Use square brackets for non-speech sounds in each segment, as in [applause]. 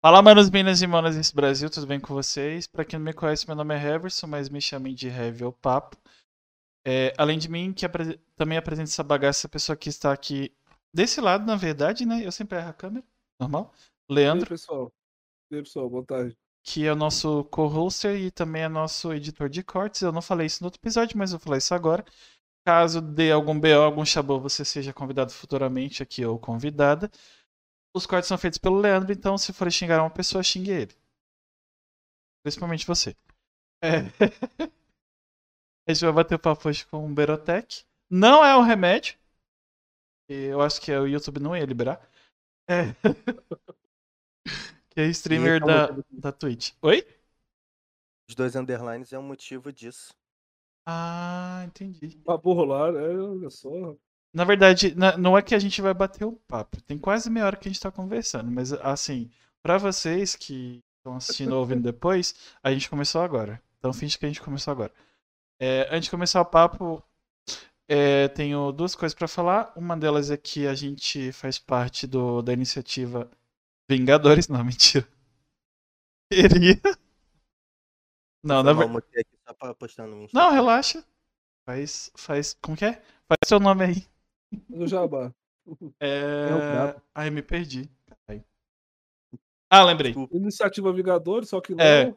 Fala, manos, minas e manas desse Brasil, tudo bem com vocês? Pra quem não me conhece, meu nome é Heverson, mas me chamem de Heavy ou Papo. É, além de mim, que apre... também apresenta essa bagaça, a pessoa que está aqui desse lado, na verdade, né? Eu sempre erro a câmera, normal. E aí, Leandro, pessoal? E aí, pessoal? Boa tarde. que é o nosso co-hoster e também é nosso editor de cortes. Eu não falei isso no outro episódio, mas eu vou falar isso agora. Caso dê algum BO, algum chabô, você seja convidado futuramente aqui ou convidada. Os cortes são feitos pelo Leandro, então se for xingar uma pessoa, xingue ele. Principalmente você. É. [laughs] A gente vai bater papo hoje com o Berotec. Não é o remédio. Eu acho que o YouTube não ia liberar. É. [laughs] Que é streamer da, da Twitch. Oi? Os dois underlines é um motivo disso. Ah, entendi. Papo rolar, é, olha só. Na verdade, na- não é que a gente vai bater o papo. Tem quase meia hora que a gente tá conversando. Mas, assim, pra vocês que estão assistindo ou ouvindo depois, a gente começou agora. Então finge que a gente começou agora. É, antes de começar o papo, é, tenho duas coisas pra falar. Uma delas é que a gente faz parte do, da iniciativa Vingadores. Não, [laughs] mentira. Queria. Não, na verdade. Não, relaxa. Faz. Faz. Como que é? Faz seu nome aí. No jabá. [laughs] É. brabo. Ai, me perdi. Ah, lembrei. Iniciativa Vingadores, só que não. É.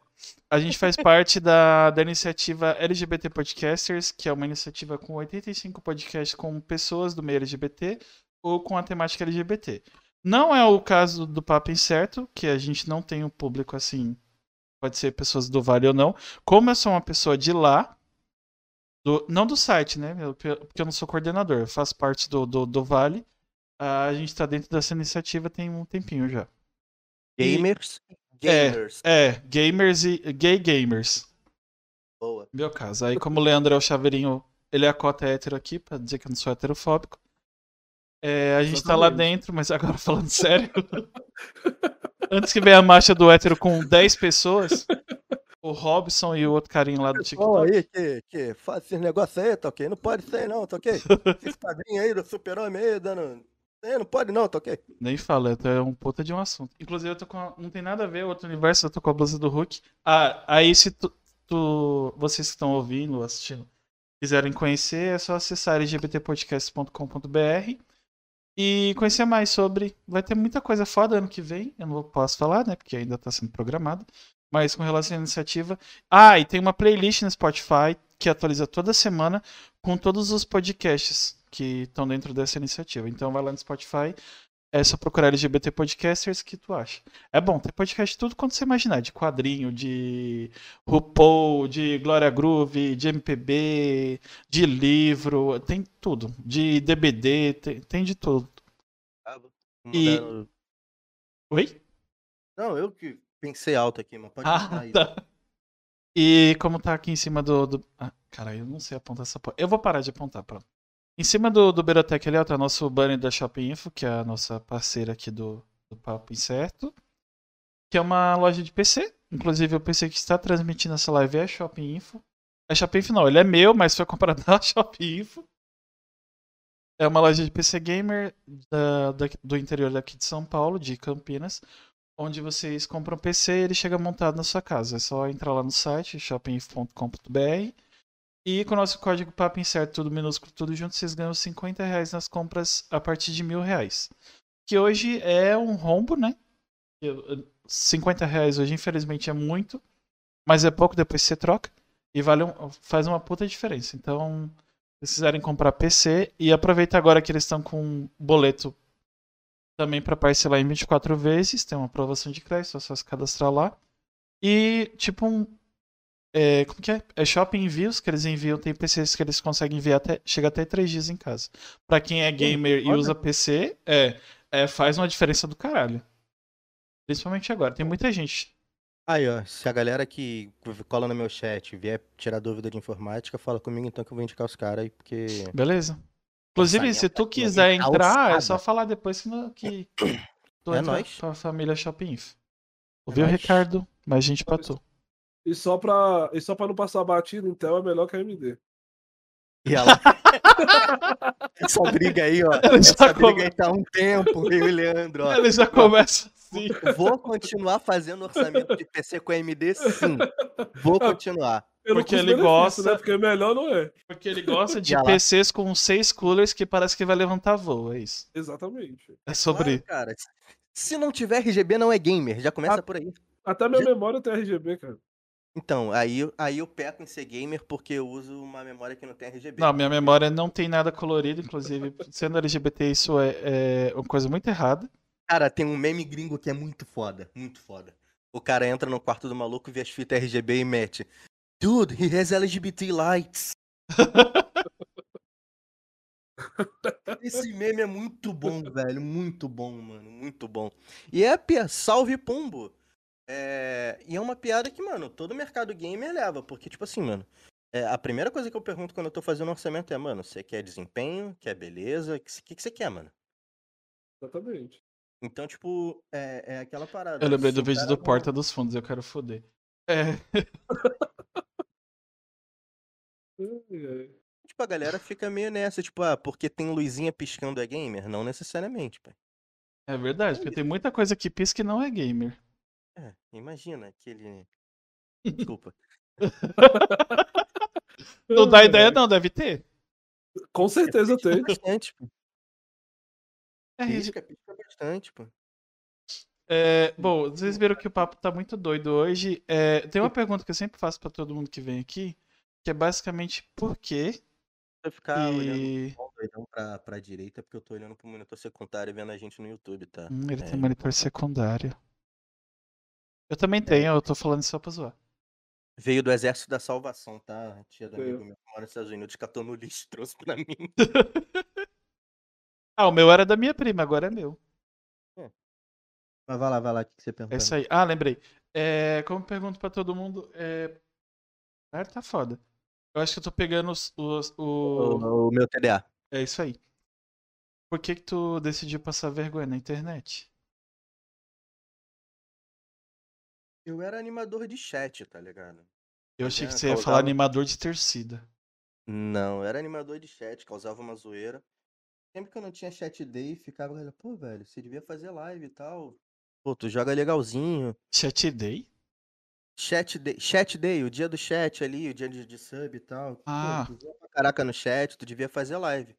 A gente faz [laughs] parte da, da iniciativa LGBT Podcasters, que é uma iniciativa com 85 podcasts com pessoas do meio LGBT ou com a temática LGBT. Não é o caso do Papo Incerto, que a gente não tem um público assim. Pode ser pessoas do Vale ou não. Como eu sou uma pessoa de lá, do- não do site, né? Porque eu não sou coordenador, eu faço parte do, do, do Vale. A gente tá dentro dessa iniciativa tem um tempinho já. E- Gamers. É. Gamers. É, gamers e gay gamers. Boa. Meu caso. Aí, como o Leandro é o chaveirinho, ele é a cota hétero aqui, pra dizer que eu não sou heterofóbico. É, a gente tá lá Exatamente. dentro, mas agora [laughs] falando sério. Antes que venha a marcha do hétero com 10 pessoas, o Robson e o outro carinho lá do TikTok. aí que, que faz esses negócios aí, tá ok? Não pode ser não, tá ok? Esses quadrinhos aí do super-homem aí dando... É, não pode não, tá ok? Nem fala, é um puta de um assunto. Inclusive, eu tô com. a- Não tem nada a ver, outro universo, eu tô com a blusa do Hulk. Ah, aí se tu, tu- vocês que estão ouvindo, assistindo, quiserem conhecer, é só acessar lgbtpodcast.com.br e conhecer mais sobre. Vai ter muita coisa foda ano que vem, eu não posso falar, né? Porque ainda tá sendo programado. Mas com relação à iniciativa. Ah, e tem uma playlist no Spotify que atualiza toda semana com todos os podcasts que estão dentro dessa iniciativa. Então vai lá no Spotify, é só procurar LGBT Podcasters que tu acha. É bom, tem podcast de tudo quanto você imaginar, de quadrinho, de RuPaul, de Glória Groove, de MPB, de livro, tem tudo. De DBD, tem, tem de tudo. E- Mudaram- Oi? Não, eu que pensei alto aqui, mas pode Ah, aí. tá. E como tá aqui em cima do. do... Ah, caralho, eu não sei apontar essa porra. Eu vou parar de apontar, pronto. Em cima do, do Berotec ali, ó, tá nosso banner da Shopping Info, que é a nossa parceira aqui do, do Papo Incerto. Que é uma loja de PC. Inclusive, o PC que está transmitindo essa live é a Shopping Info. É Shopping Info não, ele é meu, mas foi comprado [laughs] na Shopping Info. É uma loja de PC gamer da- da- do interior daqui de São Paulo, de Campinas onde vocês compram PC e ele chega montado na sua casa. É só entrar lá no site, shopping.com.br e com o nosso código Papo Incerto, tudo minúsculo, tudo junto, vocês ganham 50 reais nas compras a partir de mil reais. Que hoje é um rombo, né? Eu- eu- 50 reais hoje, infelizmente, é muito, mas é pouco, depois você troca e vale um- faz uma puta diferença. Então, se vocês quiserem comprar PC e aproveita agora que eles estão com um boleto também para parcelar em 24 vezes, tem uma aprovação de crédito, é só se cadastrar lá. E, tipo, um. É, como que é? É shopping envios que eles enviam, tem PCs que eles conseguem enviar até. Chega até 3 dias em casa. Pra quem é gamer e usa PC, é, é, faz uma diferença do caralho. Principalmente agora, tem muita gente. Aí, ó, se a galera que cola no meu chat vier tirar dúvida de informática, fala comigo então que eu vou indicar os caras aí, porque... Beleza? Inclusive, se tu aqui, quiser entrar, é só falar depois que, que [coughs] tu É entra nóis. pra família Shopping. Ouviu, nóis. Ricardo? Mais gente pra tu. E só pra, e só pra não passar batido, então é melhor que a AMD. E ela... [laughs] Essa briga aí, ó. [laughs] Ele já Essa come- briga aí tá há um tempo, eu e o Leandro, ó. Ele já começa assim. Vou continuar fazendo orçamento de PC com AMD, sim. Vou continuar. Pelo Porque ele custo-benefício, gosta- Né? Porque melhor não é. Porque ele gosta [laughs] de. PCs com seis coolers que parece que vai levantar voo, é isso. Exatamente. É sobre. Claro, cara. Se não tiver RGB, não é gamer. Já começa Ah. por aí. Até minha Já- memória tem RGB, cara. Então, aí, aí eu peco em ser gamer porque eu uso uma memória que não tem RGB. Não, minha memória não tem nada colorido, inclusive, [laughs] sendo LGBT, isso é, é uma coisa muito errada. Cara, tem um meme gringo que é muito foda, muito foda. O cara entra no quarto do maluco, vê as fitas RGB e mete. Dude, he has LGBT lights. [laughs] Esse meme é muito bom, velho. Muito bom, mano. Muito bom. E é a pia... salve Pumbo. É... E é uma piada que, mano, todo mercado gamer leva. Porque, tipo assim, mano. é, a primeira coisa que eu pergunto quando eu tô fazendo orçamento é, mano, você quer desempenho? Quer beleza? O que, que, que você quer, mano? Exatamente. Então, tipo, é, é aquela parada. Eu lembrei do vídeo do Porta dos Fundos, eu quero foder. É. [laughs] Tipo, a galera fica meio nessa, tipo, ah, porque tem luzinha piscando é gamer? Não necessariamente, pai. é verdade, porque tem muita coisa que pisca e não é gamer. É, imagina aquele. [laughs] Desculpa. Não dá ideia, não, deve ter. Com certeza tem. Bastante, pô. É, Pisca, pisca bastante, pô. É, bom, vocês viram que o papo tá muito doido hoje. É, tem uma pergunta que eu sempre faço pra todo mundo que vem aqui, que é basicamente por quê Vai ficar olhando e... um doidão pra, pra direita, porque eu tô olhando pro monitor secundário vendo a gente no YouTube, tá? Hum, ele É, tem monitor secundário. Eu também tenho, eu tô falando só pra zoar. Veio do Exército da Salvação, tá? A tia do amigo meu que mora nos Estados Unidos catou no lixo e [laughs] trouxe pra mim. [laughs] Ah, o meu era da minha prima, agora é meu. Mas vai lá, vai lá, o que você É perguntou? isso aí. Ah, lembrei. É, como eu pergunto pra todo mundo, é... Ah, tá foda. Eu acho que eu tô pegando os, os- o... O, o meu TDA. É isso aí. Por que que tu decidiu passar vergonha na internet? Eu era animador de chat, tá ligado? Eu achei que você ia falar animador de torcida. Não, eu era animador de chat, causava uma zoeira. Sempre que eu não tinha chat day, ficava, pô, velho, você devia fazer live e tal. Pô, tu joga legalzinho. Chat Day? Chat day, chat day, o dia do chat ali, o dia de, de sub e tal. Pô, Ah. tu joga pra caraca no chat, tu devia fazer live.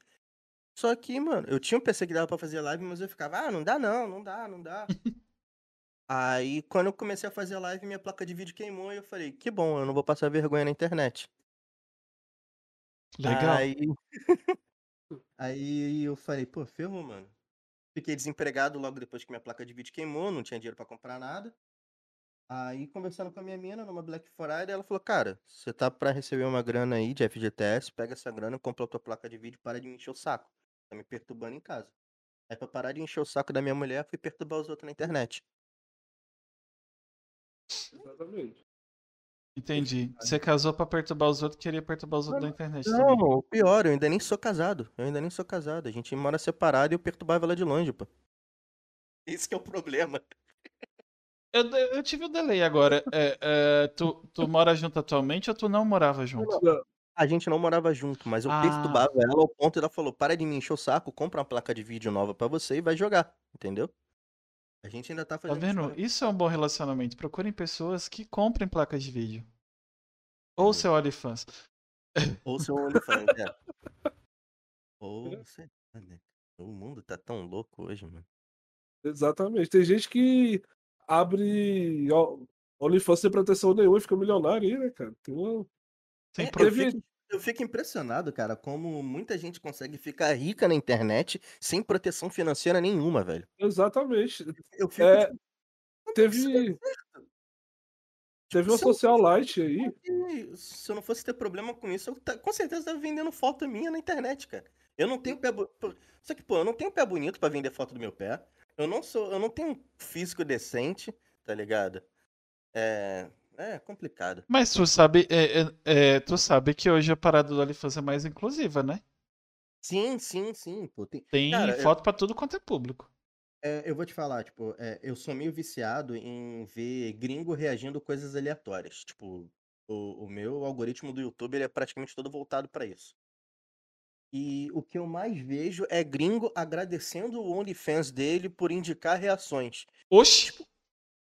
Só que, mano, eu tinha um PC que dava pra fazer live, mas eu ficava, ah, não dá não, não dá, não dá. Aí, quando eu comecei a fazer live, minha placa de vídeo queimou e eu falei, que bom, eu não vou passar vergonha na internet. Legal. Aí... [laughs] Aí eu falei, pô, ferrou, mano. Fiquei desempregado logo depois que minha placa de vídeo queimou, não tinha dinheiro pra comprar nada. Aí, conversando com a minha mina numa Black Friday, ela falou, cara, você tá pra receber uma grana aí de FGTS, pega essa grana, compra a tua placa de vídeo e para de me encher o saco. Tá me perturbando em casa. Aí pra parar de encher o saco da minha mulher, fui perturbar os outros na internet. Exatamente. Entendi. Você casou pra perturbar os outros, queria perturbar os outros na internet Não, também. o pior, eu ainda nem sou casado. Eu ainda nem sou casado. A gente mora separado e eu perturbava ela de longe, pô. Esse que é o problema. Eu, eu tive um delay agora. É, é, tu, tu mora junto atualmente ou tu não morava junto? A gente não morava junto, mas eu Ah. perturbava ela ao ponto ela falou: para de me encher o saco, compra uma placa de vídeo nova pra você e vai jogar, entendeu? A gente ainda tá Tá fazendo vendo? isso. Isso é um bom relacionamento. Procurem pessoas que comprem placas de vídeo. Ou Uhum. seu OnlyFans. Ou seu OnlyFans, é. [laughs] Ou você. né? O mundo tá tão louco hoje, mano. Exatamente. Tem gente que abre OnlyFans sem proteção nenhuma e fica milionário aí, né, cara? Tem uma... Sem É, eu, fico, impressionado, cara, como muita gente consegue ficar rica na internet sem proteção financeira nenhuma, velho. Exatamente. Eu fico. É, tipo, teve, teve uma se eu- socialite aí. Se eu não fosse ter problema com isso, eu ta- com certeza tava vendendo foto minha na internet, cara. Eu não tenho pé. Só que, pô, eu não tenho pé bonito pra vender foto do meu pé. Eu não sou. Eu não tenho um físico decente, tá ligado? É. É complicado. Mas tu sabe, é, é, é, tu sabe que hoje a parada do OnlyFans é mais inclusiva, né? Sim, sim, sim. Pô, tem... Tem Cara, eu- foto pra tudo quanto é público. é, eu vou te falar, tipo, é, eu sou meio viciado em ver gringo reagindo coisas aleatórias. Tipo, o, o meu algoritmo do YouTube ele é praticamente todo voltado pra isso. E o que eu mais vejo é gringo agradecendo o OnlyFans dele por indicar reações. Oxi!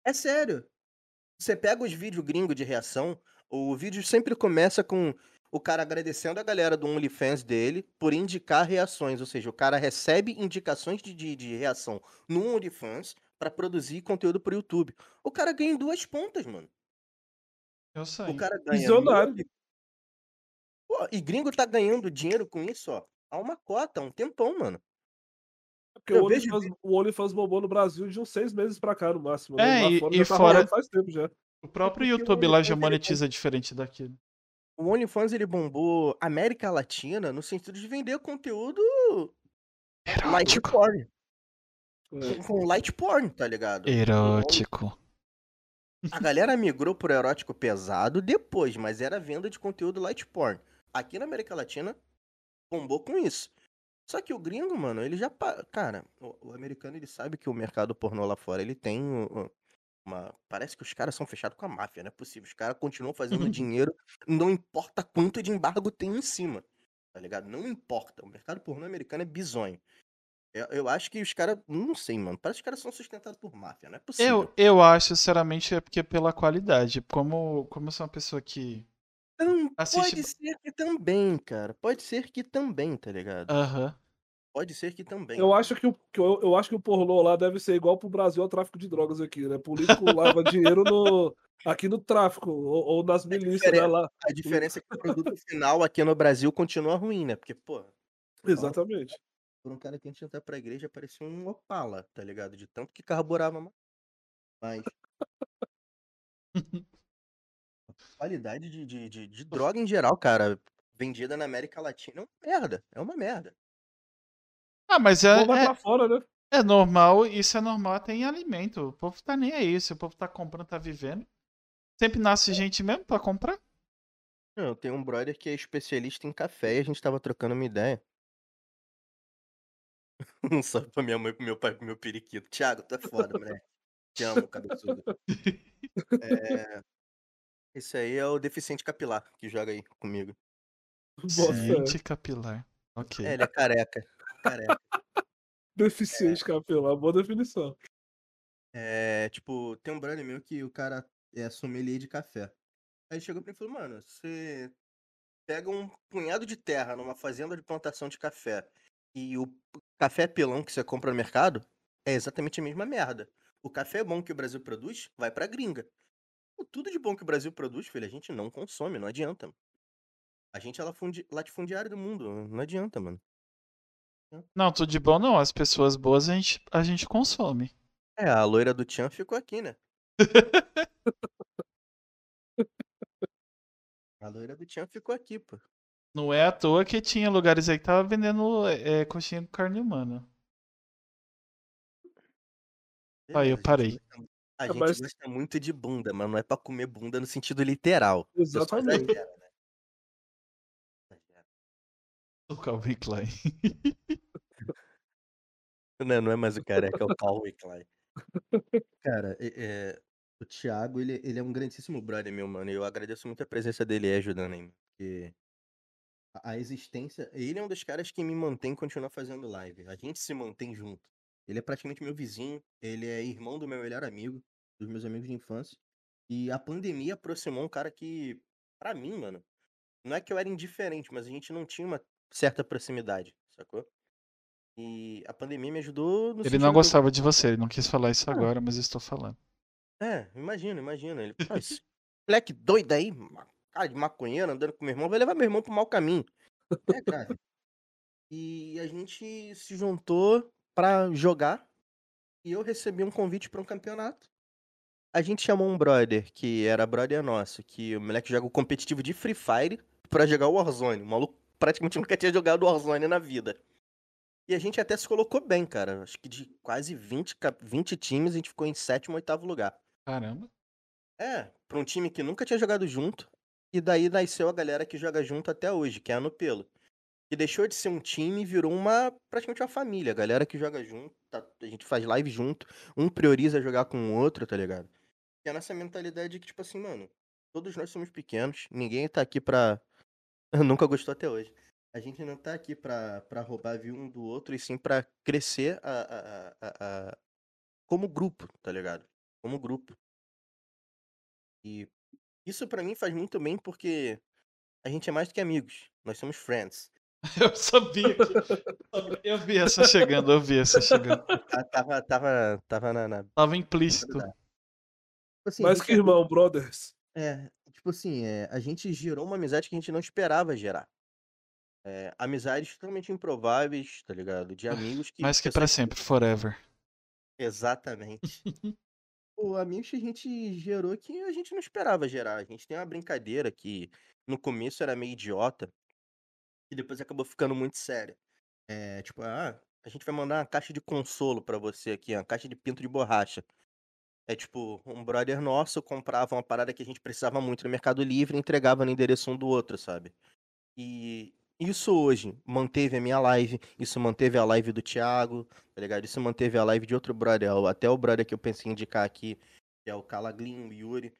É sério. Você pega os vídeos gringos de reação, o vídeo sempre começa com o cara agradecendo a galera do OnlyFans dele por indicar reações. Ou seja, o cara recebe indicações de, de, de reação no OnlyFans pra produzir conteúdo pro YouTube. O cara ganha em duas pontas, mano. Eu sei. O cara ganha. Visionário. Pô, e gringo tá ganhando dinheiro com isso, ó. Há uma cota, há um tempão, mano. Porque Eu o vejo OnlyFans, o OnlyFans bombou no Brasil de uns seis meses pra cá, no máximo. É, né? Lá e- fora e tá fora- faz tempo já. O próprio porque o YouTube lá já OnlyFans, ele monetiza diferente daqui. O OnlyFans ele bombou América Latina no sentido de vender conteúdo light Erótico. porn. É. Com light porn, tá ligado? Erótico. A galera migrou pro erótico pesado depois, mas era venda de conteúdo light porn. Aqui na América Latina, bombou com isso. Só que o gringo, mano, ele já. Cara, o, o americano ele sabe que o mercado pornô lá fora ele tem um- uma. Parece que os caras são fechados com a máfia, não é possível. Os caras continuam fazendo dinheiro, não importa quanto de embargo tem em cima. Tá ligado? Não importa. O mercado pornô americano é bizonho. Eu, eu acho que os caras. Não sei, mano. Parece que os caras são sustentados por máfia, não é possível. Eu, eu acho, sinceramente, é porque pela qualidade. Como, como eu sou uma pessoa que. Assiste- pode ser que também, cara. Pode ser que também, tá ligado? Aham. Pode ser que também. Eu acho que, o, que eu, eu acho que o pornô lá deve ser igual pro Brasil ao tráfico de drogas aqui, né? Político lava dinheiro no, aqui no tráfico, ou, ou nas milícias, né? diferença. Lá. A diferença é que o produto final aqui no Brasil continua ruim, né? Porque, pô, Exatamente. por um cara que a gente entrar pra igreja parecia um Opala, tá ligado? De tanto que carburava mais. Mas. [laughs] [laughs] qualidade de, de, de, de droga em geral, cara, vendida na América Latina é uma merda. É uma merda. Ah, mas é, vai é, fora, né? é normal, isso é normal até em alimento. O povo tá nem aí. Se o povo tá comprando, tá vivendo. Sempre nasce gente mesmo pra comprar. Eu tenho um brother que é especialista em café e a gente tava trocando uma ideia. [laughs] Um salve pra minha mãe, pro meu pai, pro meu periquito. Thiago, tu é foda, moleque. Te amo, cabeçudo. [laughs] É... Esse aí é o deficiente capilar que joga aí comigo. Gente capilar. Ok. É, ele é careca. Careca. Deficiente capilar, boa definição. É, tipo, tem um brother meu que o cara é sommelier de café. Aí ele chegou pra mim e falou, mano, você pega um punhado de terra numa fazenda de plantação de café e o café pilão que você compra no mercado é exatamente a mesma merda. O café bom que o Brasil produz vai pra gringa. Tudo de bom que o Brasil produz, filho, a gente não consome, não adianta. A gente é latifundi- latifundiário do mundo, não adianta, mano. Não, tudo de bom não. As pessoas boas a gente, a gente consome. É, a loira do Tchan ficou aqui, né? [laughs] A loira do Tchan ficou aqui, pô. Não é à toa que tinha lugares aí que tava vendendo é, coxinha com carne humana. Aí, eu Beleza, a gente parei. A É, gente mas- gosta muito de bunda, mas não é pra comer bunda no sentido literal. Exatamente. né? O Calvin Klein. [laughs] Não, não é mais o careca, é o Calvin Klein. Cara, é- o Thiago, ele, ele é um grandíssimo brother meu, mano. e Eu agradeço muito a presença dele ajudando aí, porque a, a existência. Ele é um dos caras que me mantém continuar fazendo live. A gente se mantém junto. Ele é praticamente meu vizinho, ele é irmão do meu melhor amigo, dos meus amigos de infância. E a pandemia aproximou um cara que, pra mim, mano, não é que eu era indiferente, mas a gente não tinha uma certa proximidade, sacou? E a pandemia me ajudou no Ele não gostava de você, ele não quis falar isso Ah. agora, mas estou falando. É, imagina, imagina. Ele, "Ah, esse moleque doido aí, cara de maconheiro, andando com meu irmão, vai levar meu irmão pro mau caminho. É grave. E a gente se juntou pra jogar e eu recebi um convite pra um campeonato. A gente chamou um brother, que era brother nosso, que o moleque joga o competitivo de Free Fire pra jogar o Warzone. O maluco praticamente [laughs] nunca tinha jogado Warzone na vida. E a gente até se colocou bem, cara. Acho que de quase 20, cap- 20 times, a gente ficou em sétimo, oitavo lugar. Caramba. É, pra um time que nunca tinha jogado junto. E daí nasceu a galera que joga junto até hoje, que é a Nupelo. Que deixou de ser um time e virou uma praticamente uma família. A galera que joga junto, tá- a gente faz live junto, um prioriza jogar com o outro, tá ligado? E a nossa mentalidade é que, tipo assim, mano, todos nós somos pequenos, ninguém tá aqui pra. [laughs] Nunca gostou até hoje. a gente não tá aqui pra, pra roubar view um do outro, e sim pra crescer a, a, a, a- como grupo, tá ligado? Como grupo. E isso pra mim faz muito bem porque a gente é mais do que amigos. Nós somos friends. [laughs] Eu sabia que. Eu vi essa chegando, eu vi essa chegando. Tá- Tava, tava, tava na. na... Tava implícito. Tipo assim, Mais que é- irmão, brothers. É, tipo assim, é, a gente gerou uma amizade que a gente não esperava gerar. É, amizades totalmente improváveis, tá ligado? De amigos que. Mais que pra sempre, forever. Exatamente. Pô, amigos que a gente gerou que a gente não esperava gerar. A gente tem uma brincadeira que no começo era meio idiota, e depois acabou ficando muito séria. É, tipo, ah, a gente vai mandar uma caixa de consolo pra você aqui, uma caixa de pinto de borracha. É tipo, um brother nosso comprava uma parada que a gente precisava muito no Mercado Livre e entregava no endereço um do outro, sabe? E isso hoje manteve a minha live, isso manteve a live do Thiago, tá ligado? Isso manteve a live de outro brother, até o brother que eu pensei em indicar aqui, que é o Calaglin, o Yuri.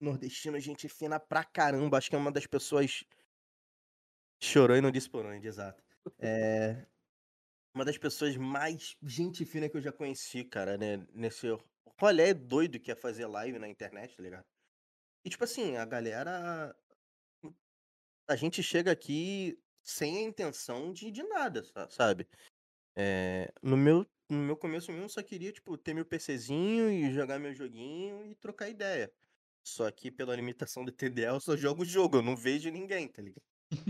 Nordestino, gente fina pra caramba, acho que é uma das pessoas. Chorou e não disse por onde, exato. É. Uma das pessoas mais gente fina que eu já conheci, cara, né? Nesse rolê doido que é fazer live na internet, tá ligado? E tipo assim, a galera. A gente chega aqui sem a intenção de, de nada, sa- sabe? É, no meu, no meu começo mesmo, eu só queria, tipo, ter meu PCzinho e jogar meu joguinho e trocar ideia. Só que pela limitação do TDA, eu só jogo o jogo, eu não vejo ninguém, tá ligado?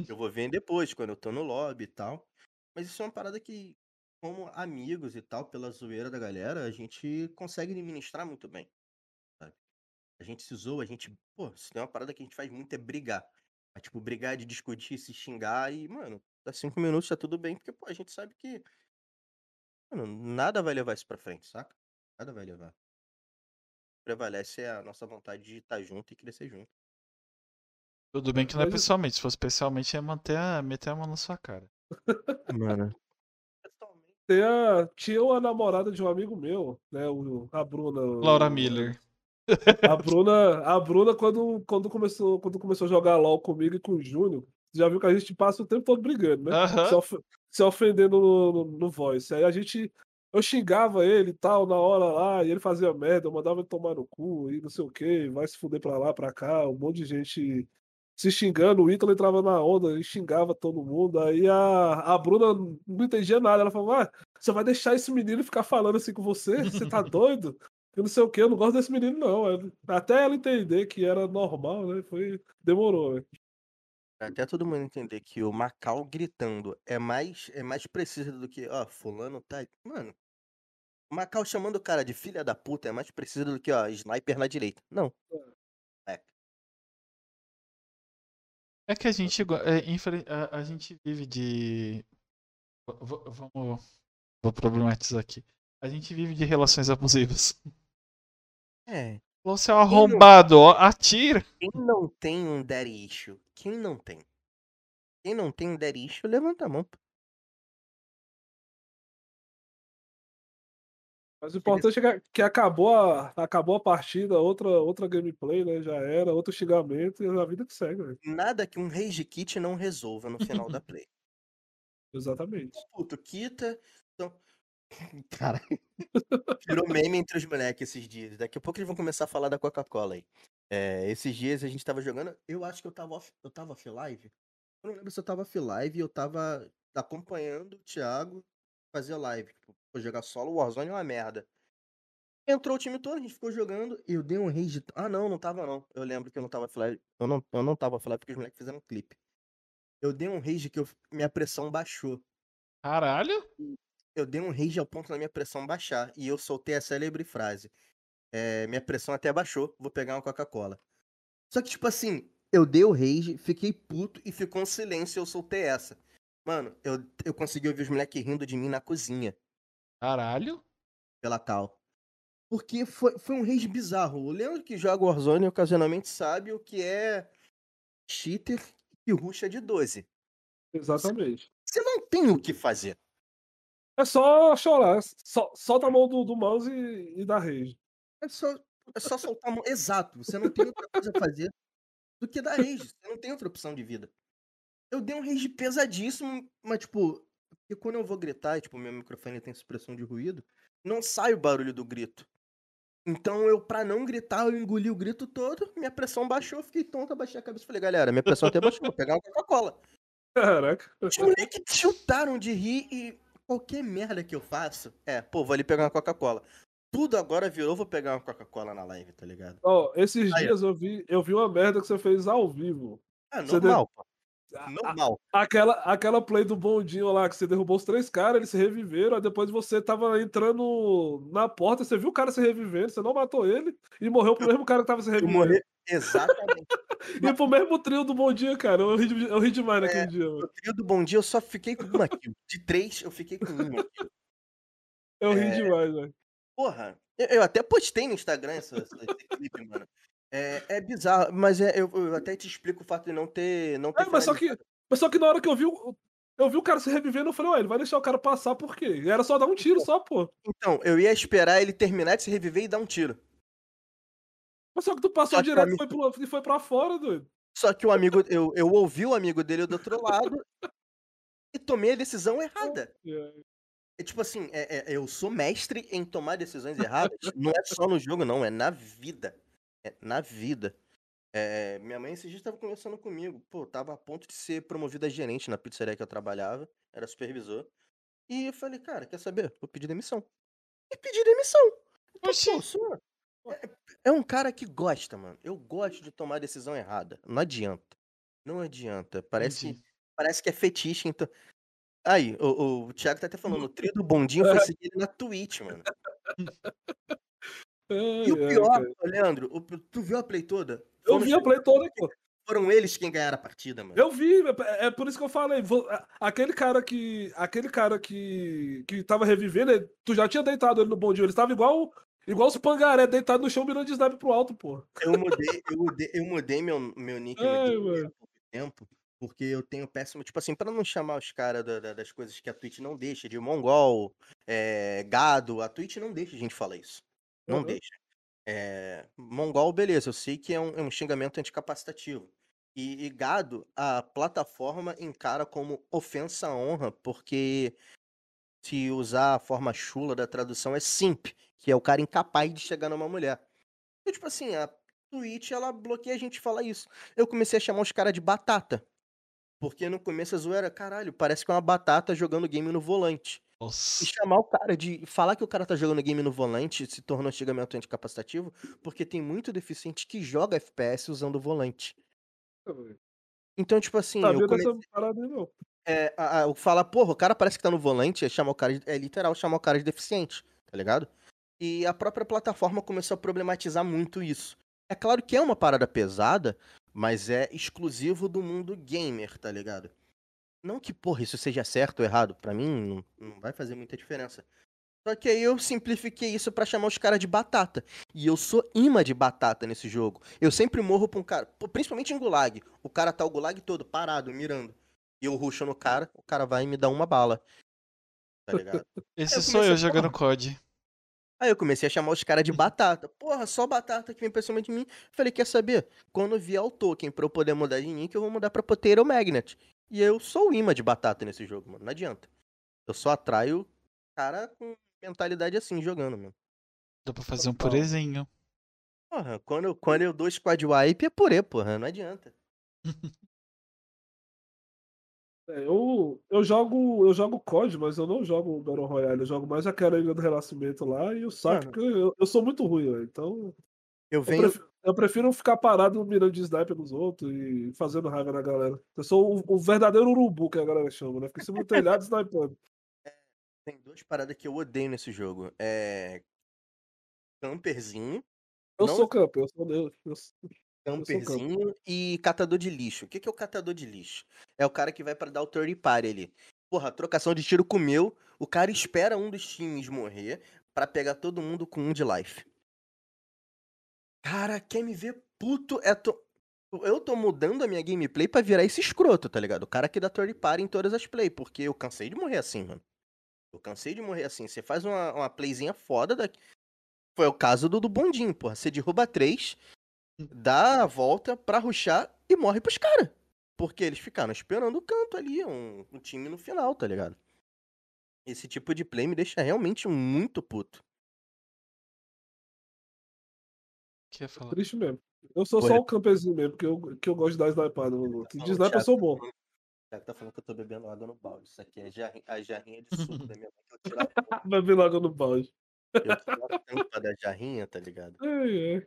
Eu vou ver depois, quando eu tô no lobby e tal. Mas isso é uma parada que, como amigos e tal, pela zoeira da galera, a gente consegue administrar muito bem. Sabe? A gente se zoa, a gente. Pô, se tem uma parada que a gente faz muito é brigar. É, tipo, brigar de discutir, se xingar e, mano, dá cinco minutos tá tudo bem, porque, pô, a gente sabe que. Mano, nada vai levar isso pra frente, saca? Nada vai levar. Prevalece a nossa vontade de estar junto e crescer junto. Tudo bem que não é pessoalmente. Se fosse pessoalmente, ia manter a, meter a mão na sua cara. Mano. Tem a, tinha uma namorada de um amigo meu, né? O, a Bruna. Laura o- Miller. A Bruna, a Bruna quando, quando, começou, quando começou a jogar LOL comigo e com o Júnior, você já viu que a gente passa o tempo todo brigando, né? Se, of- se ofendendo no, no, no voice. Aí a gente. Eu xingava ele e tal, na hora lá, e ele fazia merda, eu mandava ele tomar no cu e não sei o que, vai se fuder pra lá, pra cá, um monte de gente se xingando, o Ítalo entrava na onda e xingava todo mundo. Aí a, a Bruna não entendia nada, ela falava, ah, você vai deixar esse menino ficar falando assim com você? Você tá [laughs] doido? Eu não sei o que, eu não gosto desse menino, não. Até ela entender que era normal, né? Foi. Demorou, velho. Até todo mundo entender que o Macau gritando é mais, é mais preciso do que, ó, fulano tá. Mano, o Macau chamando o cara de filha da puta é mais preciso do que, ó, sniper na direita. Não. É. É que a gente, é, a, a gente vive de. v- v- Vamos. Vou problematizar aqui. A gente vive de relações abusivas. É. Você é um arrombado, ó, atira. Quem não tem um daddy issue? Quem não tem? Quem não tem um daddy issue, levanta a mão. Mas o importante é que, acabou, a, acabou a partida, outra, outra gameplay, né? Já era, outro xingamento e a vida que segue, velho. Nada que um rage kit não resolva no final da play. [laughs] Exatamente. Puto, quita. Então... [laughs] Cara, [laughs] virou meme entre os moleques esses dias. Daqui a pouco eles vão começar a falar da Coca-Cola aí. É, esses dias a gente tava jogando. Eu acho que eu tava off, eu tava off live. Eu não lembro se eu tava off live e eu tava acompanhando o Thiago fazer live. Tipo, pô, jogar solo, o Warzone é uma merda. Entrou o time todo, a gente ficou jogando. Eu dei um rage. Ah, não, não tava não. Eu lembro que eu não tava off live. Eu não, eu não tava off live porque os moleques fizeram um clipe. Eu dei um rage que eu- minha pressão baixou. Caralho. Eu dei um rage ao ponto da minha pressão baixar. E eu soltei a célebre frase. É, minha pressão até baixou, vou pegar uma Coca-Cola. Só que, tipo assim, eu dei o rage, fiquei puto e ficou um silêncio e eu soltei essa. Mano, eu, eu consegui ouvir os moleques rindo de mim na cozinha, Caralho. pela tal. Porque foi, foi um rage bizarro. O Leandro que joga Warzone ocasionalmente sabe o que é cheater e ruxa de 12. Exatamente. Você não tem o que fazer. É só chorar. Só, solta a mão do, do mouse e, e dá rage. É só, é só soltar a mão. Exato. Você não tem outra coisa a fazer do que dar rage. Você não tem outra opção de vida. Eu dei um rage pesadíssimo, mas, tipo, porque quando eu vou gritar, e, tipo, meu microfone tem supressão de ruído, não sai o barulho do grito. Então eu, pra não gritar, eu engoli o grito todo, minha pressão baixou, fiquei tonta, baixei a cabeça e falei, galera, minha pressão até baixou, vou pegar uma Coca-Cola. Caraca. Os moleques chutaram de rir e qualquer merda que eu faço, é, pô, vou ali pegar uma Coca-Cola. Tudo agora virou, vou pegar uma Coca-Cola na live, tá ligado? Ó, esses Aí, ó. dias eu vi, eu vi uma merda que você fez ao vivo. Ah, Você normal. A-. Aquela, aquela play do bondinho lá, que você derrubou os três caras, eles se reviveram, aí depois você tava entrando na porta, você viu o cara se revivendo, você não matou ele, e morreu pro mesmo cara que tava se revivendo. morri. Exatamente. [laughs] E pro mesmo trio do bondinho, cara. Eu ri, eu ri demais É. naquele dia. No trio do bom dia eu só fiquei com uma kill. De três, eu fiquei com uma kill. Eu ri É. demais, velho. Porra, eu, eu até postei no Instagram essa- esse clipe, mano. É, é bizarro, mas é, eu, eu até te explico o fato de não ter. Não ter É, mas só que, mas só que na hora que eu vi, o- eu vi o cara se revivendo, eu falei, ué, ele vai deixar o cara passar por quê? Era só dar um tiro só, pô. Então, eu ia esperar ele terminar de se reviver e dar um tiro. Mas só que tu passou Só direto e foi, pro, e foi pra fora, doido. Só que o amigo, eu, eu ouvi o amigo dele do outro lado e tomei a decisão errada. É tipo assim, é- é- eu sou mestre em tomar decisões erradas. Não é só no jogo, não, é na vida. É na vida. É, minha mãe esses dias estava conversando comigo. Pô, tava a ponto de ser promovida a gerente na pizzaria que eu trabalhava. Era supervisor. E eu falei, cara, quer saber? Vou pedir demissão. E pedi demissão. Então, Oxi. pô, é, é um cara que gosta, mano. Eu gosto de tomar decisão errada. Não adianta. Não adianta. Parece Entendi. Parece que é fetiche, então. Aí, o, o Thiago tá até falando, o trio do bondinho foi [laughs] seguir na Twitch, mano. E o Ai, ai, pior, ô, Leandro, o- tu viu a play toda? Eu vi a play toda, pô. foram eles quem ganharam a partida, mano. Eu vi, é é por isso que eu falei. Aquele cara que. Aquele cara que. que tava revivendo, ele- tu já tinha deitado ele no bondinho. Ele tava igual. Igual os pangaré deitado no chão mirando de sniper pro alto, pô. Eu mudei, eu mudei, eu mudei meu, meu nick Ai, mano. há pouco tempo, porque eu tenho péssimo, tipo assim, pra não chamar os caras da- da- das coisas que a Twitch não deixa, de mongol, é, gado, a Twitch não deixa a gente falar isso. Não Aham. deixa. É, mongol, beleza, eu sei que é um, é um xingamento anticapacitativo. E, e gado, a plataforma encara como ofensa à honra, porque se usar a forma chula da tradução é simp, que é o cara incapaz de chegar numa mulher. Então, tipo assim, a Twitch, ela bloqueia a gente de falar isso. Eu comecei a chamar os caras de batata. Porque no começo a zoeira, caralho, parece que é uma batata jogando game no volante. E Nossa. chamar o cara de. Falar que o cara tá jogando game no volante se tornou xingamento anticapacitativo, porque tem muito deficiente que joga FPS usando o volante. Então, tipo assim, Sabia eu comecei. dessa parada aí, não. É, a, a, falar, porra, o cara parece que tá no volante, é chamar o cara de, é literal chamar o cara de deficiente, tá ligado? E a própria plataforma começou a problematizar muito isso. É claro que é uma parada pesada, mas é exclusivo do mundo gamer, tá ligado? Não que, porra, isso seja certo ou errado, pra mim não, não vai fazer muita diferença. Só que aí eu simplifiquei isso pra chamar os caras de batata. E eu sou imã de batata nesse jogo. Eu sempre morro pra um cara, principalmente em gulag. O cara tá o gulag todo, parado, mirando. E eu rusho no cara, o cara vai e me dá uma bala. Tá ligado? [laughs] Esse eu sou eu a jogando COD. Aí eu comecei a chamar os caras de batata. Porra, só batata que vem pra cima de mim. Falei, quer saber? Quando vier o token pra eu poder mudar de nick, eu vou mudar pra Potato Magnet. E eu sou o imã de batata nesse jogo, mano. Não adianta. Eu só atraio cara com mentalidade assim, jogando, mano. Dá pra fazer um purezinho. Porra, quando eu, quando eu dou squad wipe é purê, porra. Não adianta. [laughs] É, eu, eu jogo eu jogo COD, mas eu não jogo Battle Royale, eu jogo mais aquela Ilha do Renascimento lá e o saco que eu, eu sou muito ruim, velho. Então Eu eu venho. prefiro, eu prefiro ficar parado mirando de sniper nos outros e fazendo raiva na galera. Eu sou o, o verdadeiro urubu que a galera chama, né? Em cima do telhado snipando. [laughs] Tem duas paradas que eu odeio nesse jogo. É. Camperzinho. Eu Não- sou camper, eu sou eu, eu, Camperzinho e catador de lixo. O que, que é o catador de lixo? É o cara que vai pra dar o third party ali. Porra, trocação de tiro comeu, o cara espera um dos times morrer pra pegar todo mundo com um de life. Cara, quer me ver puto? É. Eu tô mudando a minha gameplay pra virar esse escroto, tá ligado? O cara que dá third party em todas as play, porque eu cansei de morrer assim, mano. Eu cansei de morrer assim. Você faz uma, uma playzinha foda daqui. Foi o caso do, do bondinho, porra. Você derruba três, dá a volta pra ruxar e morre pros caras. porque eles ficaram esperando o canto ali, um, um time no final, tá ligado? Esse tipo de play me deixa realmente muito puto. Que ia falar? Triste mesmo. Eu sou Foi. só o campezinho mesmo, porque eu, que eu gosto de dar snipada no luto. De sniper eu sou tá bom. falando- Thiago tá falando que eu tô bebendo água no balde. Isso aqui é jarri- a jarrinha de suco da minha mãe. que Eu tiro [laughs] Bebendo água no balde. eu tiro a tampa da jarrinha, tá ligado? Ai, ai.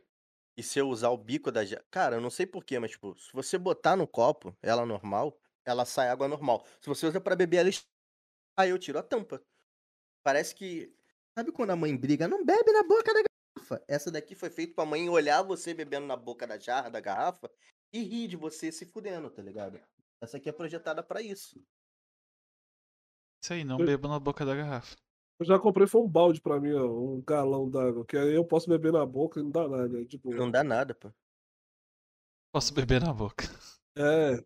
E se eu usar o bico da jarra. Cara, eu não sei porquê, mas, tipo, se você botar no copo, ela normal, ela sai água normal. Se você usa pra beber ela. Aí eu tiro a tampa. Parece que. Sabe quando a mãe briga? Não bebe na boca da garrafa. Essa daqui foi feita pra mãe olhar você bebendo na boca da jarra, da garrafa, e rir de você se fudendo, tá ligado? Essa aqui é projetada pra isso. Isso aí, não beba na boca da garrafa. Eu já comprei foi um balde pra mim, ó, um galão d'água, que aí eu posso beber na boca e não dá nada. Tipo, Não dá nada, pô. Posso beber na boca. é.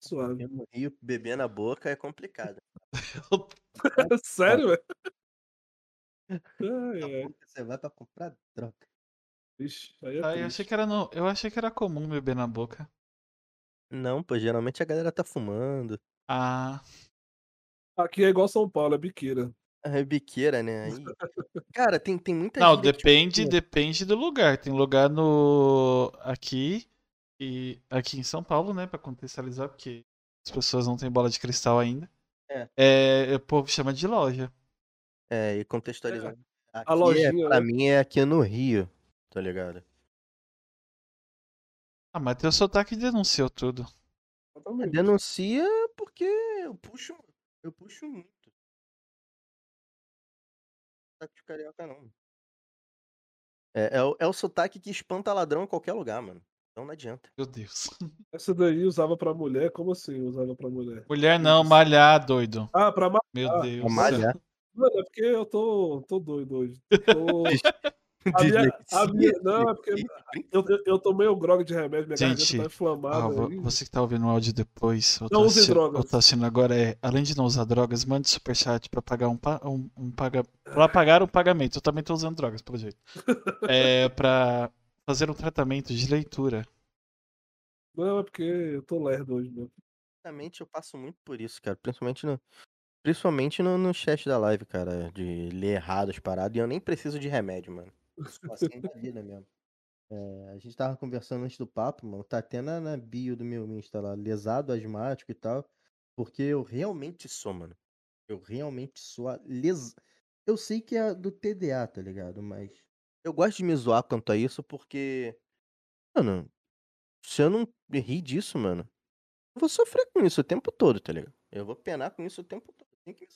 Suave. Eu no Rio, beber na boca é complicado. [laughs] Sério, velho? Ai, ai. você vai pra comprar droga. Ixi, aí é Ah, eu triste. achei que era no... Eu achei que era comum beber na boca. Não, pô, geralmente a galera tá fumando. Ah, Aqui é igual São Paulo, é biqueira. É biqueira, né? Aí... [laughs] Cara, tem, tem muita não, gíria que, tipo, depende, depende do lugar. Tem lugar no aqui e aqui em São Paulo, né, Pra contextualizar, porque as pessoas não têm bola de cristal ainda. É. É, o povo chama de loja. É, e contextualizando. Aqui, A lojinha, é, pra né? mim, é aqui no Rio, tá ligado? Ah, mas teu sotaque denunciou tudo. Exatamente. Denuncia porque eu puxo, eu puxo muito. Sotaque de carioca, não. É, é, o, é o sotaque que espanta ladrão em qualquer lugar, mano. Então não adianta. Meu Deus. [laughs] Essa daí usava pra mulher? Como assim usava pra mulher? Mulher não, malhar, doido. Ah, pra ma... Meu Ah, Deus. Pra malhar. [laughs] Mano, é porque eu tô, tô doido hoje. Tô... [laughs] A minha, a minha... Não, é porque eu, eu, tomei o grog de remédio, minha Gente, garganta tá inflamada. Ah, você que tá ouvindo o áudio depois, ou Não tá, use drogas. ou tá assistindo agora, é, além de não usar drogas, mande superchat pra pagar um, pa- um, um paga, pra pagar um pagamento. Eu também tô usando drogas, pelo jeito. [laughs] É, pra fazer um tratamento de leitura. Não, é porque eu tô lerdo hoje mesmo. Exatamente, eu passo muito por isso, cara. Principalmente no, principalmente no, no chat da live, cara. De ler errado as paradas. E eu nem preciso de remédio, mano. Assim da vida mesmo. É, a gente tava conversando antes do papo, mano. Tá até na, na bio do meu Insta lá, lesado, asmático e tal. Porque eu realmente sou, mano. Eu realmente sou a les... Eu sei que é do TDA, tá ligado? Mas eu gosto de me zoar quanto a isso porque. Mano, se eu não rir disso, mano, eu vou sofrer com isso o tempo todo, tá ligado? Eu vou penar com isso o tempo todo. Tem.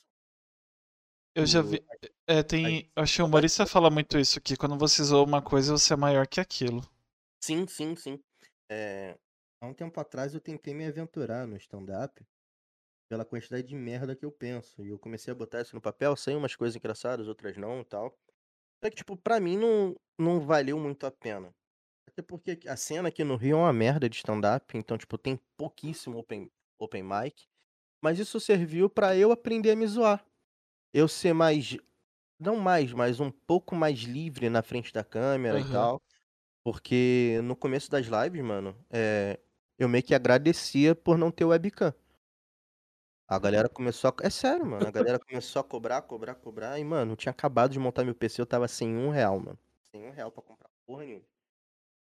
Eu já vi. É, tem. aí- Acho que o humorista fala muito isso, que quando você zoa uma coisa, você é maior que aquilo. Sim, sim, sim. É, há um tempo atrás eu tentei me aventurar no stand-up pela quantidade de merda que eu penso. E eu comecei a botar isso no papel, saiu umas coisas engraçadas, outras não e tal. Só que, tipo, pra mim não, não valeu muito a pena. Até porque a cena aqui no Rio é uma merda de stand-up, então, tipo, tem pouquíssimo open, open mic. Mas isso serviu pra eu aprender a me zoar. Eu ser mais. Não mais, mas um pouco mais livre na frente da câmera e Aham. tal. Porque no começo das lives, mano, é, eu meio que agradecia por não ter webcam. A galera começou a. É sério, mano. A [laughs] galera começou a cobrar, cobrar, cobrar. E, mano, eu tinha acabado de montar meu PC, eu tava sem um real, mano. Sem um real pra comprar porra nenhuma.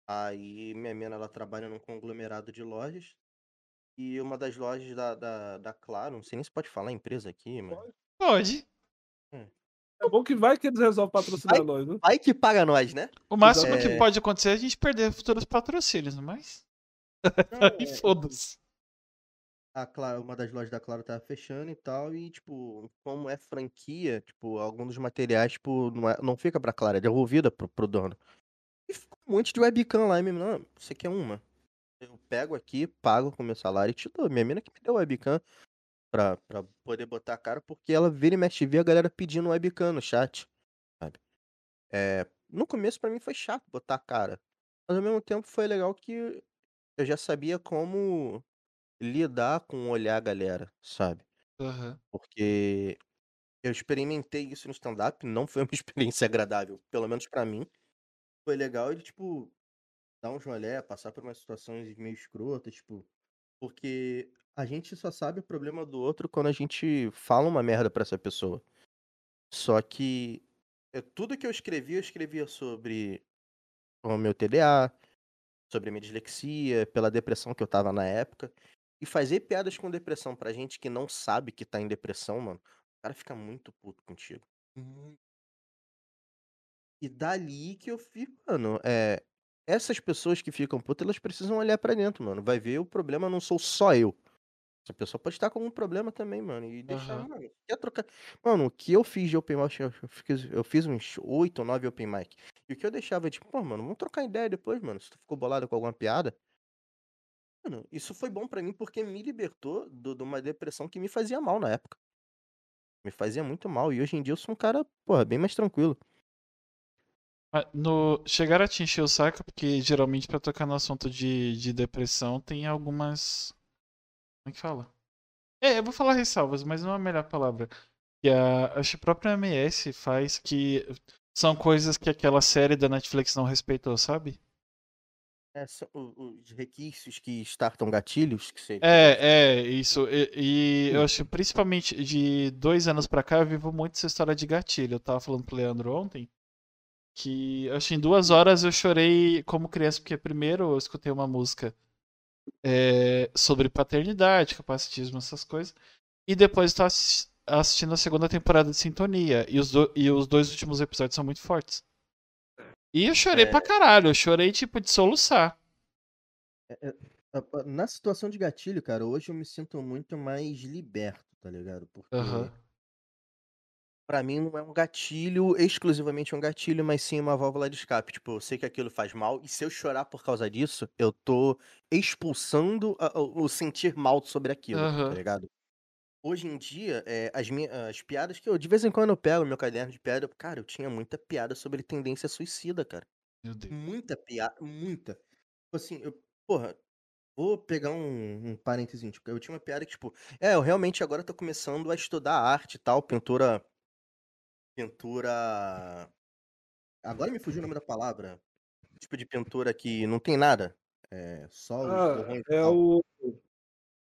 Aí minha mina, ela trabalha num conglomerado de lojas. E uma das lojas da, da, da Claro, não sei nem se pode falar a empresa aqui, mano. Pode. É bom que vai que eles resolvem patrocinar Vai- nós, né? Vai que paga nós, né? O máximo É. que pode acontecer é a gente perder futuros patrocínios, mas. Não, Aí [laughs] é, foda-se. a Claro, uma das lojas da Claro tava fechando e tal, e, tipo, como é franquia, tipo, alguns dos materiais, tipo, não, é- não fica pra Claro, é devolvida pro, pro dono. E ficou um monte de webcam lá, e mina, "Não, você quer uma? Eu pego aqui, pago com meu salário e te dou. Minha mina que me deu webcam pra, pra poder botar a cara, porque ela vira e mexe vê a galera pedindo webcam no chat, sabe? É, no começo pra mim foi chato botar a cara, mas ao mesmo tempo foi legal que eu já sabia como lidar com olhar a galera, sabe? Aham. Porque eu experimentei isso no stand-up, não foi uma [laughs] experiência agradável, pelo menos pra mim. Foi legal ele, tipo, dar um rolé, passar por umas situações meio escrotas, tipo, Porque a gente só sabe o problema do outro quando a gente fala uma merda pra essa pessoa. Só que é, tudo que eu escrevi, eu escrevia sobre o meu TDA, sobre a minha dislexia, pela depressão que eu tava na época. E fazer piadas com depressão pra gente que não sabe que tá em depressão, mano, o cara fica muito puto contigo. Muito. E dali que eu fico, mano, é. Essas pessoas que ficam putas, elas precisam olhar pra dentro, mano. Vai ver, o problema não sou só eu. Essa pessoa pode estar com algum problema também, mano. E deixar, Aham. mano. Quer trocar. Mano, o que eu fiz de open mic, eu fiz, eu fiz uns 8 ou 9 open mic. E o que eu deixava, tipo, pô, mano, vamos trocar ideia depois, mano. Se tu ficou bolado com alguma piada. Mano, isso foi bom pra mim porque me libertou do- de uma depressão que me fazia mal na época. Me fazia muito mal. E hoje em dia eu sou um cara, porra, bem mais tranquilo. Mas No, chegaram a te encher o saco, porque geralmente pra tocar no assunto de, de depressão tem algumas. Como é que fala? É, eu vou falar ressalvas, mas não é a melhor palavra. Que a, acho que a própria MS faz que são coisas que aquela série da Netflix não respeitou, sabe? É, os requisitos que startam gatilhos, que. É, é, isso. E, e eu acho principalmente de dois anos pra cá eu vivo muito essa história de gatilho. Eu tava falando pro Leandro ontem que acho que em duas horas eu chorei como criança, porque primeiro eu escutei uma música é, sobre paternidade, capacitismo, essas coisas, e depois eu tava assis- assistindo a segunda temporada de Sintonia, e os, do- e os dois últimos episódios são muito fortes. E eu chorei É. pra caralho, eu chorei tipo de soluçar. A- a- Na situação de gatilho, cara, hoje eu me sinto muito mais liberto, tá ligado? Porque Aham. Pra mim não é um gatilho, exclusivamente um gatilho, mas sim uma válvula de escape. Tipo, eu sei que aquilo faz mal, e se eu chorar por causa disso, eu tô expulsando a- o, o sentir mal sobre aquilo, Aham. tá ligado? Hoje em dia, é, as, minhas, as piadas que eu, de vez em quando eu pego meu caderno de piada, eu- cara, eu tinha muita piada sobre tendência suicida, cara. Meu Deus. Muita piada, muita. Tipo assim, eu, porra, vou pegar um, um parênteses. Tipo, eu tinha uma piada que, tipo, é, eu realmente agora tô começando a estudar arte e tal, pintura. Pintura. Agora me fugiu o nome da palavra. Tipo de pintura que não tem nada. É só os Ah, é o.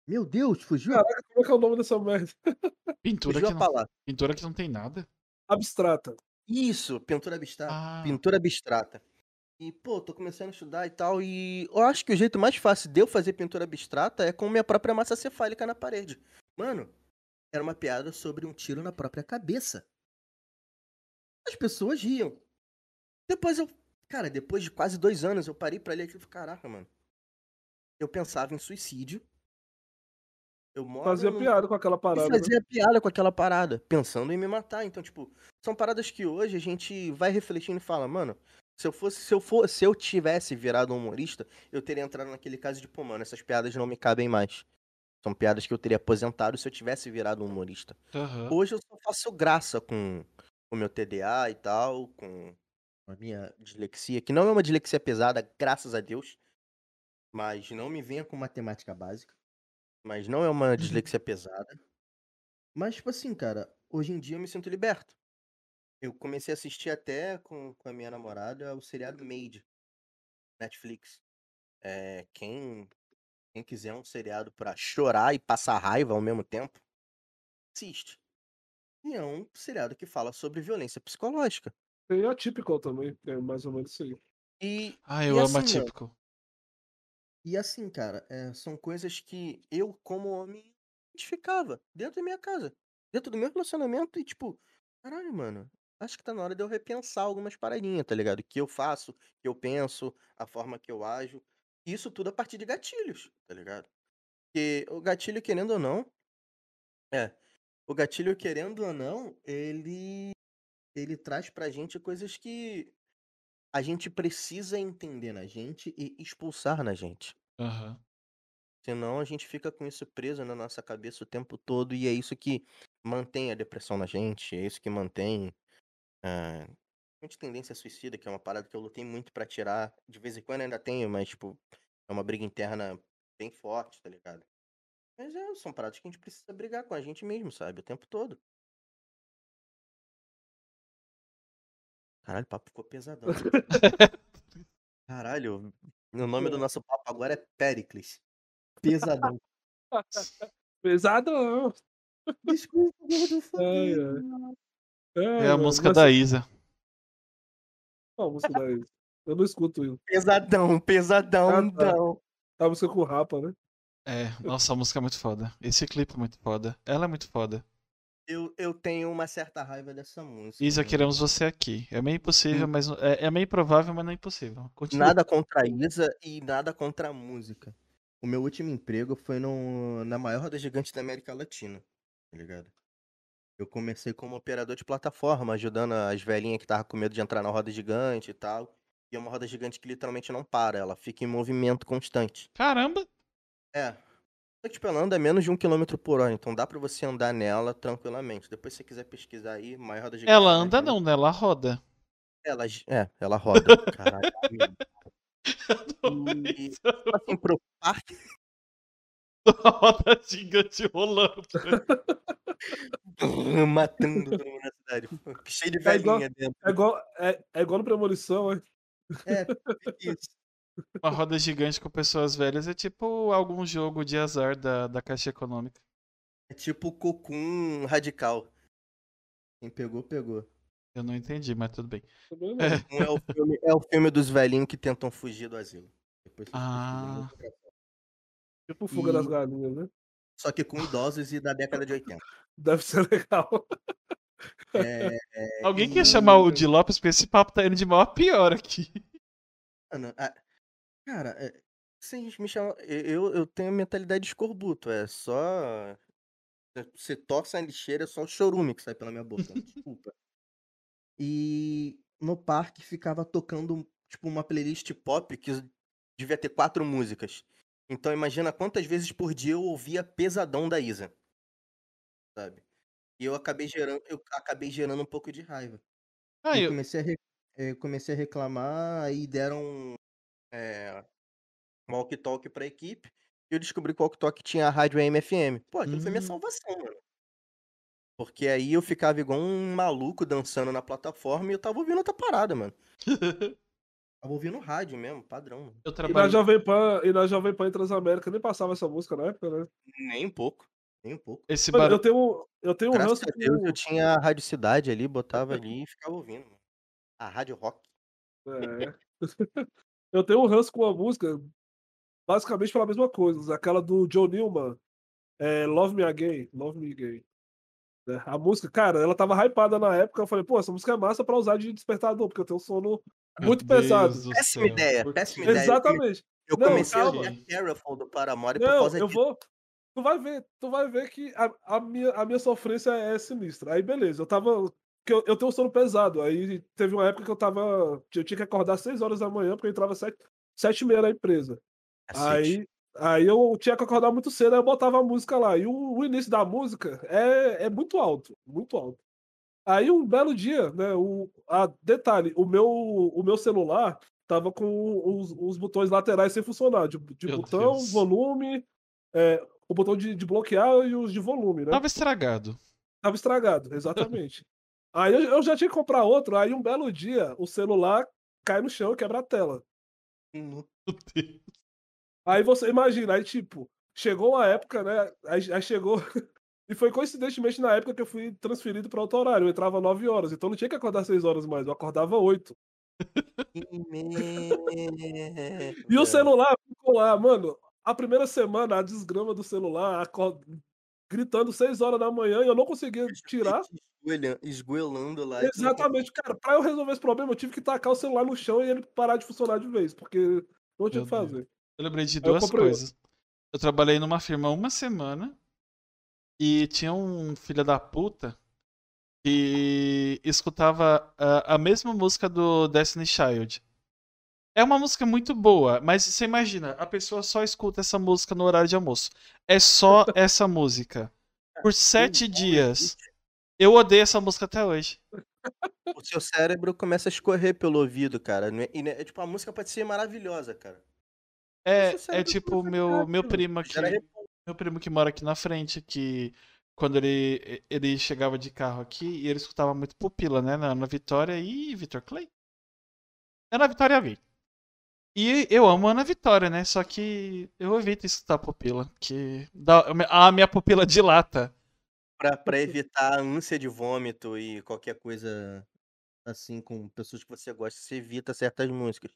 Meu Deus, fugiu? Caraca, como é que é o nome dessa merda? [laughs] Pintura Fugiu que, a não, pintura que não tem nada? Abstrata. Isso, pintura abstrata. Ah, Pintura abstrata. E, pô, tô começando a estudar e tal, e eu acho que o jeito mais fácil de eu fazer pintura abstrata é com minha própria massa cefálica na parede. Mano, era uma piada sobre um tiro na própria cabeça. As pessoas riam. Depois eu. Cara, depois de quase dois anos, eu parei pra ler aquilo e falei, caraca, mano. Eu pensava em suicídio. Eu moro Fazia num piada com aquela e parada. né? fazia piada com aquela parada, pensando em me matar. Então, tipo, são paradas que hoje a gente vai refletindo e fala, mano, se eu fosse, se eu for, se eu tivesse virado um humorista, eu teria entrado naquele caso de, pô, mano, essas piadas não me cabem mais. São piadas que eu teria aposentado se eu tivesse virado um humorista. aham. Hoje eu só faço graça com o meu TDA e tal, com a minha dislexia, que não é uma dislexia pesada, graças a Deus. Mas não me venha com matemática básica. Mas não é uma dislexia pesada. Mas, tipo assim, cara, hoje em dia eu me sinto liberto. Eu comecei a assistir até com, com a minha namorada o seriado Made, Netflix. É, quem, quem quiser um seriado pra chorar e passar raiva ao mesmo tempo, assiste. E é um seriado que fala sobre violência psicológica. Tem atípico também, é mais ou menos isso aí. E, Ah, e eu amo assim, e assim, cara, é, são coisas que eu, como homem, identificava dentro da minha casa, dentro do meu relacionamento, e tipo, caralho, mano, acho que tá na hora de eu repensar algumas paradinhas, tá ligado? Que eu faço, que eu penso, a forma que eu ajo. Isso tudo a partir de gatilhos, tá ligado? Porque o gatilho, querendo ou não, é, o gatilho, querendo ou não, ele, ele traz pra gente coisas que a gente precisa entender na gente e expulsar na gente. Aham. Senão a gente fica com isso preso na nossa cabeça o tempo todo e é isso que mantém a depressão na gente, é isso que mantém ah, a tendência suicida, que é uma parada que eu lutei muito pra tirar. De vez em quando ainda tenho, mas tipo, é uma briga interna bem forte, tá ligado? Mas é, são paradas que a gente precisa brigar com a gente mesmo, sabe? O tempo todo. Caralho, o papo ficou pesadão. Caralho, o [laughs] nome do É. nosso papo agora é Pericles. Pesadão. [laughs] Pesadão. Desculpa, gordo fofinho. É a música mas- da Isa. Qual a música da Isa? Eu não escuto [laughs] isso. Pesadão, pesadão, Ah, tá. A música com o Rapa, né? É, nossa, a música é muito foda. Esse clipe é muito foda. Ela é muito foda. Eu, eu tenho uma certa raiva dessa música. Isa, mano. queremos você aqui. É meio impossível, mas é, é meio provável, mas não é impossível. Continua. Nada contra a Isa e nada contra a música. O meu último emprego foi no, na maior roda gigante da América Latina, tá ligado? Eu comecei como operador de plataforma, ajudando as velhinhas que estavam com medo de entrar na roda gigante e tal. E é uma roda gigante que literalmente não para, ela fica em movimento constante. Caramba! É. Só que, tipo, ela anda menos de um quilômetro por hora, então dá pra você andar nela tranquilamente. Depois, se você quiser pesquisar aí, maior roda gigante. Ela da anda não, né? Ela roda. Ela, é, ela roda. [laughs] Caralho. E, tipo assim, pro parque, [laughs] roda gigante rolando. [laughs] matando todo mundo na cidade. Cheio de É igual- velhinha dentro. É igual, é, é igual no Premonição, é. É, isso. Uma roda gigante com pessoas velhas é tipo algum jogo de azar da, da Caixa Econômica. É tipo Cocum radical. Quem pegou, pegou. Eu não entendi, mas tudo bem. É. É, o filme, é o filme dos velhinhos que tentam fugir do asilo. Depois Ah. Tipo Fuga das E- Galinhas, né? Só que com idosos e da década de 80. Deve ser legal. É, Alguém quer e- chamar o Di Lopes porque esse papo tá indo de mal a pior aqui. Mano, a- cara, é, vocês me chamam. Eu, eu tenho mentalidade de escorbuto. É só. Você torce a lixeira, é só o chorume que sai pela minha boca. [laughs] Desculpa. E no parque ficava tocando, tipo, uma playlist pop que devia ter quatro músicas. Então imagina quantas vezes por dia eu ouvia Pesadão da Isa. Sabe? E eu acabei gerando, eu acabei gerando um pouco de raiva. Ah, eu eu, comecei a, re- eh, comecei a reclamar, aí deram é, um walkie-talkie pra equipe. E eu descobri que o walkie-talkie tinha a rádio AM/FM. Pô, aquilo foi minha Hum. salvação, mano. Porque aí eu ficava igual um maluco dançando na plataforma e eu tava ouvindo outra parada, mano. [laughs] Tava ouvindo rádio mesmo, padrão. Mano. eu E na trabalho. Jovem Pan, e na Jovem Pan em Transamérica nem passava essa música na época, né? Nem um pouco. Nem um pouco. Esse Mano, eu barulho. tenho, eu tenho um ranço a Deus com... eu tinha a Rádio Cidade ali, botava ali e ficava ouvindo. Mano. A Rádio Rock. É. [laughs] [laughs] eu tenho um ranço com a música basicamente pela mesma coisa. Aquela do Joe Newman, é, Love Me Again, Love Me Again. né? A música, cara, ela tava hypada na época. Eu falei, pô, essa música é massa pra usar de despertador, porque eu tenho um sono muito Deus pesado. do Péssima ideia, por péssima ideia. Exatamente. Eu Não, comecei a calma. a Careful do Paramore por Não, causa eu disso. vou. Tu vai ver, tu vai ver que a, a minha, a minha sofrência é sinistra. Aí beleza, eu tava. Que Eu, eu tenho um sono pesado. Aí teve uma época que eu tava. Eu tinha que acordar às 6 horas da manhã, porque eu entrava às 7, 7 e meia na empresa. Cacete. Aí, aí eu tinha que acordar muito cedo, aí eu botava a música lá. E o, o início da música é, é muito alto, muito alto. Aí um belo dia, né? O, a, detalhe, o meu, o meu celular tava com os, os botões laterais sem funcionar. De, de botão, Deus. volume, é, o botão de, de bloquear e os de volume, né? Tava estragado. Tava estragado, exatamente. Aí eu, eu já tinha que comprar outro, aí um belo dia o celular cai no chão e quebra a tela. Meu Deus. Aí você imagina, aí tipo, chegou a época, né? Aí, aí chegou. [laughs] E foi coincidentemente na época que eu fui transferido para outro horário. Eu entrava 9 horas, então não tinha que acordar 6 horas mais, eu acordava 8. E o celular ficou lá, mano. A primeira semana, a desgrama do celular, acor- gritando 6 horas da manhã e eu não conseguia tirar. Esgoelando lá. Exatamente, cara. Pra eu resolver esse problema, eu tive que tacar o celular no chão e ele parar de funcionar de vez, porque não tinha o que fazer. Eu lembrei de eu duas outro. coisas. Eu trabalhei numa firma uma semana e tinha um filho da puta que escutava a, a mesma música do Destiny Child. É uma música muito boa, mas você imagina, a pessoa só escuta essa música no horário de almoço. É só [laughs] essa música. Por sete dias. Eu odeio essa música até hoje. O seu cérebro começa a escorrer pelo ouvido, cara. Não é- E, né, tipo, a música pode ser maravilhosa, cara. É, é tipo meu, meu primo aqui. Meu primo que mora aqui na frente, que quando ele, ele chegava de carro aqui e ele escutava muito Pupila, né? Na, na Vitória e Vitor Clay. É na Vitória alguém. E eu amo Ana Vitória, né? Só que eu evito escutar pupila, porque dá- a minha pupila dilata. Pra, pra evitar a ânsia de vômito e qualquer coisa assim com pessoas que você gosta, você evita certas músicas.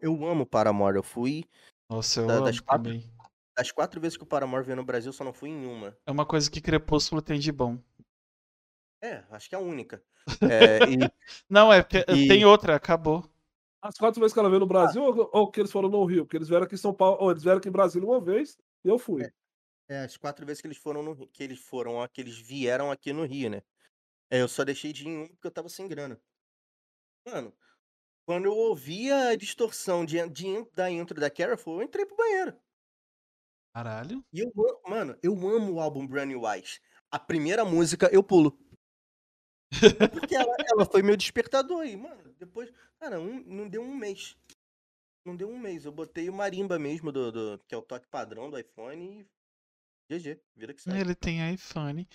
Eu amo Paramore, eu fui. Nossa, eu Da- amo das quatro- também. Das quatro vezes que o Paramore veio no Brasil, só não fui em uma. É uma coisa que Crepúsculo tem de bom. É, acho que é a única. [laughs] É, e Não, é porque E- tem outra, acabou. As quatro vezes que ela veio no Brasil ou, ou que eles foram no Rio? Porque eles vieram aqui em São Paulo, ou eles vieram aqui em Brasília uma vez e eu fui. é, as quatro vezes que eles foram no Rio- que eles foram, ó, que eles vieram aqui no Rio, né? É, eu só deixei de ir em um porque eu tava sem grana. Mano, quando eu ouvi a distorção de, de, da intro da Careful, eu entrei pro banheiro. Caralho. E eu, amo- mano, eu amo o álbum Brand New Eyes. A primeira música eu pulo. [laughs] Porque ela, ela foi meu despertador aí, mano. Depois, cara, um- não deu um mês. Não deu um mês. Eu botei o marimba mesmo, do, do- que é o toque padrão do iPhone e. GG, vira que sai. Ele tem iPhone.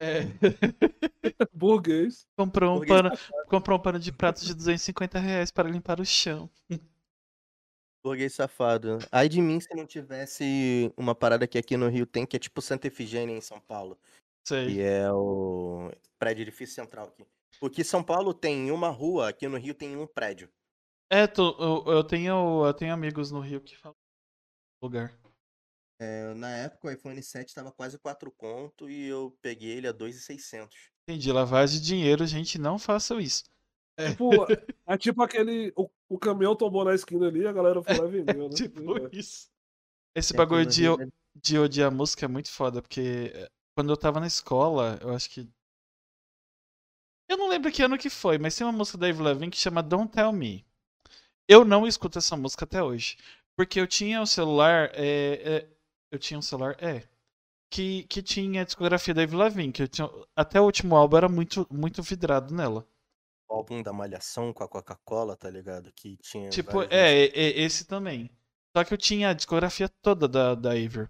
É. [laughs] Burguês. comprou, um pano, comprou um pano de prato de 250 reais para limpar o chão. Burguês safado. Ai de mim se não tivesse uma parada que aqui no Rio tem, que é tipo Santa Efigênia em São Paulo. Sei. Que é o prédio edifício central aqui. Porque São Paulo tem uma rua, aqui no Rio tem um prédio. É, tô- eu, eu tenho, eu tenho amigos no Rio que falam lugar. É, na época o iPhone 7 tava quase 4 conto e eu peguei ele a 2,600. Entendi, lavagem de dinheiro, gente, não façam isso. Tipo, é tipo aquele. O, o caminhão tombou na esquina ali e a galera foi lá e vendeu, [laughs] né? Tipo É. isso. Esse aqui bagulho de, é- de odiar música é muito foda, porque eh, quando eu tava na escola, eu acho que. Eu não lembro que ano que foi, mas tem uma música da Avril Lavigne que chama Don't Tell Me. Eu não escuto essa música até hoje. Porque eu tinha um celular. é, é, eu tinha um celular, é. Que, que tinha a discografia da Avril Lavigne. Que eu tinha, até o último álbum era muito, muito vidrado nela. O álbum da Malhação com a Coca-Cola, tá ligado? Que tinha. Tipo, é, é, é, esse também. Só que eu tinha a discografia toda da, da Avril.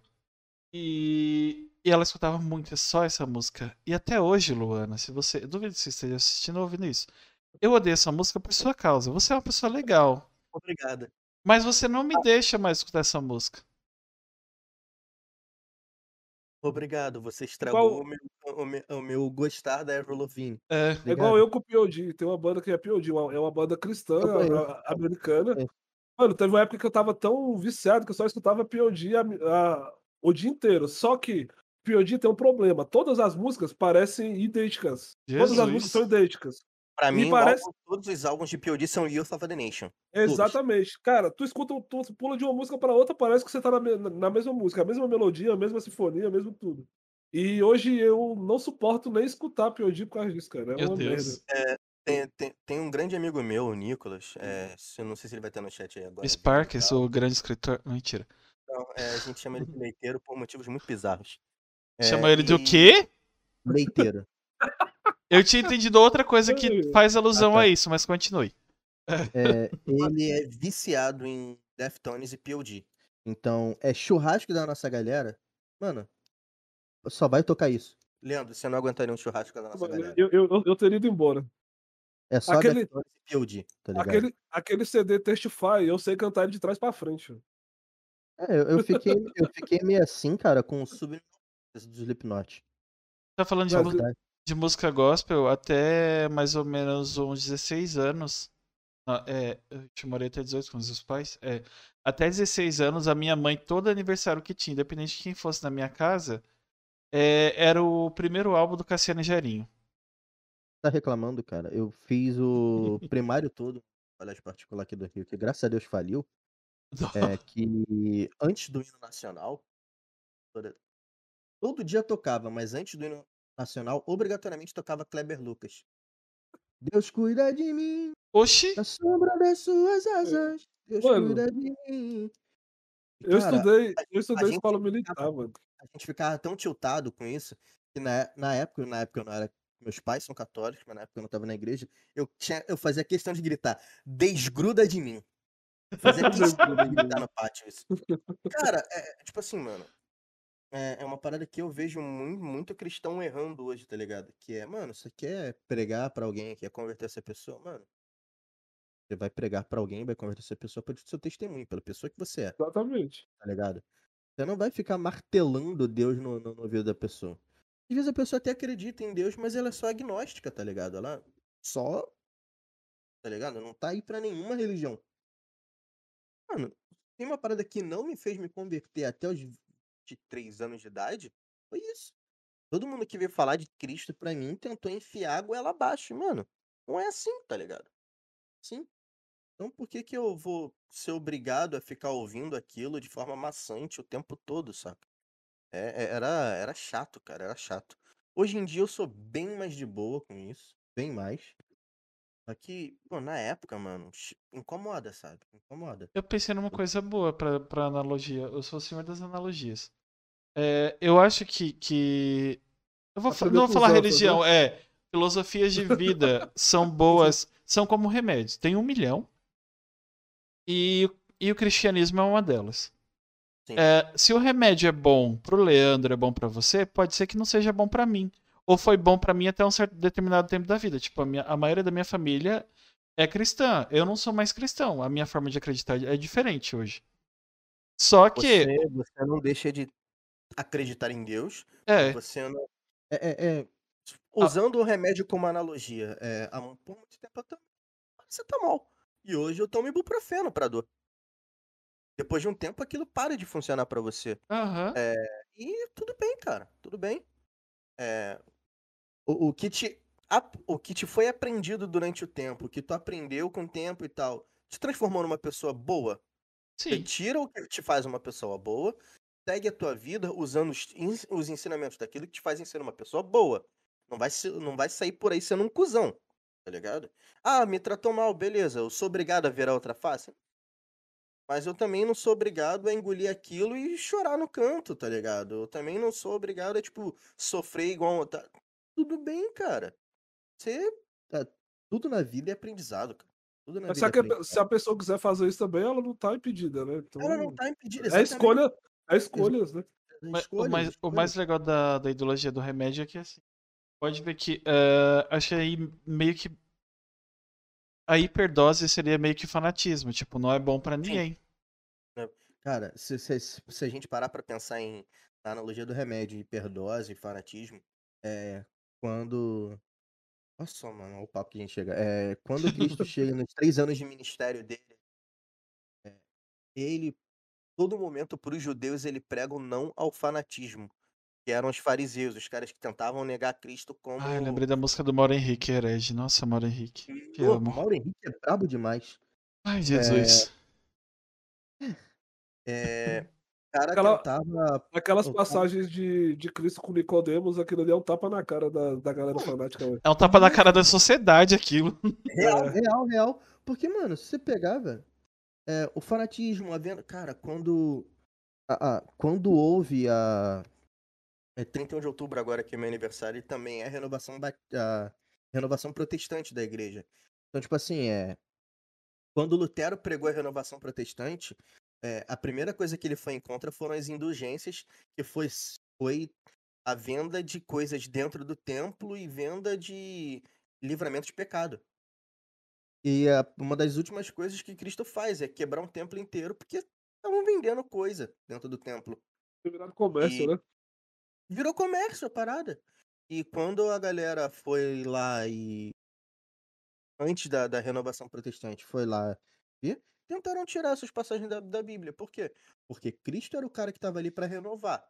E, e ela escutava muito, é só essa música. E até hoje, Luana, se você. Eu duvido que você esteja assistindo ou ouvindo isso. Eu odeio essa música por sua causa. Você é uma pessoa legal. Obrigada. Mas você não me deixa mais escutar essa música. Obrigado, você estragou o, meu, o, meu, o meu gostar da Avril Lavigne. É. É igual eu com o POD. Tem uma banda que é POD, é uma banda cristã americana. É. Mano, teve uma época que eu tava tão viciado que eu só escutava POD a- a- o dia inteiro. Só que POD tem um problema. Todas as músicas parecem idênticas. Todas as Jesus. músicas são idênticas. Pra Me mim, parece- álbum- todos os álbuns de POD são Youth of the Nation. Exatamente. Cara, tu escuta, tu pula de uma música pra outra, parece que você tá na, na mesma música, a mesma melodia, a mesma sinfonia, mesmo tudo. E hoje eu não suporto nem escutar POD por causa disso, cara. É Meu uma Deus. merda. Tem, tem, tem um grande amigo meu, o Nicolas. É, eu não sei se ele vai estar no chat aí agora. Sparks, o grande escritor. Mentira. Não, é, a gente chama ele de leiteiro por motivos muito bizarros. É, Chama ele de o quê? Leiteiro. [laughs] Eu tinha entendido outra coisa que faz alusão Ah, tá. a isso, mas continue. É, ele é viciado em Deftones e POD. Então, é churrasco da nossa galera. Mano, só vai tocar isso. Leandro, você não aguentaria um churrasco da nossa galera. Eu, eu, eu, eu teria ido embora. É só aquele- Deftones e POD, tá ligado? Aquele, aquele CD Testify, eu sei cantar ele de trás pra frente. É, eu, eu fiquei, eu fiquei meio assim, cara, com o sub do Slipknot. Tá falando de, mu- de música gospel até mais ou menos uns 16 anos. Ah, É, eu te morei até 18 com os meus pais. É, até 16 anos, a minha mãe, todo aniversário que tinha, independente de quem fosse na minha casa, é, era o primeiro álbum do Cassiano Gerinho. Tá reclamando, cara? Eu fiz o [laughs] primário todo colégio particular aqui do Rio, que graças a Deus faliu. [laughs] É que antes do hino nacional, todo dia tocava, mas antes do hino nacional, obrigatoriamente tocava Kleber Lucas. Deus cuida de mim, Oxi! na sombra das suas asas. Deus Mano, cuida de mim. E, Eu cara, estudei, eu estudei escola ficava- militar, mano. a gente ficava tão tiltado com isso que na, na época, na época eu não era. Meus pais são católicos, mas na época eu não tava na igreja. Eu, tinha, eu fazia questão de gritar: desgruda de mim. Fazia [laughs] questão de gritar no pátio isso. Cara, é, é, tipo assim, mano. É, é uma parada que eu vejo muito, muito cristão errando hoje, tá ligado? Que é, mano, você quer pregar pra alguém, quer converter essa pessoa, mano. Você vai pregar pra alguém, vai converter essa pessoa pelo seu testemunho, pela pessoa que você é, Exatamente. tá ligado? Você não vai ficar martelando Deus no, no, no ouvido da pessoa. Às vezes a pessoa até acredita em Deus, mas ela é só agnóstica, tá ligado? Ela só. Tá ligado? Não tá aí pra nenhuma religião. Mano, tem uma parada que não me fez me converter até os 23 anos de idade. Foi isso. Todo mundo que veio falar de Cristo pra mim tentou enfiar a goela abaixo. Mano, não é assim, tá ligado? Sim. Então por que que eu vou ser obrigado a ficar ouvindo aquilo de forma maçante o tempo todo, saca? É, é- era, era chato, cara, era chato. Hoje em dia eu sou bem mais de boa com isso, bem mais. Só que, pô, na época, mano, incomoda, sabe? Incomoda. Eu pensei numa coisa boa pra, pra analogia. Eu sou o senhor das analogias. É, eu acho que. que... Eu vou, não vou falar religião, é. Filosofias de vida são [laughs] boas, são como remédios. Tem um milhão. E, e o cristianismo é uma delas. É, se o remédio é bom pro Leandro, é bom pra você, pode ser que não seja bom pra mim. Ou foi bom pra mim até um certo determinado tempo da vida. Tipo, a, minha, a maioria da minha família é cristã. Eu não sou mais cristão. A minha forma de acreditar é diferente hoje. Só que. Você, você não deixa de acreditar em Deus, É, você não. É, é- é, usando o remédio como analogia, é, há por muito tempo eu também. Você tá mal. E hoje eu tomo ibuprofeno pra dor. Depois de um tempo aquilo para de funcionar pra você. aham. E tudo bem, cara. Tudo bem. É, o, o que te, o que te foi aprendido durante o tempo, o que tu aprendeu com o tempo e tal, te transformou numa pessoa boa? Sim. Retira o que te faz uma pessoa boa, segue a tua vida usando os, os ensinamentos daquilo que te fazem ser uma pessoa boa. Não vai, não vai sair por aí sendo um cuzão, tá ligado? Ah, me tratou mal, beleza. Eu sou obrigado a ver a outra face? Mas eu também não sou obrigado a engolir aquilo e chorar no canto, tá ligado? Eu também não sou obrigado a, tipo, sofrer igual. Tá... Tudo bem, cara. Você. tá- Tudo na vida é aprendizado, cara. Se é a, que- aprendizado. se a pessoa quiser fazer isso também, ela não tá impedida, né? Então, Ela não tá impedida, é exatamente. escolha, é escolhas, né? Mas Escolhas, o, mais, o escolhas. mais legal da, da ideologia do remédio é que assim, pode ver que eh, acho aí meio que a hiperdose seria meio que fanatismo, tipo, não é bom pra ninguém. Cara, se, se, se a gente parar pra pensar em na analogia do remédio, hiperdose, fanatismo, é quando. Olha só, mano, olha o papo que a gente chega. É, quando Cristo [laughs] chega nos três anos de ministério dele, é, ele, todo momento, para os judeus, ele prega o não ao fanatismo, que eram os fariseus, os caras que tentavam negar Cristo como. Ah, eu lembrei da música do Mauro Henrique, herege. Nossa, Mauro Henrique. Te Pô, amo. Mauro Henrique é brabo demais. Ai, Jesus. É, o cara Aquela- tentava. Aquelas passagens de, de Cristo com Nicodemos, aquilo ali é um tapa na cara da, da galera fanática. É um tapa na cara da sociedade aquilo. Real, É. real, real. Porque, mano, se você pegar, velho, é, o fanatismo, a venda. Cara, quando. a- a- quando houve a. É 31 de outubro agora, que é meu aniversário, e também é a renovação, a renovação protestante da igreja. Então, tipo assim, é. Quando Lutero pregou a renovação protestante, é, a primeira coisa que ele foi em contra foram as indulgências, que foi, foi a venda de coisas dentro do templo e venda de livramento de pecado. E a- uma das últimas coisas que Cristo faz é quebrar um templo inteiro porque estavam vendendo coisa dentro do templo. Virado comércio, E- né? Virou comércio a parada. E quando a galera foi lá e. Antes da, da renovação protestante, foi lá e tentaram tirar essas passagens da, da Bíblia. Por quê? Porque Cristo era o cara que tava ali pra renovar.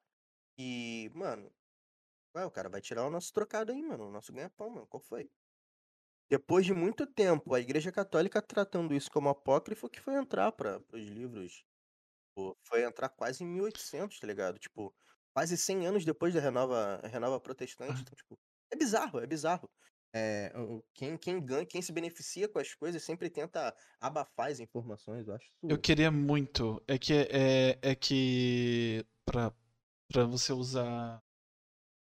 E, mano, ué, o cara vai tirar o nosso trocado aí, mano. O nosso ganha-pão, mano. Qual foi? Depois de muito tempo, a Igreja Católica tratando isso como apócrifo, que foi entrar para os livros. Pô, foi entrar quase em 1800, tá ligado? Tipo, quase 100 anos depois da renova, renova protestante. Então, tipo, é bizarro, é bizarro. É, o- quem, quem ganha, quem se beneficia com as coisas sempre tenta abafar as informações, eu acho isso. Eu queria muito. É que é, é que pra, pra você usar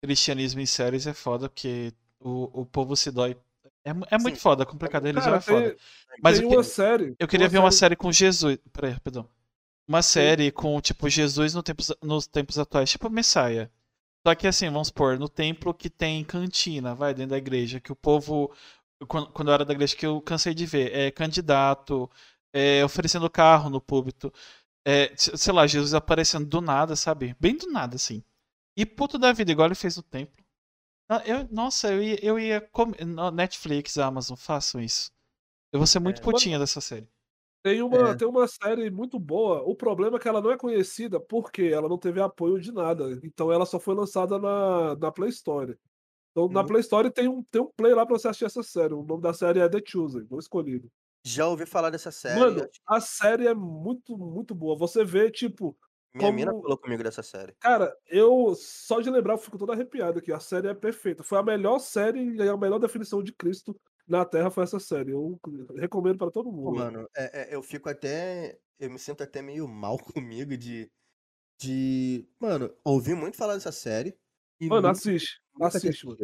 cristianismo em séries é foda, porque o, o povo se dói. É, é muito Sim. foda, complicado. A religião Cara, é foda. tem, Mas tem eu, que- uma série. eu queria ver uma série com Jesus. Peraí, perdão. Uma série com, tipo, Jesus no tempos, nos tempos atuais, tipo Messiah. Só que assim, vamos supor, no templo que tem cantina, vai, dentro da igreja, que o povo quando, quando eu era da igreja, que eu cansei de ver. É candidato, é, oferecendo carro no púlpito. É, sei lá, Jesus aparecendo do nada, sabe? Bem do nada, assim. E puto da vida, igual ele fez no templo. Ah, eu, nossa, eu ia, eu ia comer. Netflix, Amazon, façam isso. Eu vou ser muito É. putinha dessa série. Tem uma, É. tem uma série muito boa. O problema é que ela não é conhecida porque ela não teve apoio de nada. Então ela só foi lançada na, na Play Store. Então na Hum. Play Store tem um, tem um play lá pra você assistir essa série. O nome da série é The Chosen, o escolhido. Já ouvi falar dessa série. Mano, a série é muito, muito boa. Você vê, tipo, Minha mina como- falou comigo dessa série. Cara, eu só de lembrar eu fico todo arrepiado aqui. A série é perfeita. Foi a melhor série e a melhor definição de Cristo na Terra foi essa série. Eu recomendo pra todo mundo. mano, é- é, eu fico até. Eu me sinto até meio mal [laughs] comigo de. De. Mano, ouvi muito falar dessa série. E Mano, nunca- assiste. ter Assiste, mano.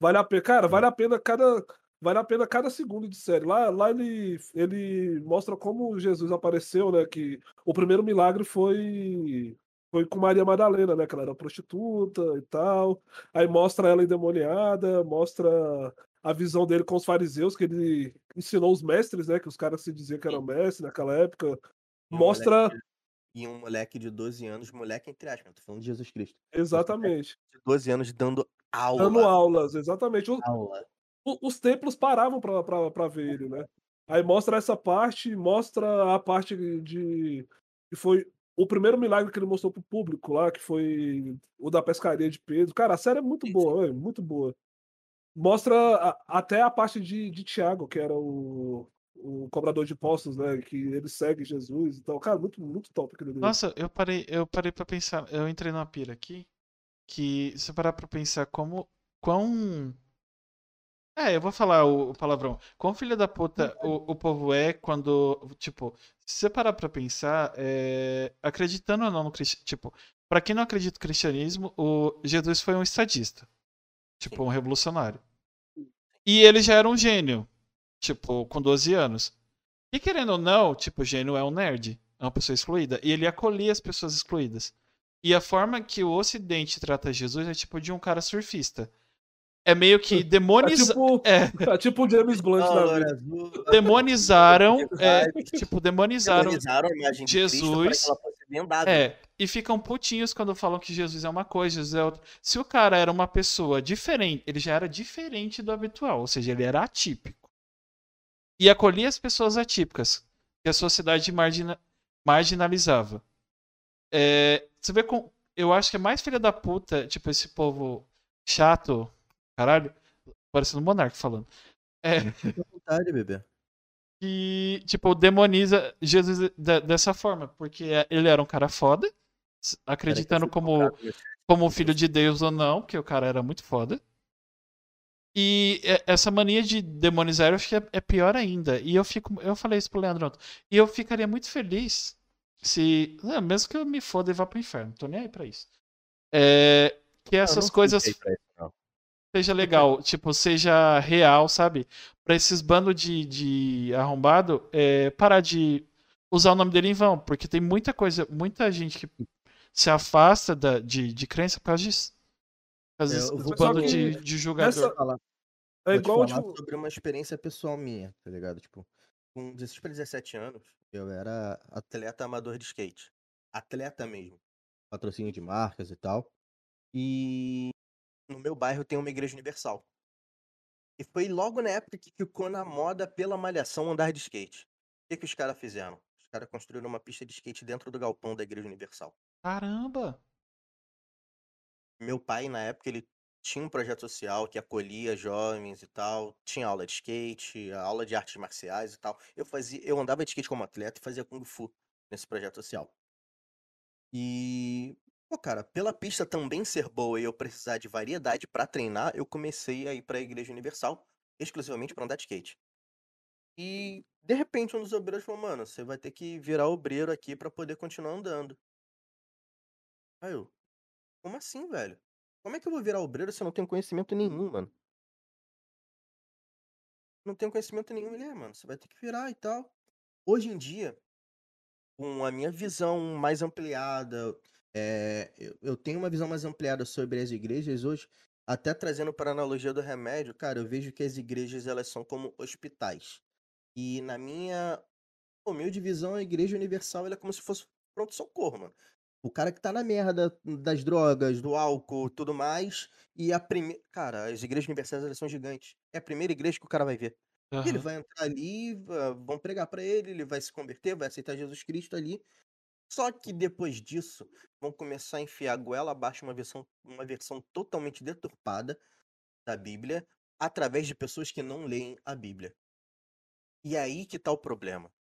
Vale a pena. Cara, É. vale a pena cada. Vale a pena cada segundo de série. Lá, lá ele, ele mostra como Jesus apareceu, né? Que o primeiro milagre foi foi com Maria Madalena, né? Que ela era prostituta e tal. Aí mostra ela endemoniada, mostra a visão dele com os fariseus, que ele ensinou os mestres, né? Que os caras se diziam que eram mestres naquela época. Mostra. E um moleque de 12 anos, moleque entre aspas, eu tô falando de Jesus Cristo. Exatamente. De 12 anos dando aula. Dando aulas, exatamente. Aula. Os templos paravam pra ver ele, né? Aí mostra essa parte, mostra a parte de que foi o primeiro milagre que ele mostrou pro público lá, que foi o da pescaria de Pedro. Cara, a série é muito boa, velho, muito boa. Mostra a- até a parte de, de Tiago, que era o, o cobrador de impostos, né? Que ele segue Jesus e tal. Cara, muito, muito top aquele. Nossa, eu parei, eu parei pra pensar. Eu entrei numa pira aqui. Que se você parar pra pensar como. Quão. É, eu vou falar o, o palavrão. Quão filha da puta o, o povo é quando. Tipo, se você parar pra pensar, é, acreditando ou não no cristianismo. Tipo, pra quem não acredita no cristianismo, o Jesus foi um estadista. Tipo, um revolucionário. E ele já era um gênio. Tipo, com 12 anos. E querendo ou não, tipo, gênio é um nerd. É uma pessoa excluída. E ele acolhia as pessoas excluídas. E a forma que o Ocidente trata Jesus é tipo de um cara surfista. É meio que É demoniza... tipo, É, é tipo o James Blunt Não, da vida. Azul, demonizaram, [laughs] é, tipo, demonizaram, demonizaram Jesus. é, e ficam putinhos quando falam que Jesus é uma coisa, Jesus é outra. Se o cara era uma pessoa diferente, ele já era diferente do habitual, ou seja, ele era atípico. E acolhia as pessoas atípicas, que a sociedade margina- marginalizava. É, você vê com. Eu acho que é mais filha da puta, tipo, esse povo chato, caralho, parecendo um monarca falando. É, [laughs] Fica à vontade, bebê. que, tipo, demoniza Jesus de- dessa forma, porque é- ele era um cara foda, acreditando como, como filho de Deus ou não, que o cara era muito foda. E é- essa mania de demonizar eu acho que é, é pior ainda. E eu fico, eu falei isso pro Leandro ontem, e eu ficaria muito feliz se, mesmo que eu me foda e vá pro inferno, tô nem aí pra isso. É, que essas coisas seja legal, tipo, seja real, sabe? Pra esses bandos de, de arrombado é, parar de usar o nome dele em vão, porque tem muita coisa, muita gente que se afasta da, de, de crença por causa disso. Por causa É, desse bando de, de jogador. essa- falar, É vou igual, te falar tipo, sobre uma experiência pessoal minha, tá ligado? Tipo, com 16 para 17 anos, eu era atleta amador de skate. Atleta mesmo. Patrocínio de marcas e tal. E no meu bairro tem uma igreja universal. E foi logo na época que ficou na moda pela malhação andar de skate. O que, que os caras fizeram? Os caras construíram uma pista de skate dentro do galpão da igreja universal. Caramba! Meu pai, na época, ele tinha um projeto social que acolhia jovens e tal. Tinha aula de skate, aula de artes marciais e tal. Eu fazia, eu andava de skate como atleta e fazia kung fu nesse projeto social. E, pô, cara, pela pista também ser boa e eu precisar de variedade pra treinar, eu comecei a ir pra Igreja Universal exclusivamente pra andar de skate. E de repente um dos obreiros falou: "Mano, você vai ter que virar obreiro aqui pra poder continuar andando". Aí eu: "Como assim, velho? Como é que eu vou virar obreiro se eu não tenho conhecimento nenhum, mano?" Não tenho conhecimento nenhum, ele é, mano, você vai ter que virar e tal. Hoje em dia, com a minha visão mais ampliada, eh, eu eu tenho uma visão mais ampliada sobre as igrejas hoje, Até trazendo para a analogia do remédio, cara, eu vejo que as igrejas elas são como hospitais. E na minha humilde visão, a igreja universal ela é como se fosse pronto-socorro, mano. O cara que tá na merda das drogas, do álcool, tudo mais, e a primeira. Cara, as igrejas universais elas são gigantes. É a primeira igreja que o cara vai ver. E ele vai entrar ali, vão pregar pra ele, ele vai se converter, vai aceitar Jesus Cristo ali. Só que depois disso, vão começar a enfiar a goela abaixo uma versão, uma versão totalmente deturpada da Bíblia, através de pessoas que não leem a Bíblia. E é aí que tá o problema.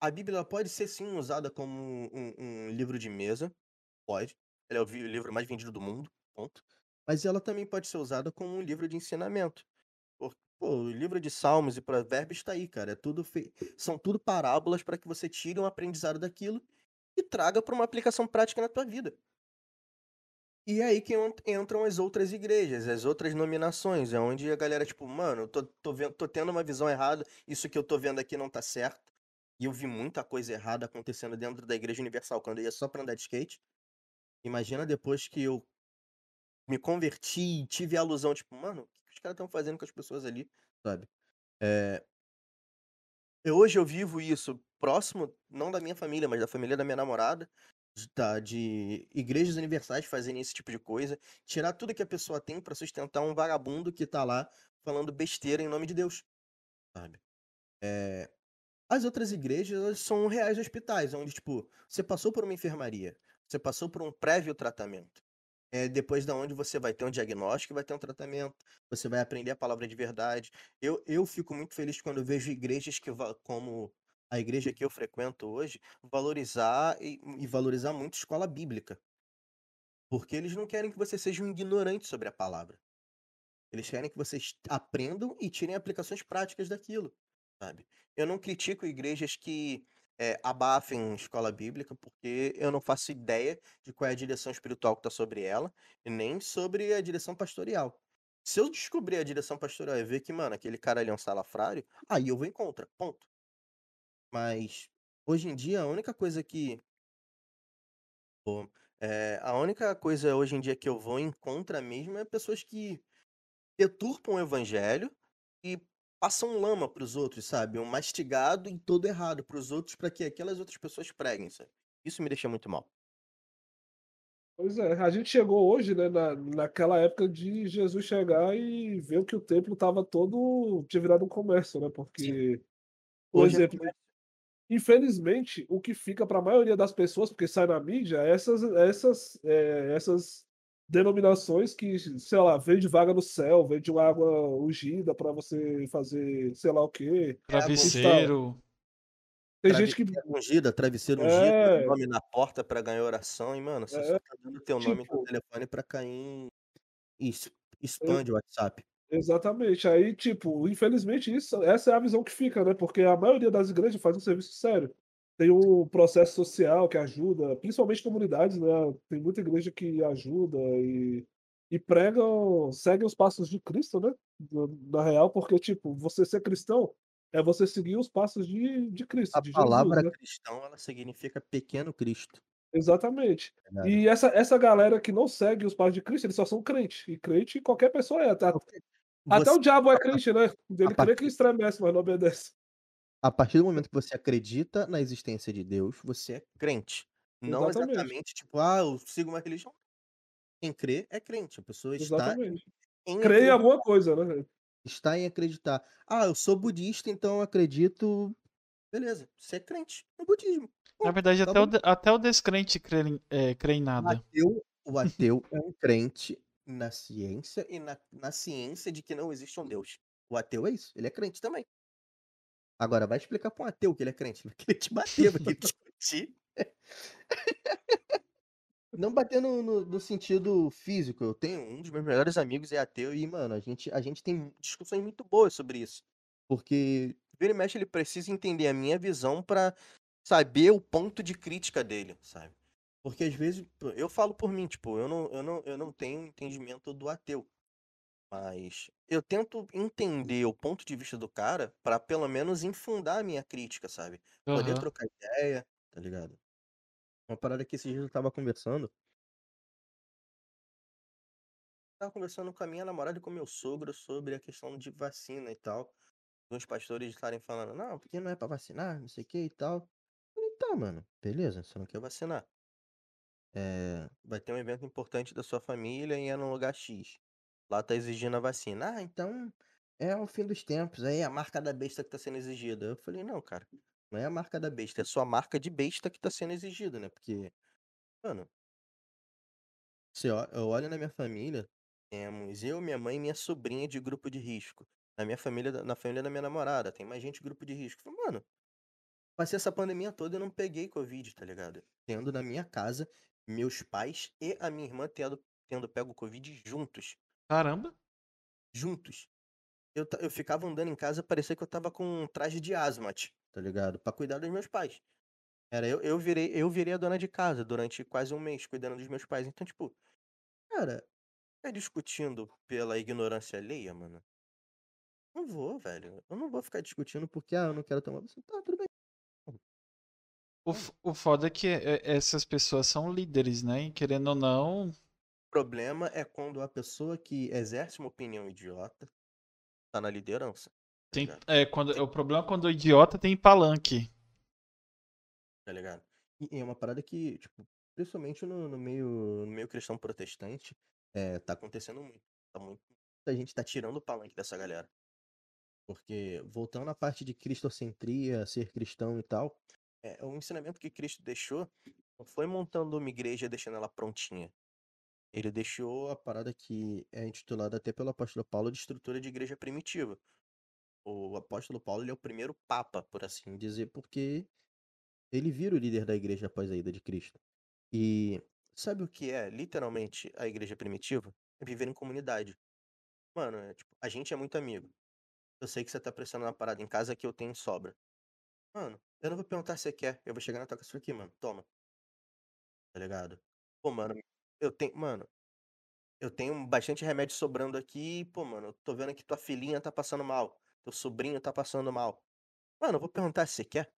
A Bíblia pode ser sim usada como um, um livro de mesa, pode. Ela é o livro mais vendido do mundo, ponto. Mas ela também pode ser usada como um livro de ensinamento. Pô, o livro de Salmos e Provérbios está aí, cara. É tudo fe... São tudo parábolas para que você tire um aprendizado daquilo e traga para uma aplicação prática na tua vida. E é aí que ent- entram as outras igrejas, as outras nominações, é onde a galera, tipo, mano, eu tô, tô, vendo, tô tendo uma visão errada, isso que eu tô vendo aqui não tá certo. E eu vi muita coisa errada acontecendo dentro da Igreja Universal quando eu ia só pra andar de skate. Imagina depois que eu me converti e tive a alusão, tipo, mano, o que os caras estão fazendo com as pessoas ali, sabe? É, eu- hoje eu vivo isso próximo, não da minha família, mas da família da minha namorada, de, tá, de igrejas universais fazerem esse tipo de coisa, tirar tudo que a pessoa tem pra sustentar um vagabundo que tá lá falando besteira em nome de Deus, sabe? É, as outras igrejas, elas são reais hospitais, onde, tipo, você passou por uma enfermaria, você passou por um prévio tratamento. É depois da onde você vai ter um diagnóstico vai ter um tratamento, você vai aprender a palavra de verdade. Eu, eu fico muito feliz quando eu vejo igrejas que, como a igreja que eu frequento hoje, valorizar e, e valorizar muito escola bíblica. Porque eles não querem que você seja um ignorante sobre a palavra. Eles querem que vocês aprendam e tirem aplicações práticas daquilo, sabe? Eu não critico igrejas que eh, abafem escola bíblica, porque eu não faço ideia de qual é a direção espiritual que está sobre ela, e nem sobre a direção pastoral. Se eu descobrir a direção pastoral e ver que, mano, aquele cara ali é um salafrário, aí eu vou em contra, ponto. Mas, hoje em dia, a única coisa que. eh, a única coisa hoje em dia que eu vou em contra mesmo é pessoas que deturpam o evangelho e passam lama para os outros, sabe? Um mastigado e todo errado para os outros para que aquelas outras pessoas preguem, sabe? Isso me deixa muito mal. Pois é, a gente chegou hoje, né, na, naquela época de Jesus chegar e ver que o templo estava todo tinha virado um comércio, né? Sim. Porque, por Hoje é exemplo, infelizmente, o que fica para a maioria das pessoas, porque sai na mídia, é essas, essas, é, essas denominações que, sei lá, vende vaga no céu, vende uma água ungida para você fazer sei lá o quê. É Travesseiro. Tem Travi- gente que. é ungida, travesseiro ungido, É. nome na porta para ganhar oração, e, mano, você só É, tá dando teu nome e teu tipo- telefone para cair em es- spam de WhatsApp. Exatamente. Aí, tipo, infelizmente, isso, essa é a visão que fica, né? Porque a maioria das igrejas faz um serviço sério. Tem um processo social que ajuda, principalmente comunidades, né? Tem muita igreja que ajuda e, e pregam, seguem os passos de Cristo, né? Na real, porque, tipo, você ser cristão é você seguir os passos de, de Cristo, A de palavra Jesus, né? cristão, ela significa pequeno Cristo. Exatamente. tá ligado? E essa, essa galera que não segue os passos de Cristo, eles só são crente. E crente qualquer pessoa é. Até, até Você- o diabo é crente, né? Ele crê que estremece, mas não obedece. A partir do momento que você acredita na existência de Deus, você é crente. Não Exatamente. exatamente tipo, ah, eu sigo uma religião. Quem crê é crente. A pessoa está Exatamente. em, Crê em alguma coisa, né? está em acreditar. Ah, eu sou budista, então eu acredito. Beleza, você é crente no budismo. Na Ponto, verdade, tá até, o, bom. até o descrente crê, em- é, crê em O nada. ateu, o [laughs] ateu é um crente na ciência e na, na ciência de que não existe um Deus. O ateu é isso, ele é crente também. Agora, vai explicar pra um ateu que ele é crente. [laughs] Vai querer te [laughs] bater, vai querer discutir. Não bater no, no- no sentido físico. Eu tenho um dos meus melhores amigos é ateu e, mano, a gente, a gente tem discussões muito boas sobre isso. Porque vira e mexe ele precisa entender a minha visão pra saber o ponto de crítica dele, sabe? Porque às vezes, eu falo por mim, tipo, eu não, eu não, eu não tenho entendimento do ateu. Mas eu tento entender o ponto de vista do cara pra pelo menos infundar a minha crítica, sabe? Poder Aham. trocar ideia, tá ligado? Uma parada que esses dias eu tava conversando. tava conversando com a minha namorada e com meu sogro sobre a questão de vacina e tal. Os pastores estarem falando, não, porque não é pra vacinar, não sei o que e tal. Eu falei, tá, mano, beleza, você não quer vacinar. É, vai ter um evento importante da sua família e é num lugar X. Lá tá exigindo a vacina. Ah, então é o fim dos tempos, aí é a marca da besta que tá sendo exigida. Eu falei, não, cara, não é a marca da besta, é só a marca de besta que tá sendo exigida, né? Porque, mano, se eu, eu olho na minha família, temos eu, minha mãe e minha sobrinha de grupo de risco. Na minha família, na família da minha namorada, tem mais gente de grupo de risco. Eu falei, mano, passei essa pandemia toda e não peguei Covid, tá ligado? Tendo na minha casa, meus pais e a minha irmã tendo, tendo pego Covid juntos. Caramba. Juntos. Eu, ta- eu ficava andando em casa, parecia que eu tava com um traje de asmat, tá ligado? Pra cuidar dos meus pais. Era eu, eu virei, eu virei a dona de casa durante quase um mês cuidando dos meus pais. Então, tipo, cara, é discutindo pela ignorância alheia, mano. Não vou, velho. Eu não vou ficar discutindo porque, ah, eu não quero tomar vacina. Tá, tudo bem. O, f- o foda é que é- essas pessoas são líderes, né? E querendo ou não, problema é quando a pessoa que exerce uma opinião idiota tá na liderança. Tá tem, é, quando, o problema é quando o idiota tem palanque. Tá ligado? E, é uma parada que, tipo, principalmente no, no meio, no meio cristão protestante, é, tá acontecendo muito. Tá muito. A gente tá tirando o palanque dessa galera. Porque, voltando à parte de cristocentria, ser cristão e tal, é, o ensinamento que Cristo deixou não foi montando uma igreja e deixando ela prontinha. Ele deixou a parada que é intitulada até pelo apóstolo Paulo de estrutura de igreja primitiva. O apóstolo Paulo ele é o primeiro papa, por assim dizer, porque ele vira o líder da igreja após a ida de Cristo. E sabe o que é literalmente a igreja primitiva? É viver em comunidade. Mano, é, tipo, a gente é muito amigo. Eu sei que você tá precisando uma parada em casa que eu tenho sobra. Mano, eu não vou perguntar se você quer. Eu vou chegar na tua casa aqui, mano, toma. Tá ligado? Pô, mano, eu tenho. Mano, eu tenho bastante remédio sobrando aqui. Pô, mano, eu tô vendo que tua filhinha tá passando mal. Teu sobrinho tá passando mal. Mano, eu vou perguntar se você quer.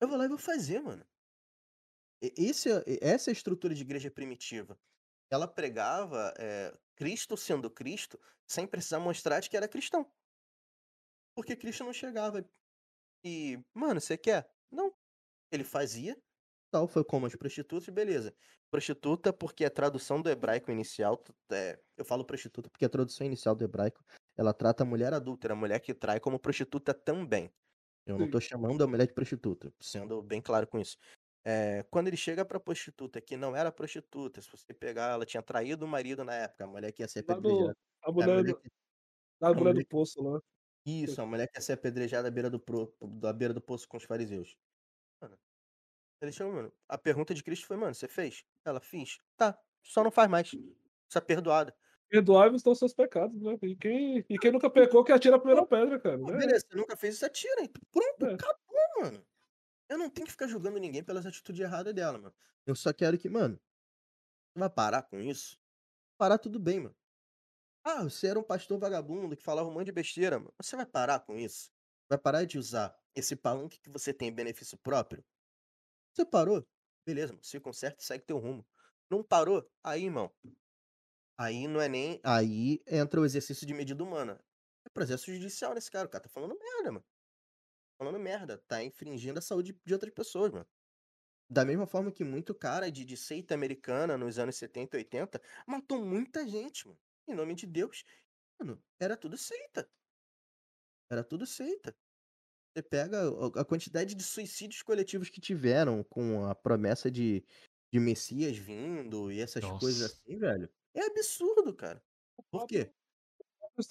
Eu vou lá e vou fazer, mano. Esse, essa é a estrutura de igreja primitiva. Ela pregava é, Cristo sendo Cristo sem precisar mostrar de que era cristão. Porque Cristo não chegava e, mano, você quer? Não. Ele fazia, tal, foi como as prostitutas, beleza. Prostituta, porque a tradução do hebraico inicial, é, eu falo prostituta porque a tradução inicial do hebraico, ela trata a mulher adúltera, a mulher que trai como prostituta também. Eu não tô chamando a mulher de prostituta, sendo bem claro com isso. É, quando ele chega pra prostituta, que não era prostituta, se você pegar, ela tinha traído o marido na época, a mulher que ia ser apedrejada. a A mulher, que- a mulher do poço lá. Isso, a mulher que ia ser apedrejada à beira do, pro, da beira do poço com os fariseus. Ele chegou, mano. A pergunta de Cristo foi, mano, você fez? Ela, fiz. Tá, só não faz mais. Você é perdoada. Perdoai-vos estão seus pecados, né? E quem, e quem nunca pecou, que atira a primeira pedra, cara. Né? beleza, você nunca fez isso, atira. aí. Pronto, É. acabou, mano. Eu não tenho que ficar julgando ninguém pelas atitudes erradas dela, mano. Eu só quero que, mano, você vai parar com isso? Parar tudo bem, mano. Ah, você era um pastor vagabundo que falava um monte de besteira, mano. Você vai parar com isso? Vai parar de usar esse palanque que você tem em benefício próprio? Você parou? Beleza. Se conserta e segue teu rumo. Não parou? Aí, irmão. Aí não é nem. Aí entra o exercício de medida humana. É processo judicial nesse cara. O cara tá falando merda, mano. Falando merda. Tá infringindo a saúde de outras pessoas, mano. Da mesma forma que muito cara de, de seita americana nos anos 70 e 80 matou muita gente, mano. Em nome de Deus. Mano, era tudo seita. Era tudo seita. Você pega a- quantidade de suicídios coletivos que tiveram com a promessa de, de Messias vindo e essas coisas Nossa. assim, velho. É absurdo, cara. Por quê? Os,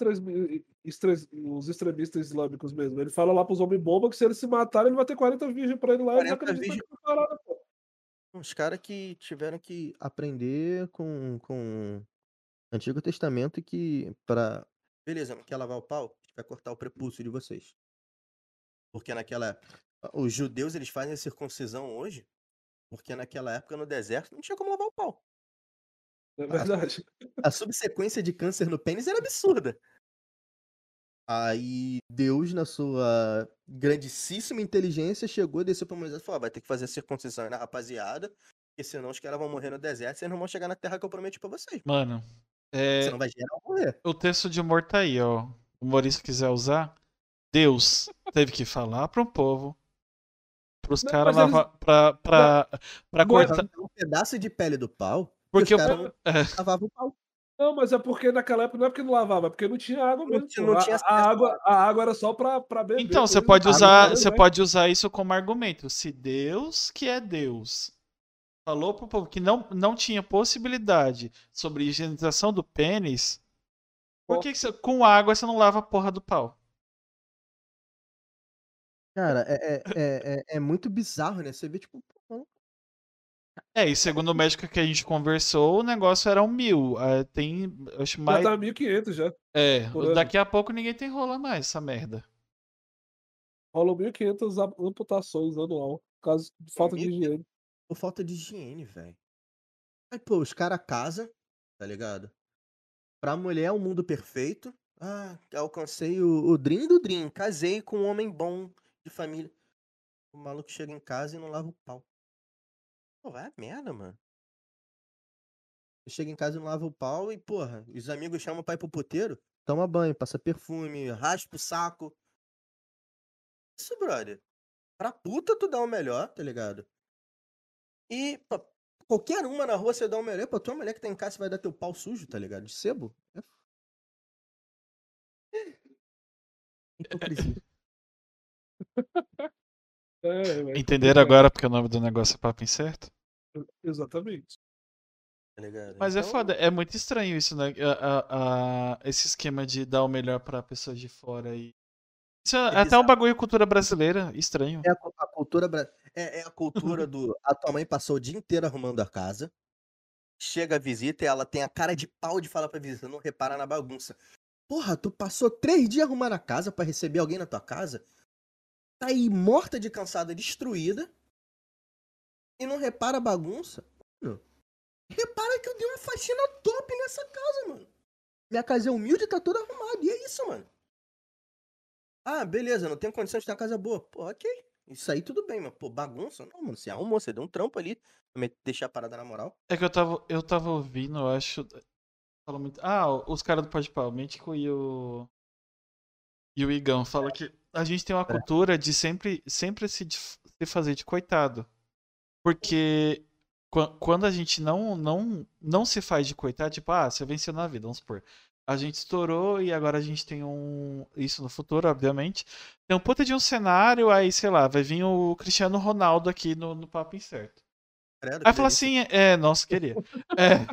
estres- os extremistas islâmicos mesmo. Ele fala lá pros homens bomba que se eles se matarem, ele vai ter 40 virgens pra ele lá. Eles 40 acreditam virgens. parada, pô. Os caras que tiveram que aprender com, com o Antigo Testamento que pra... Beleza, não quer lavar o pau? A gente vai cortar o prepúcio de vocês. Porque naquela época... Os judeus, eles fazem a circuncisão hoje porque naquela época no deserto não tinha como lavar o pau. É verdade. A subsequência de câncer no pênis era absurda. Aí Deus, na sua grandíssima inteligência, chegou, desceu pra Moisés e falou: "Ó, vai ter que fazer a circuncisão aí na rapaziada, porque senão os caras vão morrer no deserto e vocês não vão chegar na terra que eu prometi pra vocês. Mano, É, Você não vai geral morrer. o texto de humor tá aí, ó. O humorista quiser usar. Deus teve que falar para um povo. Pros Não, caras eles- lavar. Pra Não é- cortar. Um pedaço de pele do pau. Porque os o- caras é, lavavam o pau. Não, mas é porque naquela época não é porque não lavava, é porque não tinha água Não mesmo. não A- tinha a, acesso água, a água era só pra, pra beber. Então, você pode usar, não, você né? pode usar isso como argumento. Se Deus, que é Deus, falou pro povo que não, não tinha possibilidade sobre higienização do pênis, por que, que você- com água você não lava a porra do pau? Cara, é, é, é, é, muito bizarro, né? Você vê, tipo, É, e segundo o médico que a gente conversou, o negócio era um mil. É, tem, acho Já mais. tá 1.500 já. É, daqui a pouco ninguém tem rola mais essa merda. Rolam 1.500 am- amputações anual. Por causa de falta de 1.500? higiene. por falta de higiene, velho. Aí, pô, os caras casam, tá ligado? Pra mulher é um mundo perfeito. Ah, alcancei o, o dream do dream. Casei com um homem bom de família. O maluco chega em casa e não lava o pau. Pô, vai a merda, mano. Chega em casa e não lava o pau e, porra, os amigos chamam o pai pro puteiro. Toma banho, passa perfume, raspa o saco. Isso, brother. Pra puta tu dá o melhor, tá ligado? E pra qualquer uma na rua você dá o melhor. Pra tua mulher que tá em casa você vai dar teu pau sujo, tá ligado? De sebo. É [laughs] Hipocrisia. [laughs] É, é Entenderam complicado. agora porque o nome do negócio é papo incerto? Exatamente. Tá? Mas é Então, foda, é muito estranho isso, né? A- a- a- esse esquema de dar o melhor pra pessoas de fora e. Isso é, É até um bagulho cultura brasileira, estranho. É a, cu- a cultura é, é a cultura do. A tua mãe passou o dia inteiro arrumando a casa. Chega a visita e ela tem a cara de pau de falar pra visita, não repara na bagunça. Porra, tu passou três dias arrumando a casa pra receber alguém na tua casa? Tá aí morta de cansada, destruída. E não repara a bagunça? Mano, repara que eu dei uma faxina top nessa casa, mano. Minha casa é humilde e tá toda arrumada. E é isso, mano. Ah, beleza, não tenho condição de ter uma casa boa. Pô, ok. Isso aí tudo bem, mas, pô, bagunça? Não, mano, você arrumou, você deu um trampo ali deixar a parada na moral. É que eu tava, eu tava ouvindo, eu acho. Fala muito. Ah, os caras do Pode Pau, o Mítico e o. E o Igão fala que a gente tem uma cultura de sempre, sempre se, se fazer de coitado. Porque quan- quando a gente não, não, não se faz de coitado, tipo, ah, você venceu na vida, vamos supor. A gente estourou e agora a gente tem um. Isso no futuro, obviamente. Tem um puta de um cenário, aí, sei lá, vai vir o Cristiano Ronaldo aqui no, no Papo Incerto. Credo, Aí fala assim, é, nossa, queria. [laughs] É.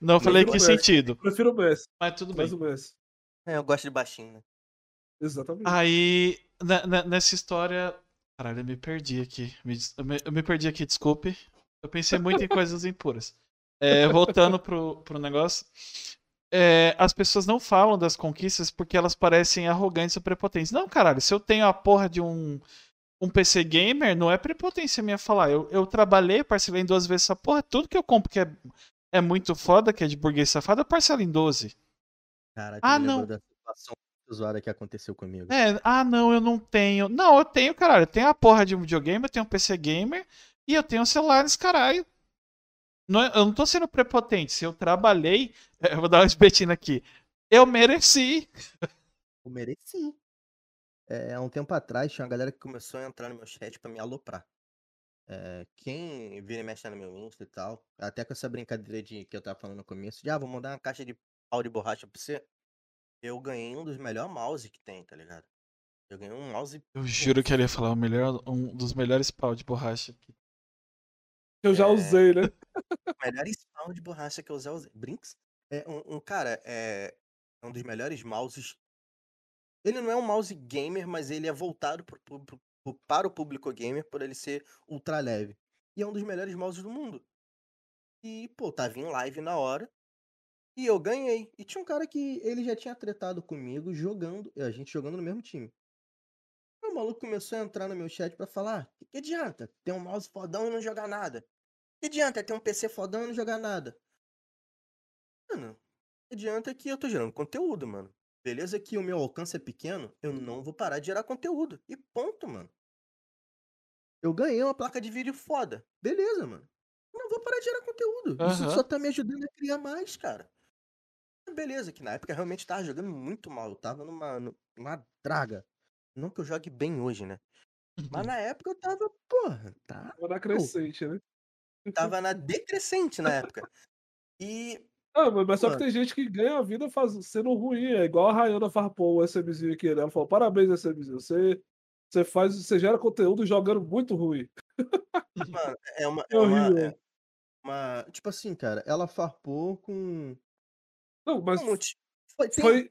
Não falei que sentido, Prefiro o Messi. mas tudo bem. É, eu gosto de baixinho, né? Exatamente. Aí, ne- ne- nessa história. Caralho, eu me perdi aqui. Me Eu me, eu me perdi aqui, desculpe. Eu pensei muito em coisas impuras. É, voltando pro, pro negócio. É, as pessoas não falam das conquistas porque elas parecem arrogantes ou prepotentes. Não, caralho, se eu tenho a porra de um, um PC gamer, não é prepotência minha falar. Eu, eu trabalhei, parcelei em duas vezes essa porra. Tudo que eu compro que é, é muito foda, que é de burguês safado, eu parcelo em 12. Cara, Ah, não. da situação zoada que aconteceu comigo. É, ah, não, eu não tenho. Não, eu tenho, caralho. Eu tenho a porra de um videogame, eu tenho um PC gamer e eu tenho um celular nesse caralho. Não é- eu não tô sendo prepotente. Se eu trabalhei, [laughs] eu vou dar uma espetina aqui. Eu mereci. Eu mereci. É, há um tempo atrás, tinha uma galera que começou a entrar no meu chat pra me aloprar. É, quem vira e mexe no meu Insta e tal, até com essa brincadeira de que eu tava falando no começo, de ah, vou mandar uma caixa de pau de borracha pra você. Eu ganhei um dos melhores mouse que tem, tá ligado? Eu ganhei um mouse. Eu juro que ele ia falar o melhor, um dos melhores pau de borracha. que- Eu já É. usei, né? melhores pau de borracha que eu já usei. Brinks? É um, um cara, é, é um dos melhores mouses. Ele não é um mouse gamer, mas ele é voltado pro, pub- pro- para o público gamer por ele ser ultra leve. E é um dos melhores mouses do mundo. E, pô, tava em live na hora. E eu ganhei. E tinha um cara que ele já tinha tretado comigo jogando, a gente jogando no mesmo time. Aí o maluco começou a entrar no meu chat pra falar: "Que que adianta ter um mouse fodão e não jogar nada? Que adianta ter um PC fodão e não jogar nada?" Mano, que adianta que eu tô gerando conteúdo, mano. Beleza que o meu alcance é pequeno, eu não vou parar de gerar conteúdo. E ponto, mano. Eu ganhei uma placa de vídeo foda. Beleza, mano. Eu não vou parar de gerar conteúdo. Isso Aham. só tá me ajudando a criar mais, cara. Beleza, que na época realmente tava jogando muito mal. Eu tava numa, numa draga. Não que eu jogue bem hoje, né? Mas na época eu tava, porra, tá. Tava na crescente, né? Tava na [laughs] decrescente na época. E. Ah, mas, mas só que tem gente que ganha a vida faz, sendo ruim. É igual a Rayana farpou o SMzinho aqui, né? Ela falou: parabéns, SMzinho. Você, você faz, você gera conteúdo jogando muito ruim. Mano, é uma. [laughs] É É uma, é uma- Tipo assim, cara, ela farpou com. Não, mas com motivo. Foi, tem, foi.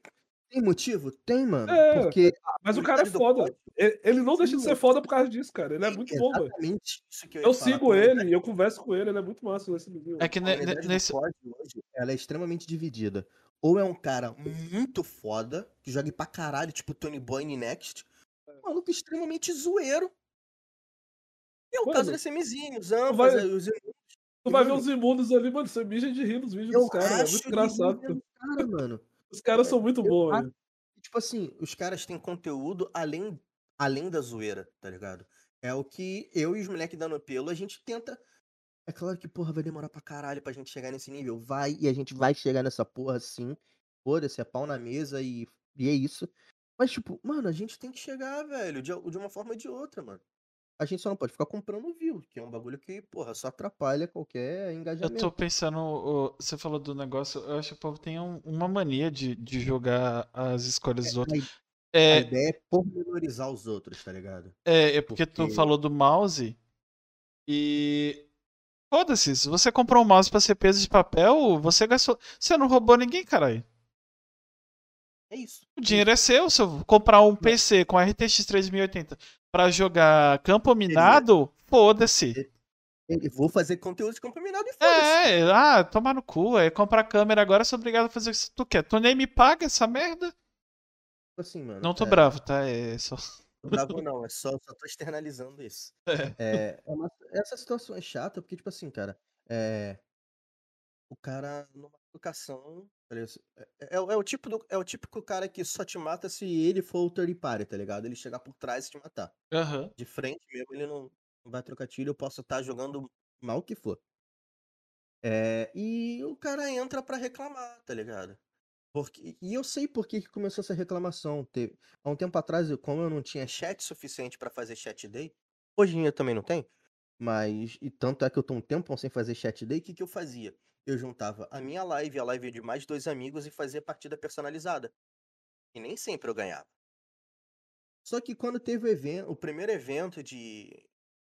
tem motivo? Tem, mano. É, Porque. Mas o cara é foda. Ele não deixa de ser foda por causa disso, cara. Ele é muito bom, velho. eu Eu sigo ele, eu converso com ele, ele é muito massa o SMzinho. É que ne- nesse. hoje, ela é extremamente dividida. Ou é um cara muito foda, que joga pra caralho, tipo Tony Boy e Next. É. Um maluco extremamente zoeiro. E é o caso Mano, desse Mzinho, os Anfas, vai- aí, os Tu vai ver os imundos ali, mano. Você mija de rir nos vídeos Eu dos caras. É muito engraçado. cara, mano. Os caras são muito bons, acho-. Tipo assim, os caras têm conteúdo além, além da zoeira, tá ligado? É o que eu e os moleques dando pelo, a gente tenta. É claro que, porra, vai demorar pra caralho pra gente chegar nesse nível. Vai, e a gente vai chegar nessa porra sim. Foda-se, é pau na mesa e, e é isso. Mas, tipo, mano, a gente tem que chegar, velho, de, de uma forma ou de outra, mano. A gente só não pode ficar comprando view, que é um bagulho que, porra, só atrapalha qualquer Eu engajamento. tô pensando, você falou do negócio, eu acho que o povo tem um- uma mania de, de jogar as escolhas dos outros. A É, ideia é pormenorizar os outros, tá ligado? é, é porque tu Porque- falou do mouse e. Foda-se, se você comprou um mouse pra ser peso de papel, você gastou. Você não roubou ninguém, caralho. É isso. O dinheiro é seu. Se eu comprar um PC com RTX 3080 pra jogar campo minado, foda-se. Eu vou fazer conteúdo de campo minado e foda-se. É, ah, tomar no cu. É comprar câmera agora, sou obrigado a fazer o que tu quer. Tu nem me paga essa merda? Tipo assim, mano. Não tô é, bravo, tá? É só. tô bravo não, é só, só tô externalizando isso. [laughs] É. É, é uma- essa situação é chata porque, tipo assim, cara, é, o cara numa educação. Tá ligado? É, é, o- é o tipo do, é o típico cara que só te mata se ele for o third party, tá ligado? Ele chegar por trás e te matar. Aham. De frente mesmo, ele não, vai trocar tiro, eu posso estar jogando mal que for. É, e o cara entra pra reclamar, tá ligado? Porque, e eu sei por que que começou essa reclamação. Teve, há um tempo atrás, como eu não tinha chat suficiente pra fazer chat day, hoje em dia também não tem, mas e tanto é que eu tô um tempo sem fazer chat day, o que, que eu fazia? Eu juntava a minha live, a live de mais dois amigos e fazia partida personalizada. E nem sempre eu ganhava. Só que quando teve o evento, o primeiro evento de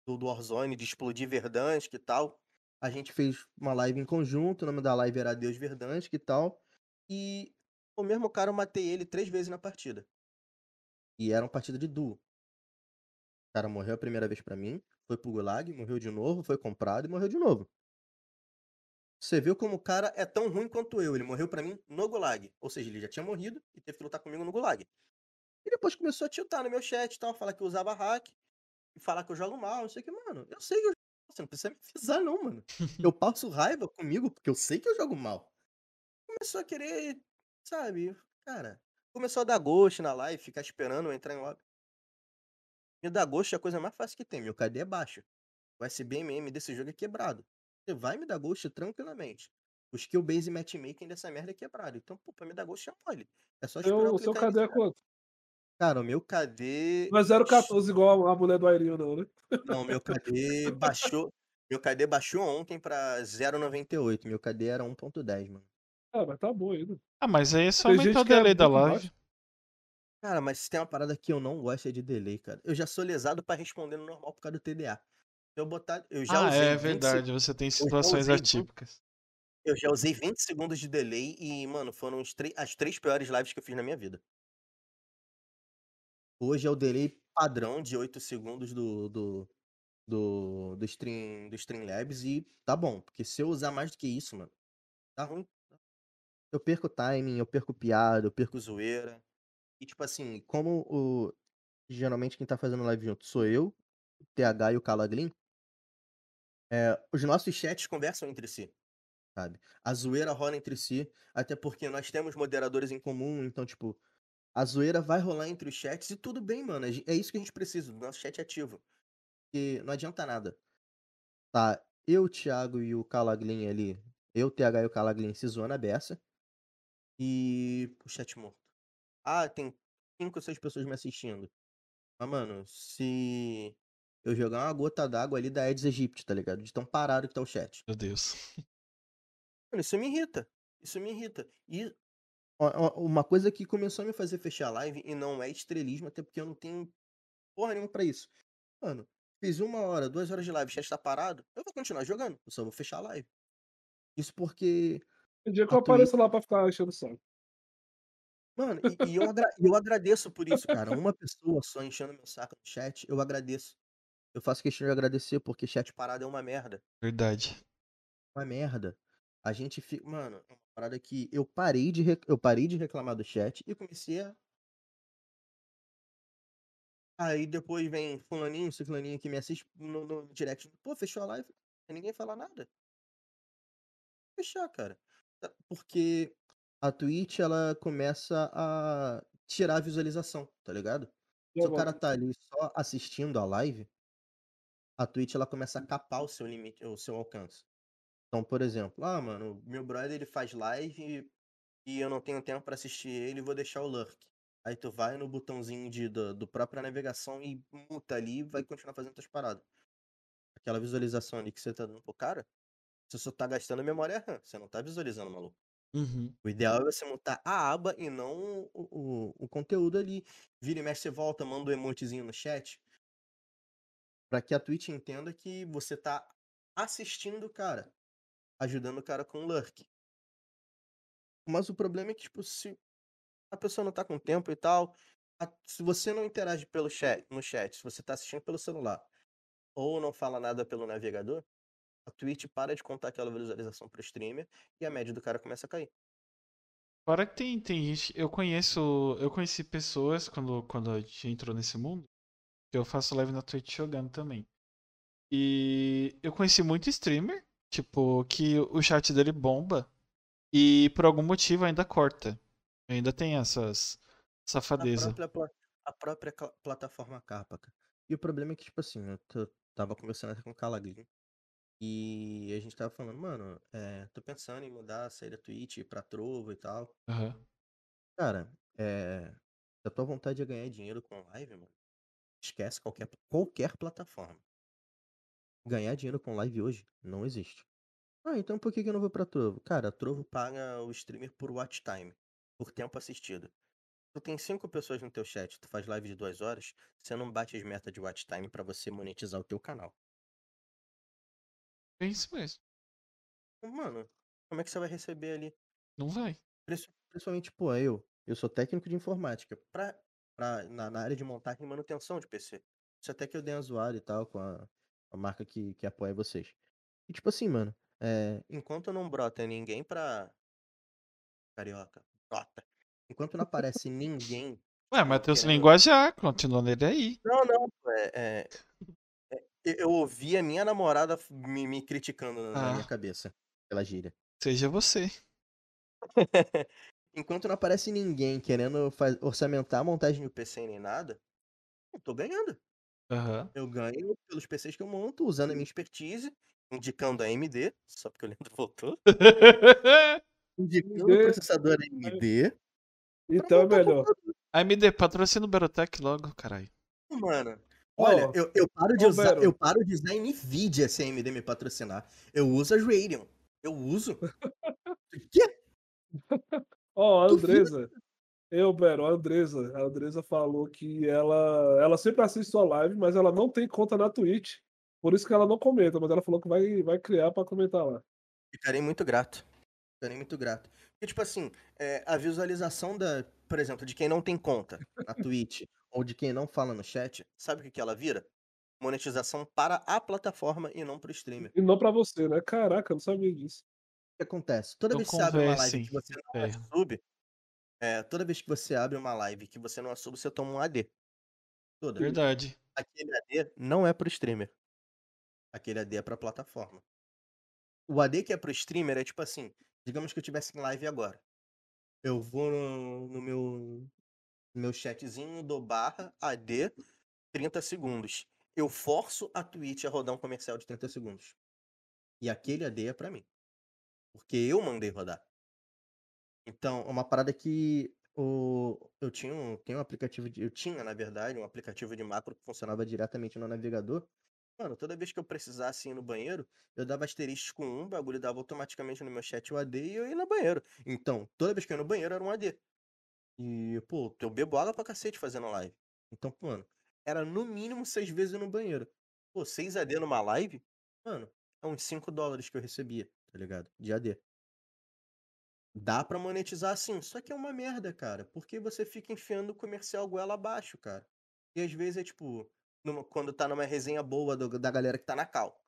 do, Warzone, de explodir Verdansk e tal, a gente fez uma live em conjunto, o nome da live era Deus Verdansk e tal. E o mesmo cara eu matei ele três vezes na partida. E era uma partida de duo. O cara morreu a primeira vez pra mim, foi pro Gulag, morreu de novo, foi comprado e morreu de novo. Você viu como o cara é tão ruim quanto eu. Ele morreu pra mim no Gulag. Ou seja, ele já tinha morrido e teve que lutar comigo no Gulag. E depois começou a tiltar no meu chat e tal, falar que eu usava hack, e falar que eu jogo mal, não sei o que, mano. Eu sei que eu jogo mal, você não precisa me avisar, não, mano. Eu [laughs] passo raiva comigo porque eu sei que eu jogo mal. Começou a querer, sabe, cara. Começou a dar ghost na live, ficar esperando eu entrar em lobby. Me dar ghost é a coisa mais fácil que tem. Meu KD é baixo. O SBMM desse jogo é quebrado. Você vai me dar ghost tranquilamente. O skill base matchmaking dessa merda é quebrado. Então, pô, pra me dar ghost é mole. É só esperar eu o seu KD é quanto? Cara, o meu KD. Não é 014 igual a mulher do Airinho, não, né? Não, meu KD baixou. Meu KD baixou ontem pra 0,98. Meu KD era 1.10, mano. Ah, mas tá bom ainda. Ah, mas aí é só aumentar o que é delay da live. Cara, mas se tem uma parada que eu não gosto é de delay, cara. Eu já sou lesado pra responder no normal por causa do TDA. Eu botar. Eu já Ah, é 20 verdade. Você tem situações 20 atípicas. Eu já usei 20 segundos de delay e, mano, foram as três piores lives que eu fiz na minha vida. Hoje é o delay padrão de 8 segundos do, do, do, do, stream, do Streamlabs e tá bom. Porque se eu usar mais do que isso, mano, tá ruim. Eu perco timing, eu perco piada, eu perco zoeira. E tipo assim, como o. Geralmente quem tá fazendo live junto sou eu, o TH e o Calaglin, é, os nossos chats conversam entre si sabe? A zoeira rola entre si, até porque nós temos moderadores em comum, então, tipo, a zoeira vai rolar entre os chats e tudo bem, mano. É isso que a gente precisa, do nosso chat ativo. Porque não adianta nada. Tá, eu, o Thiago e o Calaglin ali, eu, o TH e o Calaglin se zoando a beça. e o chat morto. Ah, tem cinco ou seis pessoas me assistindo. Mas, mano, se eu jogar uma gota d'água ali da Aedes aegypti, tá ligado? De tão parado que tá o chat. Meu Deus. [laughs] Mano, isso me irrita. Isso me irrita. E uma coisa que começou a me fazer fechar a live, e não é estrelismo, até porque eu não tenho porra nenhuma pra isso. Mano, fiz uma hora, duas horas de live, o chat tá parado, eu vou continuar jogando. Eu só vou fechar a live. Isso porque. Tem dia que eu Twitch- apareço lá pra ficar enchendo o saco. Mano, e, e eu, agra- e eu agradeço por isso, cara. [laughs] Uma pessoa só enchendo meu saco no chat, eu agradeço. Eu faço questão de agradecer, porque chat parado é uma merda. Verdade. Uma merda. A gente fica. Mano, é uma parada que eu parei de, rec- eu parei de reclamar do chat e comecei a. Aí depois vem fulaninho, ciclaninho que me assiste no, no direct. Pô, fechou a live. Sem ninguém falar nada. Fechar, cara. Tá- Porque a Twitch, ela começa a tirar a visualização, tá ligado? E Se o cara tá ali só assistindo a live, a Twitch ela começa a capar o seu limite, o seu alcance. Então, por exemplo, ah, mano, meu brother ele faz live e eu não tenho tempo pra assistir ele, vou deixar o lurk. Aí tu vai no botãozinho de, do, do própria navegação e muta ali e vai continuar fazendo tuas paradas. Aquela visualização ali que você tá dando pro cara, você só tá gastando memória RAM, você não tá visualizando, maluco. Uhum. O ideal é você montar a aba e não o, o, o conteúdo ali. Vira e mexe, você volta, manda um emotezinho no chat. Pra que a Twitch entenda que você tá assistindo o cara. Ajudando o cara com o lurk. Mas o problema é que, tipo, se a pessoa não tá com tempo e tal. a- se você não interage pelo chat, no chat, se você tá assistindo pelo celular, ou não fala nada pelo navegador, a Twitch para de contar aquela visualização pro streamer e a média do cara começa a cair. Fora que tem, tem gente. Eu conheço. Eu conheci pessoas quando, quando a gente entrou nesse mundo. Eu faço live na Twitch jogando também. E eu conheci muito streamer. Tipo, que o chat dele bomba. E por algum motivo ainda corta. Ainda tem essas A safadeza. própria, pla- a própria plataforma capa, cara. E o problema é que, tipo assim, eu tava conversando com o Calaglin. E a gente tava falando, mano, é, tô pensando em mudar, sair da Twitch, pra Trovo e tal. Aham. Cara, é. Se a tua vontade é ganhar dinheiro com live, mano, esquece qualquer, qualquer plataforma. Ganhar dinheiro com live hoje não existe. Ah, então por que, eu não vou pra Trovo? Cara, a Trovo paga o streamer por watch time, por tempo assistido. Tu tem cinco pessoas no teu chat, tu faz live de duas horas, você não bate as metas de watch time pra você monetizar o teu canal. É isso mesmo. Mano, como é que você vai receber ali? Não vai. Princi- Principalmente, pô, eu. Eu sou técnico de informática. Pra, pra, na, na área de montagem e manutenção de PC. Isso até que eu dei uma zoada e tal com a, a marca que, que apoia vocês. E tipo assim, mano, é, enquanto não brota ninguém pra. Carioca, brota. Enquanto não aparece ninguém. [laughs] Ué, Matheus querendo- Linguajar, continua nele aí. Não, não, é. é- é- eu- ouvi a minha namorada me, me criticando na, na minha Ah. cabeça pela gíria. Seja você. [laughs] Enquanto não aparece ninguém querendo faz- orçamentar a montagem do PC nem nada, eu tô ganhando. Aham. Eu ganho pelos PCs que eu monto, usando a minha expertise, indicando a AMD, só porque o Leandro [laughs] voltou. Indicando o processador AMD. Então é melhor. AMD, patrocina o Berotec logo, caralho. Mano, olha, eu, eu paro de usar, Bero. eu paro de usar Nvidia se a AMD me patrocinar. Eu uso as Radeon. Eu uso. [laughs] O Ó, a Duvido. Andresa. Eu, Bero, a Andresa. A Andresa falou que ela, ela sempre assiste sua live, mas ela não tem conta na Twitch. Por isso que ela não comenta, mas ela falou que vai, vai criar pra comentar lá. Ficarei muito grato. Ficarei muito grato. Porque, tipo assim, é, a visualização da, por exemplo, de quem não tem conta na [laughs] Twitch ou de quem não fala no chat, sabe o que, que ela vira? Monetização para a plataforma e não para o streamer. E não pra você, né? Caraca, eu não sabia disso. O que acontece? Toda Não vez que você abre uma live que você não é sub, é, toda vez que você abre uma live que você não sub, você toma um AD. Toda. Verdade. Aquele AD não é pro streamer. Aquele AD é pra plataforma. O AD que é pro streamer é tipo assim, digamos que eu tivesse em live agora. Eu vou no, no meu no meu chatzinho, dou barra AD 30 segundos. Eu forço a Twitch a rodar um comercial de 30 segundos. E aquele AD é pra mim. Porque eu mandei rodar. Então, uma parada que o, eu tinha um, um aplicativo de, eu tinha, na verdade, um aplicativo de macro que funcionava diretamente no navegador. Mano, toda vez que eu precisasse ir no banheiro, eu dava asterisco com um, o bagulho dava automaticamente no meu chat o AD e eu ia no banheiro. Então, toda vez que eu ia no banheiro era um AD. E, pô, eu bebo água pra cacete fazendo live. Então, mano, era no mínimo seis vezes no banheiro. Pô, seis AD numa live, mano, é uns 5 dólares que eu recebia, tá ligado? De AD. Dá pra monetizar sim, só que é uma merda, cara. Porque você fica enfiando o comercial goela abaixo, cara. E às vezes é tipo, numa- quando tá numa resenha boa do- da galera que tá na cal.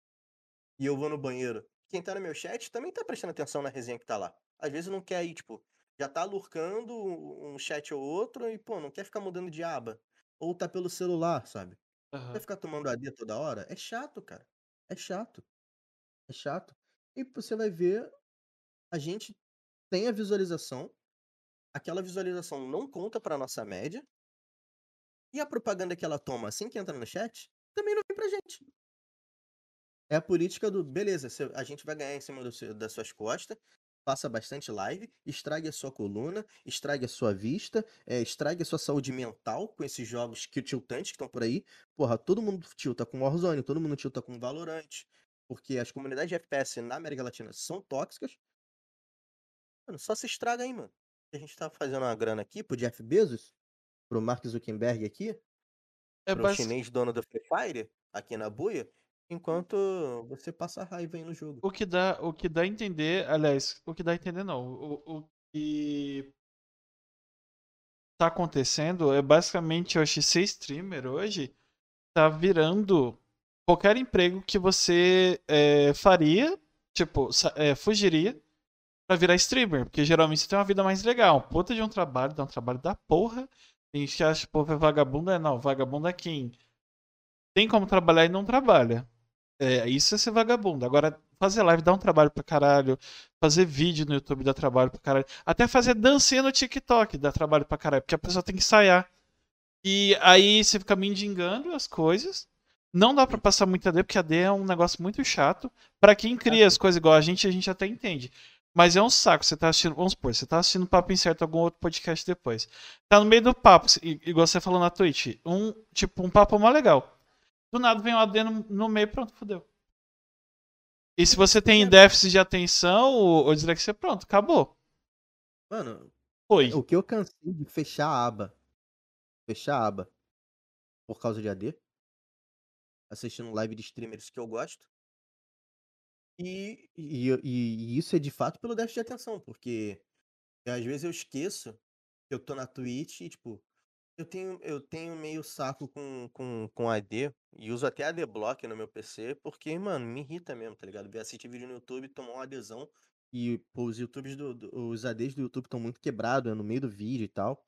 E eu vou no banheiro. Quem tá no meu chat também tá prestando atenção na resenha que tá lá. Às vezes não quer ir, tipo, já tá lurcando um chat ou outro e, pô, não quer ficar mudando de aba. Ou tá pelo celular, sabe? Aham. Vai ficar tomando AD toda hora? É chato, cara. É chato. É chato. E você vai ver, a gente tem a visualização, aquela visualização não conta pra nossa média, e a propaganda que ela toma assim que entra no chat também não vem pra gente. É a política do, beleza, a gente vai ganhar em cima do das suas costas, faça bastante live, estrague a sua coluna, estrague a sua vista, é, estrague a sua saúde mental com esses jogos que tiltantes que estão por aí. Porra, todo mundo tilta com Warzone, todo mundo tilta com Valorant, porque as comunidades de FPS na América Latina são tóxicas. Mano, só se estraga aí, mano. A gente tá fazendo uma grana aqui pro Jeff Bezos, pro Mark Zuckerberg aqui, É pro basic- chinês dono do Free Fire, aqui na buia, enquanto você passa raiva aí no jogo. O que dá, o que dá a entender, aliás, o que dá a entender não, o, o que tá acontecendo é basicamente, eu acho que ser streamer hoje tá virando qualquer emprego que você é, faria, tipo, é, fugiria pra virar streamer, porque geralmente você tem uma vida mais legal, puta de um trabalho, dá um trabalho da porra, tem gente que acha povo é vagabundo, é não, vagabundo é quem tem como trabalhar e não trabalha. É, isso é ser vagabundo. Agora, fazer live dá um trabalho pra caralho. Fazer vídeo no YouTube dá trabalho pra caralho. Até fazer dancinha no TikTok dá trabalho pra caralho. Porque a pessoa tem que ensaiar. E aí você fica mendigando as coisas. Não dá pra passar muito AD, porque AD é um negócio muito chato. Pra quem cria as coisas igual a gente, a gente até entende. Mas é um saco. Você tá assistindo, vamos supor, você tá assistindo Papo Incerto algum outro podcast depois. Tá no meio do papo, igual você falou na Twitch. Um, tipo, um papo mó legal. Do nada vem um AD no, no meio, pronto, fodeu. E se você tem déficit de atenção ou, ou dislexia, pronto, acabou. Mano, Foi. o que eu cansei de fechar a aba, fechar a aba, por causa de AD, assistindo live de streamers que eu gosto, e, e, e isso é de fato pelo déficit de atenção, porque às vezes eu esqueço que eu tô na Twitch e, tipo, eu tenho, eu tenho meio saco com, com, com AD e uso até ADBlock no meu PC, porque, mano, me irrita mesmo, tá ligado? Ver assistir vídeo no YouTube, tomar uma adesão e, pô, os YouTubes do, do- os ADs do YouTube estão muito quebrados, é no meio do vídeo e tal.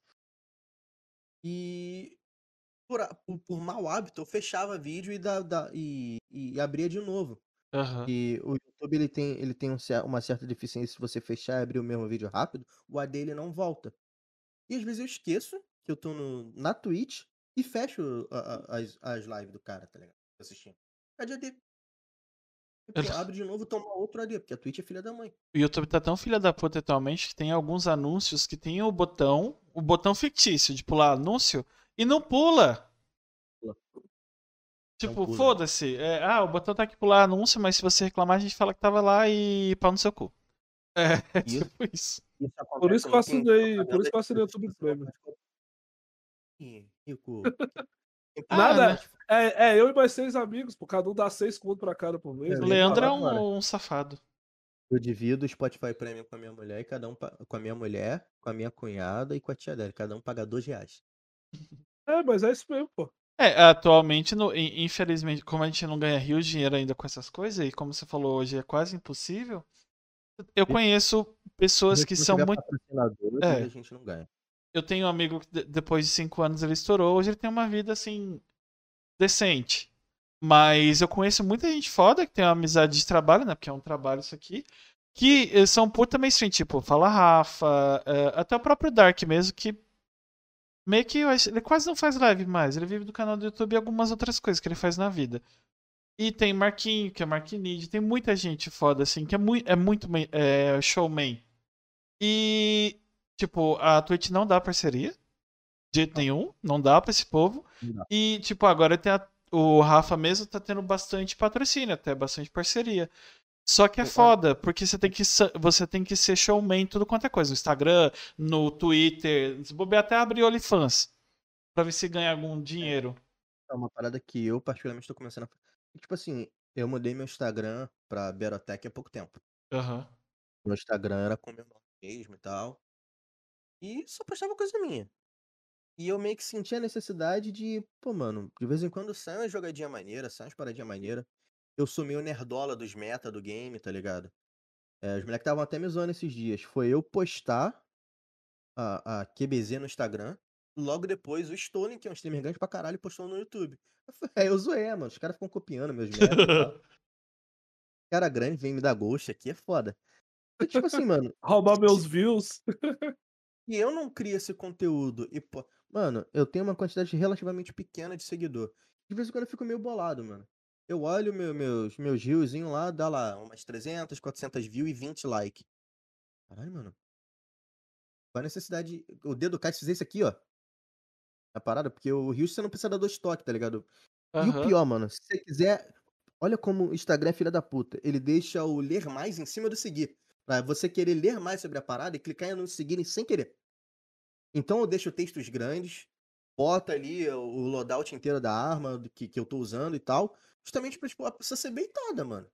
E por, por, por mau hábito, eu fechava vídeo e, da, da- e, e abria de novo. Aham. E o YouTube ele tem, ele tem um uma certa deficiência se você fechar e abrir o mesmo vídeo rápido, o AD ele não volta. E às vezes eu esqueço que eu tô no, na Twitch e fecho a- a- as, as lives do cara, tá ligado? Assistindo. É de AD. E, pô, abre de novo e toma outro AD, porque a Twitch é filha da mãe. O YouTube tá tão filha da puta atualmente que tem alguns anúncios que tem o botão, o botão fictício de pular anúncio e não pula. Pula. Tipo, né? foda-se. É, ah, o botão tá aqui pular anúncio, mas se você reclamar, a gente fala que tava lá e pau no seu cu. É, [laughs] é Isso. tipo isso. Isso Por isso que eu assinei, por isso que eu assinei o YouTube Premium. Rico. [laughs] Ah, Nada, né? é, é eu e mais seis amigos, pô, cada um dá seis conto pra cada por mês. É, O Leandro é vou falar, cara. um, um safado. Eu divido o Spotify Premium com a minha mulher e cada um com a minha mulher, com a minha cunhada e com a tia dela. Cada um paga dois reais. É, mas é isso mesmo, pô. É, atualmente, no- in- infelizmente, como a gente não ganha rio de dinheiro ainda com essas coisas, e como você falou hoje é quase impossível, eu conheço pessoas que são muito. É. a gente não ganha. Eu tenho um amigo que de- depois de cinco anos ele estourou, hoje ele tem uma vida assim. decente. Mas eu conheço muita gente foda que tem uma amizade de trabalho, né? Porque é um trabalho isso aqui. Que eh, são puta mainstream, tipo, Fala Rafa, eh, até o próprio Dark mesmo, que meio que eu acho- ele quase não faz live mais. Ele vive do canal do YouTube e algumas outras coisas que ele faz na vida. E tem Marquinho, que é Marquinid, tem muita gente foda, assim, que é, mui é muito é, showman. E tipo, a Twitch não dá parceria. De jeito nenhum. Não dá pra esse povo. Não. E, tipo, agora tem a- o Rafa mesmo tá tendo bastante patrocínio, até bastante parceria. Só que é foda, porque você tem que, você tem que ser showman em tudo quanto é coisa. No Instagram, no Twitter. Se bobear até abrir OnlyFans. Pra ver se ganha algum dinheiro. É uma parada que eu, particularmente, tô começando a. Tipo assim, eu mudei meu Instagram pra Berotec há pouco tempo. Aham. Meu Instagram era com meu nome mesmo e tal. E só postava coisa minha. E eu meio que senti a necessidade de, pô, mano, de vez em quando sai uma jogadinha maneira, sai umas paradinhas maneira. Eu sou meio nerdola dos meta do game, tá ligado? É, os moleques estavam até me zoando esses dias. Foi eu postar a, a QBZ no Instagram. Logo depois, o Stolen, que é um streamer grande pra caralho, postou no YouTube. [laughs] Eu Aí eu zoei, mano. Os caras ficam copiando meus metas. [laughs] Cara grande vem me dar ghost aqui, é foda. E, tipo assim, mano, [laughs] Roubar meus views. e eu não crio esse conteúdo e, pô, mano, eu tenho uma quantidade relativamente pequena de seguidor. De vez em quando eu fico meio bolado, mano. Eu olho meu, meus, meus riozinhos lá, dá lá umas 300, 400 views e 20 like. Caralho, mano. Qual a necessidade? O dedo cai se fizer isso aqui, ó. A parada, porque o rio você não precisa dar dois toques, tá ligado? E o pior, mano, se você quiser. Olha como o Instagram é filha da puta. Ele deixa o ler mais em cima do seguir. Pra você querer ler mais sobre a parada e clicar no seguir sem querer. Então eu deixo textos grandes, bota ali o loadout inteiro da arma que, que eu tô usando e tal. Justamente pra tipo, a pessoa ser baitada, mano.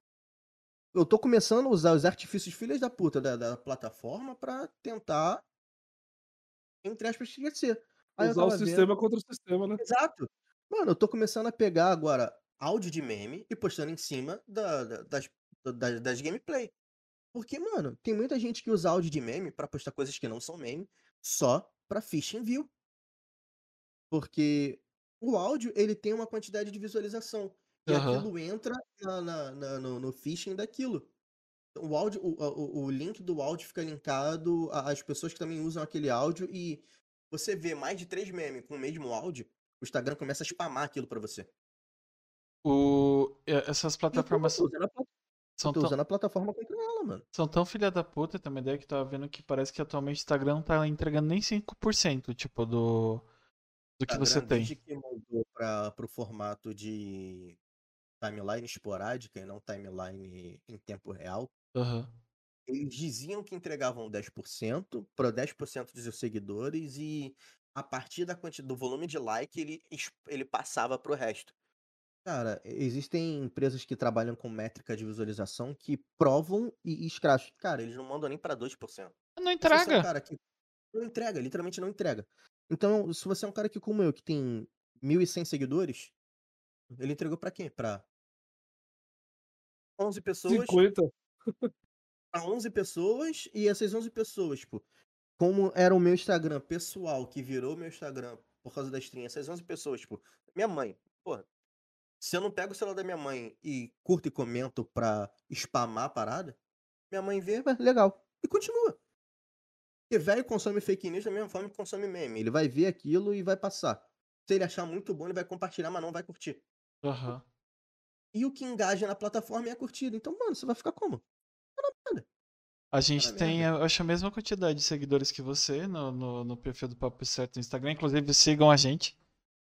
Eu tô começando a usar os artifícios filhas da puta da, da plataforma pra tentar, entre aspas, crescer. Aí Usar o tava vendo- sistema contra o sistema, né? Exato. Mano, eu tô começando a pegar agora áudio de meme e postando em cima da- da- das, da- das gameplay. Porque, mano, tem muita gente que usa áudio de meme pra postar coisas que não são meme só pra phishing view. Porque o áudio, ele tem uma quantidade de visualização. E Aham. aquilo entra na, na- na- no, no phishing daquilo. O áudio, o, o, o link do áudio fica linkado às pessoas que também usam aquele áudio e você vê mais de três memes com o mesmo áudio, o Instagram começa a spamar aquilo pra você. O... Essas eu tô- plataformas tô usando a são tô tão, usando a plataforma contra ela, mano. são tão filha da puta, tem uma ideia que eu tava vendo que parece que atualmente o Instagram não tá entregando nem 5%, tipo, do, do que você Instagram, tem. Desde que mudou para pro formato de timeline esporádica e não timeline em tempo real, Aham. eles diziam que entregavam 10% para 10% dos seus seguidores e a partir da quantidade do volume de like ele, ele passava pro resto. Cara, existem empresas que trabalham com métrica de visualização que provam e, escracham. Cara, eles não mandam nem para 2%. Não você é um entrega. cara que não entrega, literalmente não entrega. Então, se você é um cara que, como eu, que tem 1.100 seguidores, ele entregou pra quem? Pra 11 pessoas, 50. pra 11 pessoas, e essas 11 pessoas, tipo, como era o meu Instagram pessoal, que virou meu Instagram por causa da stream, essas 11 pessoas, tipo, minha mãe, porra, se eu não pego o celular da minha mãe e curto e comento pra spamar a parada, minha mãe vê, "Ué, legal, e continua. Porque velho consome fake news da mesma forma que consome meme. Ele vai ver aquilo e vai passar. Se ele achar muito bom, ele vai compartilhar, mas não vai curtir. Aham. E o que engaja na plataforma é a curtida. Então, mano, você vai ficar como? A gente tem, eu acho, a mesma quantidade de seguidores que você no, no, no perfil do Papo Certo no Instagram. Inclusive, sigam a gente.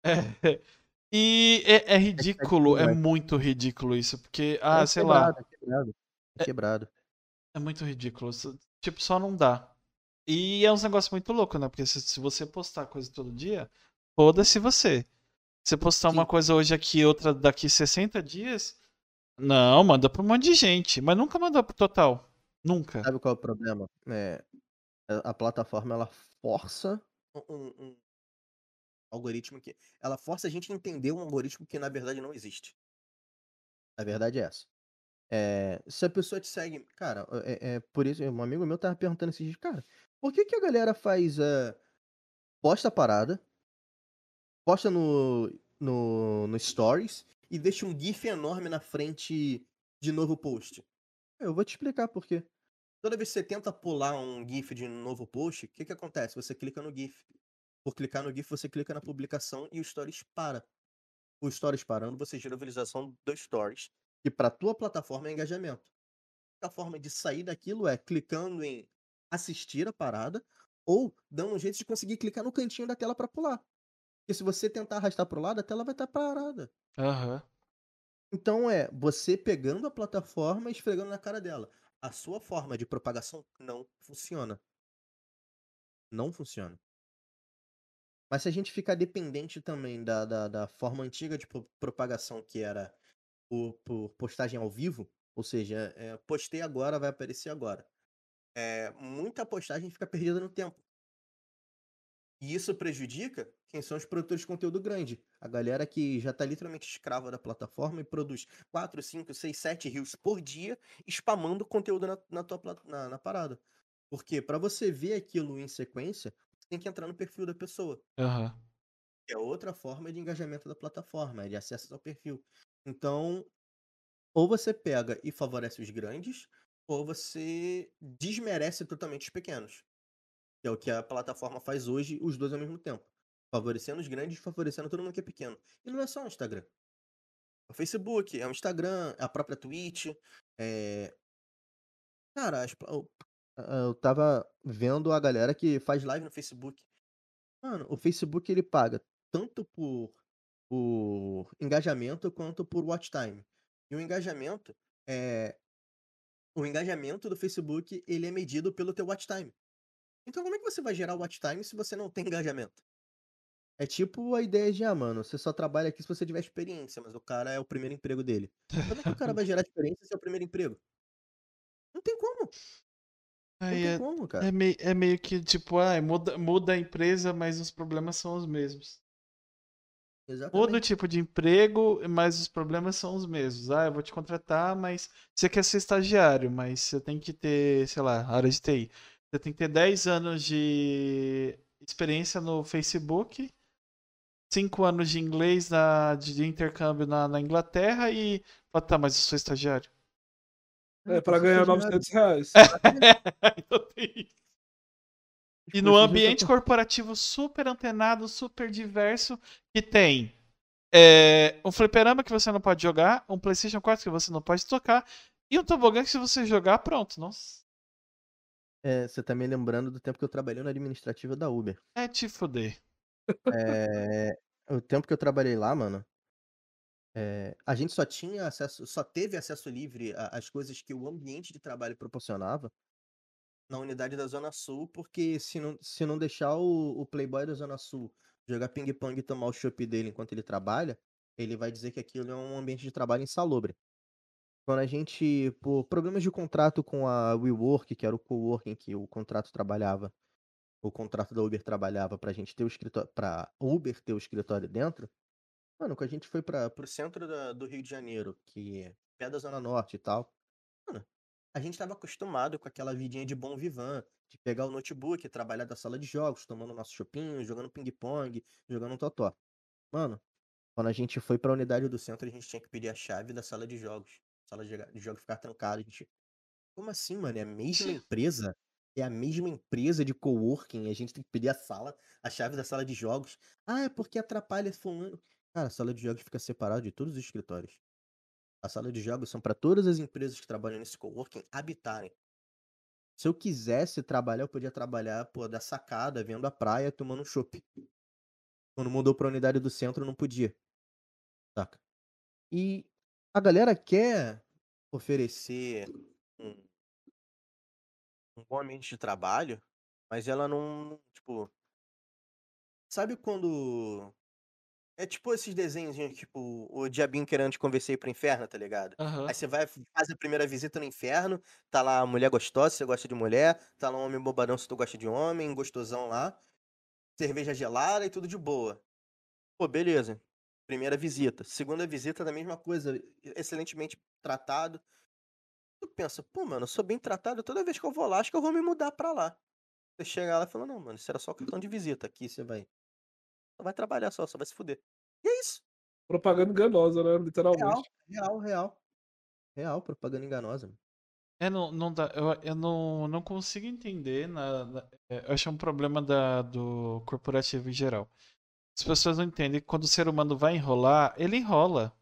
É. [laughs] E é, é ridículo, é muito ridículo isso. Porque, ah, É sei lá, quebrado, É quebrado. É quebrado. é muito ridículo. Tipo, só não dá. E é uns negócios muito louco, né? Porque se, se você postar coisa todo dia, foda-se você. Se você postar uma Sim. coisa hoje aqui e outra daqui 60 dias, não, manda pra um monte de gente. Mas nunca manda pro total. Nunca. Sabe qual é o problema? É, a plataforma, ela força um, um algoritmo que... Ela força a gente a entender um algoritmo que, na verdade, não existe. A verdade é essa. É, se a pessoa te segue... Cara, é, é por isso... Um amigo meu tava perguntando esses dias, cara, por que que a galera faz... é, posta a parada, posta no, no, no Stories e deixa um GIF enorme na frente de novo post? Eu vou te explicar por quê. Toda vez que você tenta pular um GIF de novo post, o que, que acontece? Você clica no GIF. Por clicar no GIF, você clica na publicação e o Stories para. O Stories parando, você gira a visualização do Stories. E para tua plataforma é engajamento. A forma de sair daquilo é clicando em assistir a parada Ou dão um jeito de conseguir clicar no cantinho da tela pra pular. Porque se você tentar arrastar pro lado, a tela vai estar parada. Aham. Então é você pegando a plataforma e esfregando na cara dela. A sua forma de propagação não funciona. Não funciona. Mas se a gente ficar dependente também da, da, da forma antiga de pro- propagação, que era por, por postagem ao vivo, ou seja, é, postei agora, vai aparecer agora. É, muita postagem fica perdida no tempo. E isso prejudica quem são os produtores de conteúdo grande. A galera que já tá literalmente escrava da plataforma e produz 4, 5, 6, 7 reels por dia, spamando conteúdo na, na tua na, na parada. Porque para você ver aquilo em sequência, você tem que entrar no perfil da pessoa. Que é outra forma de engajamento da plataforma, é de acesso ao perfil. Então, ou você pega e favorece os grandes, ou você desmerece totalmente os pequenos. Que é o que a plataforma faz hoje, os dois ao mesmo tempo. Favorecendo os grandes favorecendo todo mundo que é pequeno. E não é só o Instagram. É o Facebook, é o Instagram, é a própria Twitch. É... Cara, as eu, eu tava vendo a galera que faz live no Facebook. Mano, o Facebook ele paga tanto por, por engajamento quanto por watch time. E o engajamento é. O engajamento do Facebook ele é medido pelo teu watch time. Então como é que você vai gerar watch time se você não tem [laughs] engajamento? É tipo a ideia de, ah, mano, você só trabalha aqui se você tiver experiência, mas o cara é o primeiro emprego dele. Como é que o cara vai gerar experiência se é o primeiro emprego? Não tem como. Não Aí tem é, como, cara. é, meio, é meio que tipo, ah, muda, muda a empresa, mas os problemas são os mesmos. Exatamente. tipo de emprego, mas os problemas são os mesmos. Ah, eu vou te contratar, mas você quer ser estagiário, mas você tem que ter, sei lá, área de TI. Você tem que ter 10 anos de experiência no Facebook, 5 anos de inglês na, de intercâmbio na, na Inglaterra e. Ah, tá, mas eu sou estagiário. É, pra você ganhar estagiário. 900 reais. [laughs] Então tem isso. E Tipo, no ambiente tava- corporativo super antenado, super diverso, que tem é, um fliperama que você não pode jogar, um PlayStation 4 que você não pode tocar, e um tobogã que se você jogar, pronto. Nossa. É, você tá me lembrando do tempo que eu trabalhei na administrativa da Uber. É te fuder. É, o tempo que eu trabalhei lá, mano, é, a gente só tinha acesso, só teve acesso livre às coisas que o ambiente de trabalho proporcionava na unidade da Zona Sul, porque se não, se não deixar o, o playboy da Zona Sul jogar ping-pong e tomar o chopp dele enquanto ele trabalha, ele vai dizer que aquilo é um ambiente de trabalho insalubre. Quando a gente, por problemas de contrato com a WeWork, que era o coworking que o contrato trabalhava, o contrato da Uber trabalhava pra gente ter o escritório, pra Uber ter o escritório dentro, mano, quando a gente foi para pro centro da- do Rio de Janeiro, que é pé da Zona Norte e tal, mano, a gente tava acostumado com aquela vidinha de bom vivan, de pegar o notebook, trabalhar da sala de jogos, tomando nosso chopinho, jogando ping-pong, jogando totó. Mano, quando a gente foi pra unidade do centro, a gente tinha que pedir a chave da sala de jogos. A sala de jogos ficar trancada. A gente. Como assim, mano? É a mesma empresa? É a mesma empresa de coworking. A gente tem que pedir a sala, a chave da sala de jogos. Ah, é porque atrapalha fulano. Cara, a sala de jogos fica separada de todos os escritórios. A sala de jogos são para todas as empresas que trabalham nesse coworking habitarem. Se eu quisesse trabalhar, eu podia trabalhar, pô, da sacada, vendo a praia, tomando um chopp. Quando mudou pra unidade do centro, não podia. Saca? E a galera quer oferecer um, bom ambiente de trabalho, mas ela não, tipo... Sabe quando... É tipo esses desenhos, tipo, o diabinho querendo te convencer pro inferno, tá ligado? Aham. Aí você vai, faz a primeira visita no inferno, tá lá a mulher gostosa, se você gosta de mulher, tá lá um homem bobadão se tu gosta de homem, gostosão lá, cerveja gelada e tudo de boa. Pô, beleza. Primeira visita. Segunda visita, da mesma coisa, excelentemente tratado. Tu pensa, pô, mano, eu sou bem tratado, toda vez que eu vou lá, acho que eu vou me mudar pra lá. Você chega lá e fala, não, mano, isso era só cartão de visita, aqui você vai. Só vai trabalhar só, só vai se fuder. E é isso. Propaganda enganosa, né? Real, Literalmente. real, real. Real, propaganda enganosa. mano. É, não, não dá, eu, eu não, não consigo entender. Na, na- é, eu acho um problema da, do corporativo em geral. As pessoas não entendem que quando o ser humano vai enrolar, ele enrola.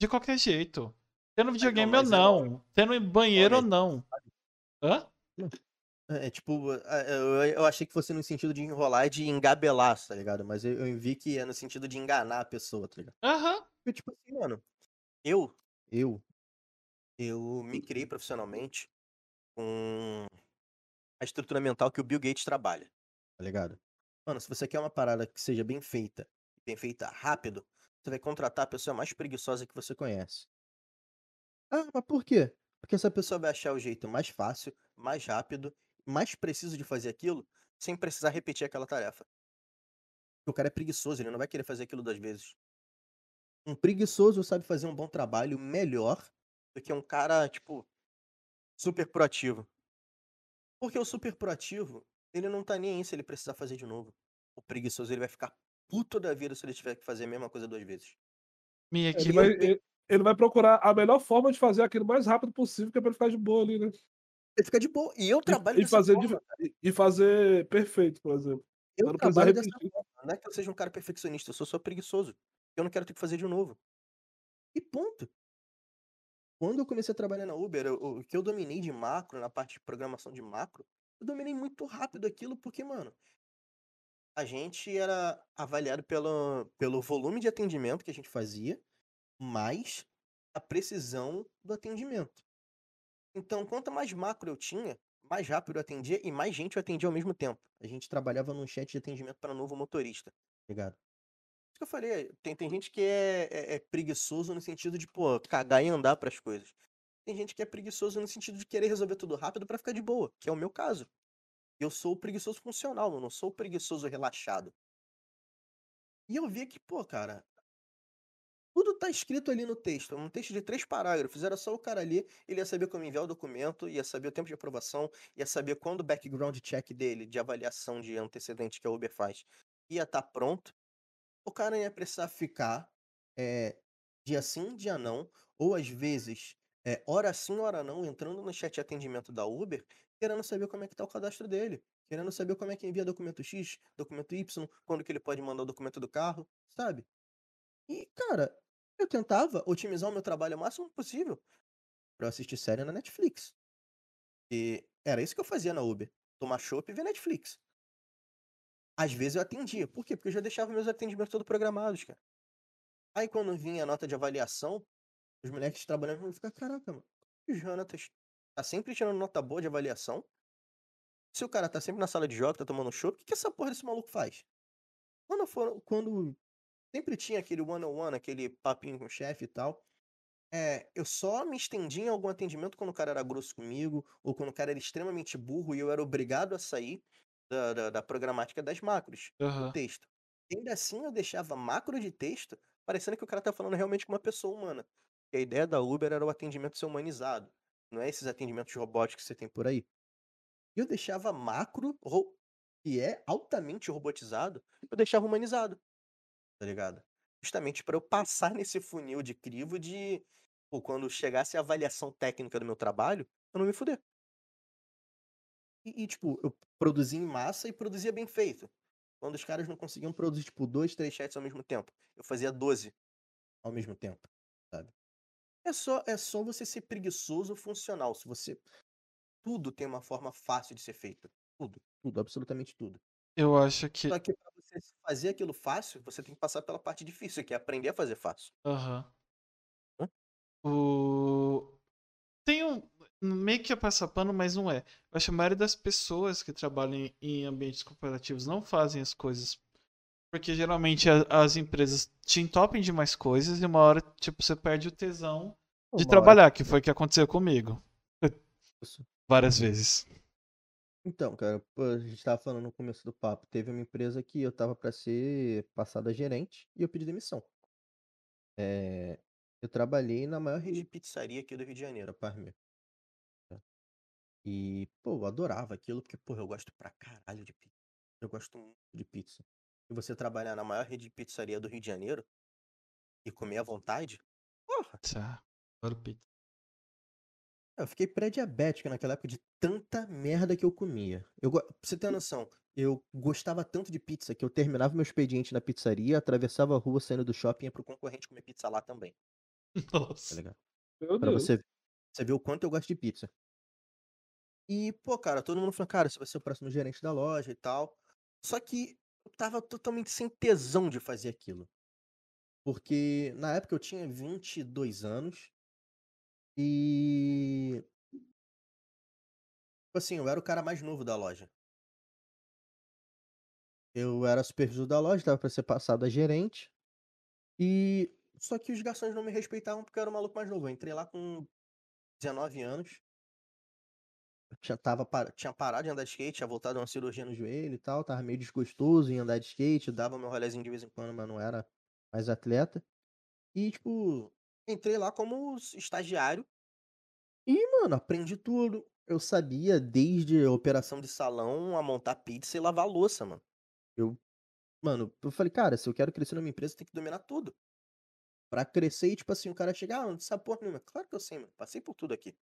De qualquer jeito. Tendo videogame ou é não. Tendo banheiro ou não. Hã? É, tipo, é, eu, eu achei que fosse no sentido de enrolar e de engabelar, tá ligado? Mas eu, vi que é no sentido de enganar a pessoa, tá ligado? Aham. Porque, tipo assim, mano, eu, eu, eu me criei profissionalmente com a estrutura mental que o Bill Gates trabalha, tá ligado? Mano, se você quer uma parada que seja bem feita, bem feita rápido, você vai contratar a pessoa mais preguiçosa que você conhece. Ah, mas por quê? Porque essa pessoa vai achar o jeito mais fácil, mais rápido, mais preciso de fazer aquilo, sem precisar repetir aquela tarefa. O cara é preguiçoso, ele não vai querer fazer aquilo duas vezes. Um preguiçoso sabe fazer um bom trabalho melhor do que um cara, tipo, super proativo. Porque o super proativo, ele não tá nem aí se ele precisar fazer de novo. O preguiçoso, ele vai ficar puto da vida se ele tiver que fazer a mesma coisa duas vezes. Minha Ele que vai, ele, ele vai procurar a melhor forma de fazer aquilo o mais rápido possível, que é pra ele ficar de boa ali, né? Ele fica de boa. E eu trabalho E, e fazer forma. de- e- e fazer perfeito, por exemplo. Eu Pra não trabalho dessa forma. Não é que eu seja um cara perfeccionista, eu sou só preguiçoso. Eu não quero ter que fazer de novo. E ponto. Quando eu comecei a trabalhar na Uber, eu- o que eu dominei de macro, na parte de programação de macro, eu dominei muito rápido aquilo, porque, mano, a gente era avaliado pelo, pelo volume de atendimento que a gente fazia, mais a precisão do atendimento. Então, quanto mais macro eu tinha, mais rápido eu atendia e mais gente eu atendia ao mesmo tempo. A gente trabalhava num chat de atendimento para novo motorista, ligado? Isso que eu falei, tem, tem gente que é, é- é preguiçoso no sentido de, pô, cagar e andar pras coisas. Tem gente que é preguiçoso no sentido de querer resolver tudo rápido pra ficar de boa, que é o meu caso. Eu sou o preguiçoso funcional, eu não sou o preguiçoso relaxado. E eu vi que, pô, cara, tá escrito ali no texto. Um texto de três parágrafos. Era só o cara ali, ele ia saber como enviar o documento, ia saber o tempo de aprovação, ia saber quando o background check dele, de avaliação de antecedente que a Uber faz, ia estar pronto. O cara ia precisar ficar é, dia sim, dia não, ou às vezes é, hora sim, hora não, entrando no chat de atendimento da Uber, querendo saber como é que tá o cadastro dele, querendo saber como é que envia documento X, documento Y, quando que ele pode mandar o documento do carro, sabe? E, cara, eu tentava otimizar o meu trabalho o máximo possível eu assistir série na Netflix. E era isso que eu fazia na Uber. Tomar chopp e ver Netflix. Às vezes eu atendia. Por quê? Porque eu já deixava meus atendimentos todos programados, cara. Aí quando vinha a nota de avaliação, os moleques trabalhando vão ficar, caraca, mano, o Jonatas tá sempre tirando nota boa de avaliação. Se o cara tá sempre na sala de jogos, tá tomando chopp, o que, que essa porra desse maluco faz? Quando, for, quando sempre tinha aquele one-on-one, aquele papinho com o chefe e tal. É, eu só me estendi em algum atendimento quando o cara era grosso comigo, ou quando o cara era extremamente burro e eu era obrigado a sair da, da, da programática das macros, do Aham. texto. Ainda assim, eu deixava macro de texto parecendo que o cara tá falando realmente com uma pessoa humana. E a ideia da Uber era o atendimento ser humanizado, não é esses atendimentos robóticos que você tem por aí. E eu deixava macro, ro- que é altamente robotizado, eu deixava humanizado tá ligado? Justamente para eu passar nesse funil de crivo de, pô, quando chegasse a avaliação técnica do meu trabalho, eu não me fuder. E, e, tipo, eu produzia em massa e produzia bem feito. Quando os caras não conseguiam produzir, tipo, dois, três chats ao mesmo tempo, eu fazia 12 ao mesmo tempo, sabe? É só, é só você ser preguiçoso funcional. Se você. Tudo tem uma forma fácil de ser feito. Tudo. Tudo, absolutamente tudo. Eu acho que. Só que você fazer aquilo fácil, você tem que passar pela parte difícil, que é aprender a fazer fácil. Aham. Hã? O. Tem um. Meio que é passar pano, mas não é. Eu acho que a maioria das pessoas que trabalham em- ambientes corporativos não fazem as coisas. Porque geralmente a- as empresas te entopem de mais coisas e uma hora, tipo, você perde o tesão de Uma hora- trabalhar, que foi o que aconteceu comigo. Isso. Várias vezes. Então, cara, a gente tava falando no começo do papo. Teve uma empresa que eu tava pra ser passado gerente e eu pedi demissão. É, eu trabalhei na maior rede de pizzaria aqui do Rio de Janeiro, a Parme. E, pô, eu adorava aquilo, porque, pô, eu gosto pra caralho de pizza. Eu gosto muito de pizza. E você trabalhar na maior rede de pizzaria do Rio de Janeiro e comer à vontade, porra, Tá. Adoro pizza. Eu fiquei pré-diabético naquela época de tanta merda que eu comia. Eu, pra você ter noção, eu gostava tanto de pizza que eu terminava meu expediente na pizzaria, atravessava a rua saindo do shopping e ia pro concorrente comer pizza lá também, [laughs] tá Nossa. Meu Pra Deus. você, você ver o quanto eu gosto de pizza. E, pô, cara, todo mundo falou, cara, você vai ser o próximo gerente da loja e tal. Só que eu tava totalmente sem tesão de fazer aquilo. Porque na época eu tinha 22 anos e. Tipo assim, eu era o cara mais novo da loja. Eu era supervisor da loja, tava pra ser passado a gerente. E. Só que os garçons não me respeitavam porque eu era o maluco mais novo. Eu entrei lá com 19 anos. Tinha, tava, tinha parado de andar de skate, tinha voltado a uma cirurgia no joelho e tal. Tava meio desgostoso em andar de skate. Dava meu rolezinho de vez em quando, mas não era mais atleta. E, tipo, entrei lá como estagiário. E, mano, aprendi tudo. Eu sabia desde a operação de salão a montar pizza e lavar louça, mano. Eu, mano, eu falei, cara, se eu quero crescer numa empresa, tem que dominar tudo. Pra crescer e, tipo assim, o cara chegar, ah, não sabe porra nenhuma. Claro que eu sei, mano. Passei por tudo aqui.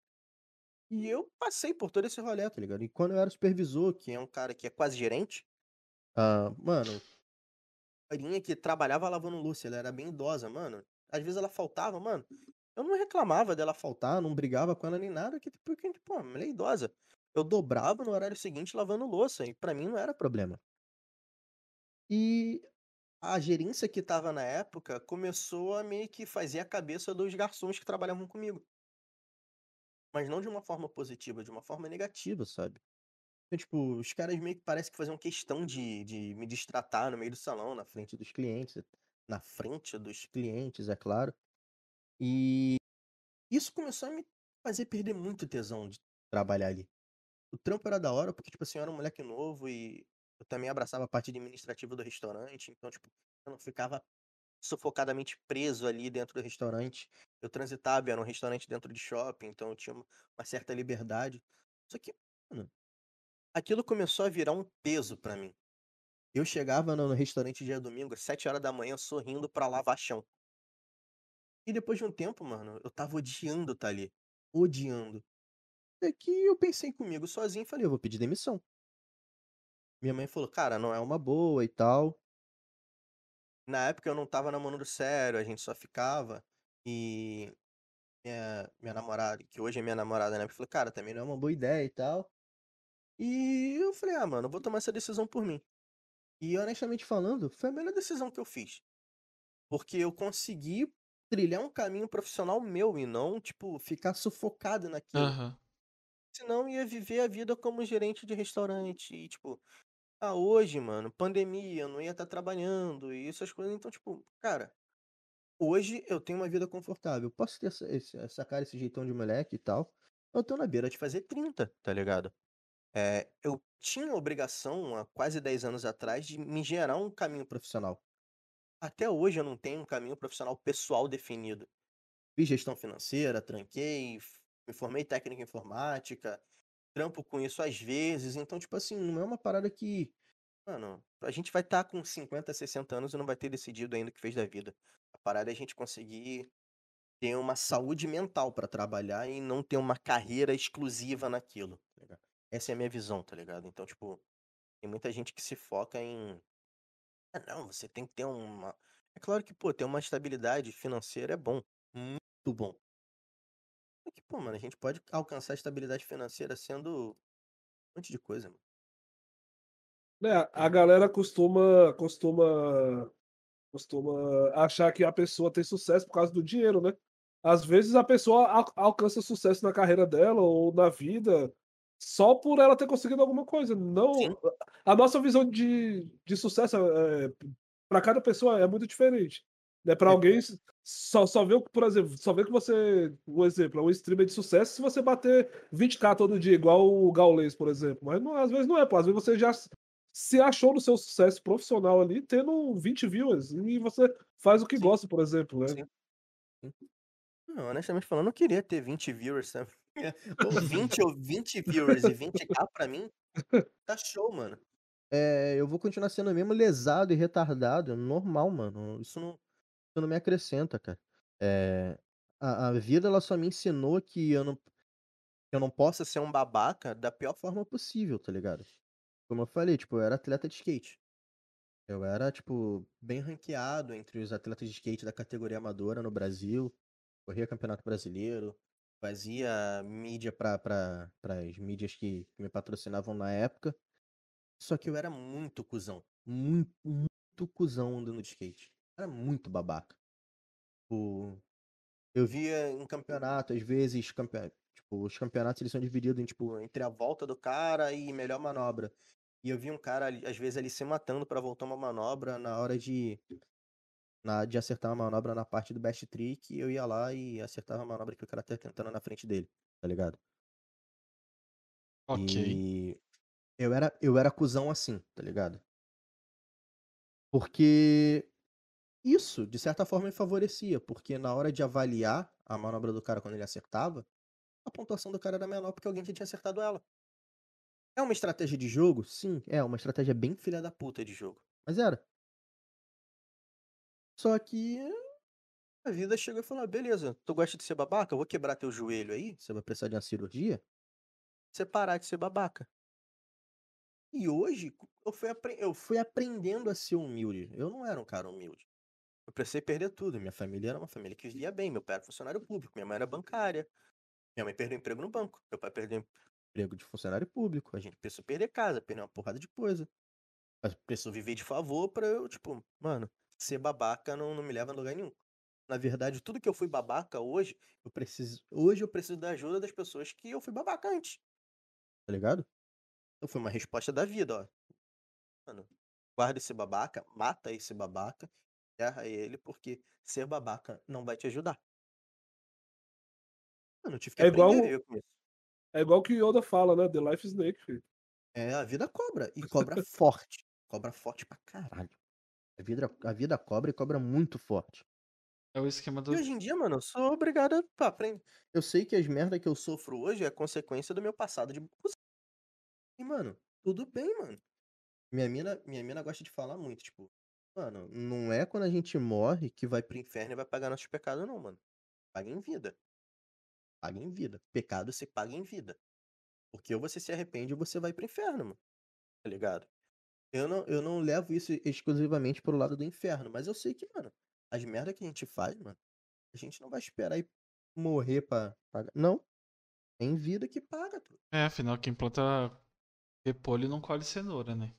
E eu passei por todo esse rolê, tá ligado? E quando eu era supervisor, que é um cara que é quase gerente, ah, mano, a carinha que trabalhava lavando louça, ela era bem idosa, mano. Às vezes ela faltava, mano. Eu não reclamava dela faltar, não brigava com ela nem nada, que, porque, pô, ela é idosa. Eu dobrava no horário seguinte lavando louça, e pra mim não era problema. E a gerência que tava na época começou a meio que fazer a cabeça dos garçons que trabalhavam comigo. Mas não de uma forma positiva, de uma forma negativa, sabe? Então, tipo, os caras meio que parece que faziam questão de, de me destratar no meio do salão, na frente dos clientes. Na frente dos clientes, é claro. E isso começou a me fazer perder muito tesão de trabalhar ali. O trampo era da hora, porque, tipo assim, eu era um moleque novo e eu também abraçava a parte administrativa do restaurante. Então, tipo, eu não ficava sufocadamente preso ali dentro do restaurante. Eu transitava, era um restaurante dentro de shopping, então eu tinha uma certa liberdade. Só que, mano, aquilo começou a virar um peso pra mim. Eu chegava no restaurante dia domingo, às 7h, sorrindo pra lavar chão. E depois de um tempo, mano, eu tava odiando estar ali. Odiando. Até que eu pensei comigo sozinho e falei: "Eu vou pedir demissão". Minha mãe falou: "Cara, não é uma boa e tal". Na época eu não tava namorando sério, a gente só ficava. E minha minha namorada, que hoje é minha namorada, né, falou: "Cara, também não é uma boa ideia e tal". E eu falei: "Ah, mano, eu vou tomar essa decisão por mim". E honestamente falando, foi a melhor decisão que eu fiz. Porque eu consegui trilhar um caminho profissional meu e não, tipo, ficar sufocado naquilo. Aham. Senão ia viver a vida como gerente de restaurante e, tipo, ah, hoje, mano, pandemia, eu não ia estar trabalhando e essas coisas. Então, tipo, cara, hoje eu tenho uma vida confortável. Posso ter essa, essa cara, esse jeitão de moleque e tal. Eu tô na beira de fazer 30, tá ligado? É, eu tinha obrigação, há quase 10 anos atrás, de me gerar um caminho profissional. Até hoje eu não tenho um caminho profissional pessoal definido. Fiz gestão financeira, tranquei, me formei técnica informática, trampo com isso às vezes. Então, tipo assim, não é uma parada que, mano, a gente vai estar com 50, 60 anos e não vai ter decidido ainda o que fez da vida. A parada é a gente conseguir ter uma saúde mental pra trabalhar e não ter uma carreira exclusiva naquilo, tá ligado? Essa é a minha visão, tá ligado? Então, tipo, tem muita gente que se foca em. Ah, não, você tem que ter uma. É claro que, pô, ter uma estabilidade financeira é bom. Muito bom. Só que, pô, mano, a gente pode alcançar estabilidade financeira sendo um monte de coisa, mano. Né, a galera costuma, costuma, costuma achar que a pessoa tem sucesso por causa do dinheiro, né? Às vezes a pessoa al- alcança sucesso na carreira dela ou na vida só por ela ter conseguido alguma coisa. Sim. Não, a nossa visão de, de sucesso é, para cada pessoa é muito diferente. Né? Para É. alguém só, só vê, por exemplo, só vê que você, um exemplo, é um streamer de sucesso se você bater 20k todo dia, igual o Gaules, por exemplo. Mas não- às vezes não é, pô. Às vezes você já se achou no seu sucesso profissional ali, tendo 20 viewers, e você faz o que Sim. gosta, por exemplo, né? Sim. Sim. Não, honestamente falando, eu queria ter 20 viewers, sabe? Ou 20 ou 20 viewers e 20k pra mim, tá show, mano. É, eu vou continuar sendo mesmo lesado e retardado, normal, mano. Isso não, isso não me acrescenta, cara. É, a, a vida, ela só me ensinou que eu não, eu não posso ser um babaca da pior forma possível, tá ligado? Como eu falei, tipo, eu era atleta de skate. Eu era, tipo, bem ranqueado entre os atletas de skate da categoria amadora no Brasil. Corria campeonato brasileiro. Fazia mídia pra, pras mídias que me patrocinavam na época. Só que eu era muito cuzão. Muito, muito cuzão andando de skate. Era muito babaca. Tipo, eu via em campeonato, às vezes, campe... tipo, os campeonatos eles são divididos em, tipo, entre a volta do cara e melhor manobra. E eu vi um cara, às vezes, ali se matando pra voltar uma manobra na hora de. Na, de acertar uma manobra na parte do best trick, eu ia lá e acertava a manobra que o cara tá tentando na frente dele, tá ligado? Ok. E eu era, eu era cuzão assim, tá ligado? Porque isso, de certa forma, me favorecia, porque na hora de avaliar a manobra do cara quando ele acertava, a pontuação do cara era menor porque alguém tinha acertado ela. É uma estratégia de jogo? Sim, é uma estratégia bem filha da puta de jogo. Mas era. Só que a vida chegou e falou: "Ah, beleza, tu gosta de ser babaca? Eu vou quebrar teu joelho aí, você vai precisar de uma cirurgia. Você parar de ser babaca. E hoje eu fui, eu fui aprendendo a ser humilde. Eu não era um cara humilde. Eu precisei perder tudo. Minha família era uma família que vivia bem. Meu pai era funcionário público, minha mãe era bancária. Minha mãe perdeu emprego no banco. Meu pai perdeu emprego de funcionário público. A gente precisou perder casa, perder uma porrada de coisa. Mas precisou viver de favor pra eu, tipo, mano, ser babaca não, não me leva a lugar nenhum. Na verdade, tudo que eu fui babaca hoje, eu preciso. Hoje eu preciso da ajuda das pessoas que eu fui babaca antes. Tá ligado? Então foi uma resposta da vida, ó. Mano, guarda esse babaca, mata esse babaca, erra ele, porque ser babaca não vai te ajudar. Mano, eu tive que É igual-. É igual que o Yoda fala, né? The Life Snake, filho. É, a vida cobra. E cobra forte. Cobra forte pra caralho. A vida, a vida cobra e cobra muito forte. É o esquema do. E hoje em dia, mano, eu sou obrigado a aprender. Eu sei que as merdas que eu sofro hoje é consequência do meu passado de. E, mano, tudo bem, mano. Minha mina, minha mina gosta de falar muito, tipo, mano, não é quando a gente morre que vai pro inferno e vai pagar nossos pecados, não, mano. Paga em vida. Paga em vida. Pecado você paga em vida. Porque ou você se arrepende ou você vai pro inferno, mano. Tá ligado? Eu não, eu não levo isso exclusivamente pro lado do inferno, mas eu sei que, mano, as merdas que a gente faz, mano, a gente não vai esperar ir morrer pra pagar. Não. É em vida que paga, tudo. É, afinal, quem planta repolho não colhe cenoura, né?